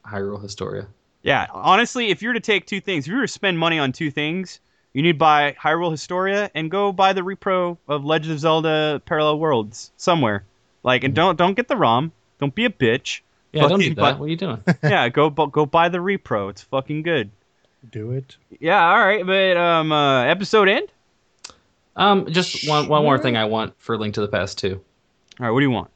Hyrule Historia. Yeah, honestly, if you were to take two things, if you were to spend money on two things, you need to buy Hyrule Historia and go buy the repro of Legend of Zelda Parallel Worlds somewhere. Like, and don't don't get the ROM. Don't be a bitch. Yeah, don't Fucking need that. but- What are you doing? yeah, go bu- go buy the repro. It's fucking good. Do it. Yeah, all right, but um, uh, episode end. Um, just one one more thing I want for Link to the Past too. All right, what do you want?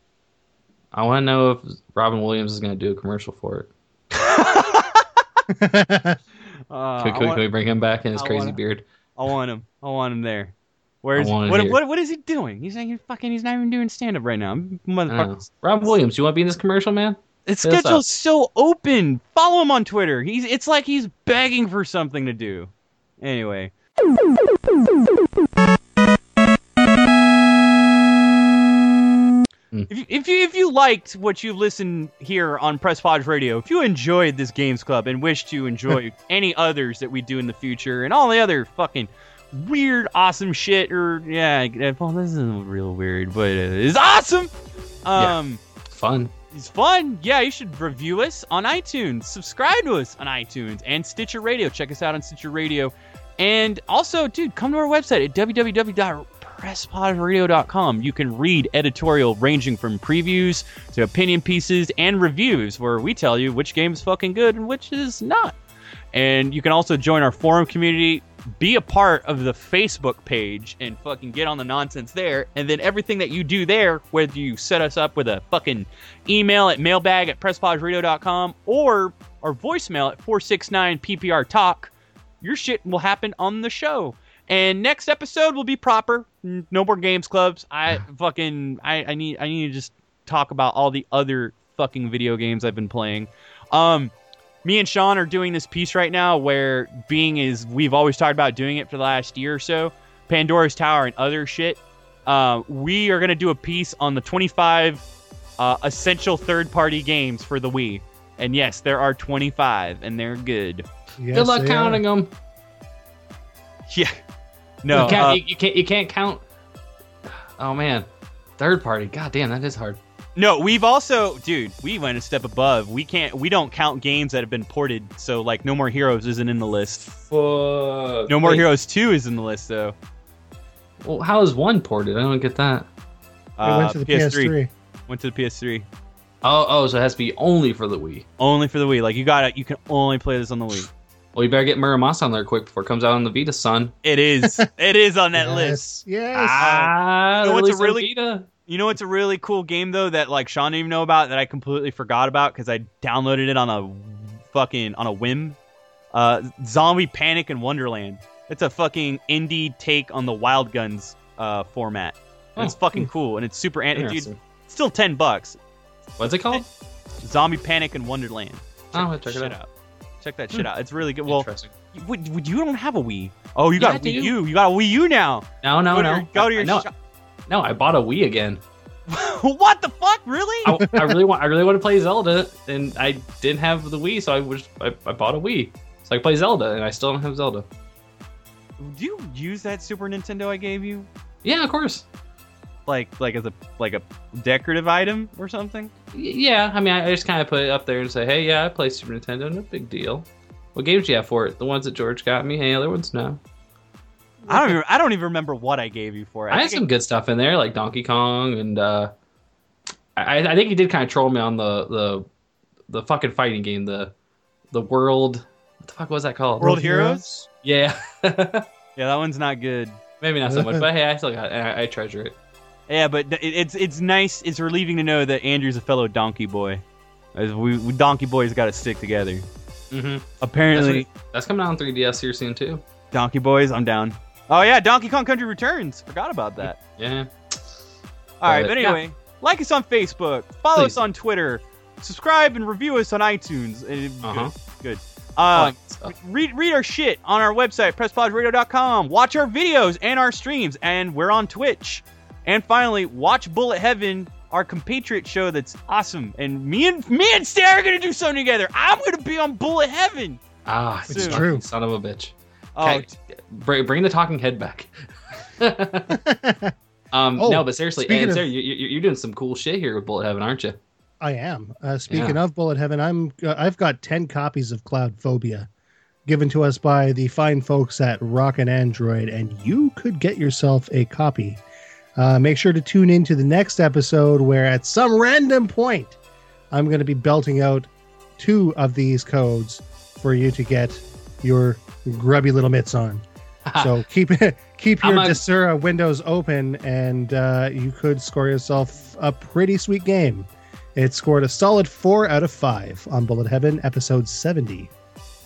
I want to know if Robin Williams is going to do a commercial for it. Uh, Can, I, can, want, can we bring him back in his I crazy wanna- beard? I want him. I want him there. Where's what, what? What is he doing? He's like, he's fucking. He's not even doing stand up right now. Motherfucker. Robin Williams, you want to be in this commercial, man? His schedule's so open. Follow him on Twitter. He's it's like he's begging for something to do. Anyway. Hmm. If you, if you if you liked what you've listened here on Press Pause Radio, if you enjoyed this Games Club and wish to enjoy any others that we do in the future and all the other fucking weird, awesome shit, or yeah, well, this isn't real weird, but it is awesome. Yeah. Um, Fun. it's fun. Yeah, you should review us on iTunes. Subscribe to us on iTunes and Stitcher Radio. Check us out on Stitcher Radio. And also, dude, come to our website at www.presspauseradio.com. You can read editorial ranging from previews to opinion pieces and reviews where we tell you which game is fucking good and which is not. And you can also join our forum community, be a part of the Facebook page, and fucking get on the nonsense there. And then everything that you do there, whether you set us up with a fucking email at mailbag at presspauseradio.com or our voicemail at 469 PPR Talk, your shit will happen on the show. And next episode will be proper. No more games clubs. I fucking I, I need I need to just talk about all the other fucking video games I've been playing. Um me and Sean are doing this piece right now where being is we've always talked about doing it for the last year or so. Pandora's Tower and other shit. Uh, we are gonna do a piece on the 25 uh, essential third-party games for the Wii. And yes, there are 25, and they're good. Yes, Good luck they counting them. Yeah. No. you, can't, uh, you, you can't. You can't count. Oh man, third party. God damn, that is hard. No, we've also, dude, we went a step above. We can't, we don't count games that have been ported. So like, No More Heroes isn't in the list. Fuck. No More Wait, Heroes Two is in the list though. Well, how is one ported? I don't get that. are. It went to the PS3. Went to the PS3. Oh, oh, so it has to be only for the Wii. Only for the Wii. Like you got to You can only play this on the Wii. Well, you better get Muramasa on there quick before it comes out on the Vita, son. It is. it is on that yes. list. Yes. Ah, You know what's a least on really- Vita. You know what's a really cool game though that like Sean didn't even know about that I completely forgot about because I downloaded it on a fucking on a whim. Uh, Zombie Panic in Wonderland. It's a fucking indie take on the Wild Guns uh, format. And it's Oh, fucking cool and it's super an- dude, it's still ten bucks. What's it called? Zombie Panic in Wonderland. Oh, check it shit out. Check that shit out. It's really good. Well, Interesting. you, you don't have a Wii. Oh, you got a Wii. U. You got a Wii U now. No, no, go no. To your, go to your no, shop. No, I bought a Wii again. what the fuck? Really? I, I really want. I really want to play Zelda, and I didn't have the Wii, so I was. I, I bought a Wii, so I play Zelda, and I still don't have Zelda. Do you use that Super Nintendo I gave you? Yeah, of course. like like as a like a decorative item or something? Yeah, I mean, I, I just kind of put it up there and say, "Hey, yeah, I play Super Nintendo. No big deal." What games do you have for it? The ones that George got me. Any other ones? No. I don't even I don't even remember what I gave you for it. I had think some good stuff in there, like Donkey Kong, and uh, I, I think he did kind of troll me on the the the fucking fighting game, the the world. What the fuck was that called? World Heroes? Yeah, Yeah, that one's not good. maybe not so much, but hey, I still got. It. I, I treasure it. Yeah, but it's it's nice. It's relieving to know that Andrew's a fellow donkey boy. As we, we donkey boys got to stick together. Mm-hmm. Apparently, That's coming out on 3DS here soon too. donkey boys, I'm down. Oh yeah, Donkey Kong Country Returns. Forgot about that. Yeah. All right, But, but yeah. anyway, like us on Facebook, follow Please. us on Twitter, subscribe and review us on iTunes. Uh, Uh huh. Good. Uh, stuff. read read our shit on our website presspauseradio.com watch our videos and our streams and we're on twitch and finally watch bullet heaven our compatriot show that's awesome and me and me and sarah are gonna do something together i'm gonna be on bullet heaven Ah, It's son- true. Son of a bitch. oh Okay, bring, bring the talking head back. um, Oh, no, but seriously, and of- Sarah, you, you're doing some cool shit here with Bullet Heaven, aren't you? I am. Uh, speaking of Bullet Heaven, I'm uh, I've got ten copies of Cloudphobia, given to us by the fine folks at Rock and Android, and you could get yourself a copy. Uh, make sure to tune in to the next episode, where at some random point, I'm going to be belting out two of these codes for you to get your grubby little mitts on. so keep keep your a- Desura windows open, and uh, you could score yourself a pretty sweet game. It scored a solid four out of five on Bullet Heaven, episode seventy.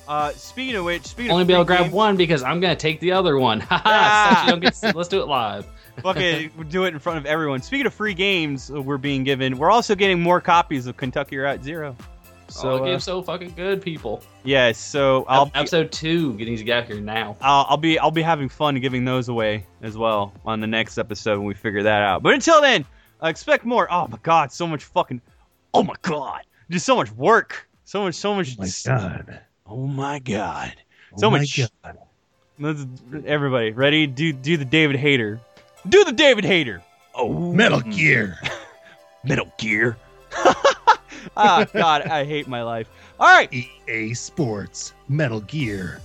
Uh, speaking of which, speaking Only of be able to grab games- one because I'm gonna take the other one. Haha, Ah. such a young get- Let's do it live. Fuck it, do it in front of everyone. Speaking of free games, uh, we're being given. We're also getting more copies of Kentucky Route Zero. So So oh, uh, so fucking good, people. Yeah. so I'll be, Episode two needs to get out here now. I'll, I'll be I'll be having fun giving those away as well on the next episode when we figure that out. But until then, uh, expect more. Oh my god, so much fucking. Oh my god, just so much work, so much, so much. My god! Oh my god. Oh So my much- God. Let's everybody ready? Do do the David Hayter. Do the David Hayter. Oh, Metal Gear. Metal Gear. ah, God, I hate my life. All right, EA Sports. Metal Gear.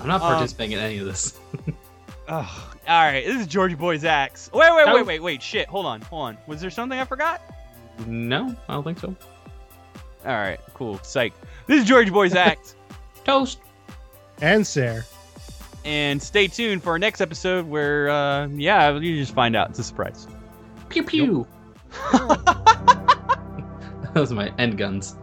I'm not Um, participating in any of this. Ugh. all right. This is Georgie Boy's axe. Wait, wait, Oh. wait, wait, wait. Shit. Hold on, hold on. Was there something I forgot? No, I don't think so. All right, cool. Psych. This is Georgie Boy's axe, Toast. And Sarah. and stay tuned for our next episode where, uh, yeah, you just find out. It's a surprise. Pew pew. Those are my end guns.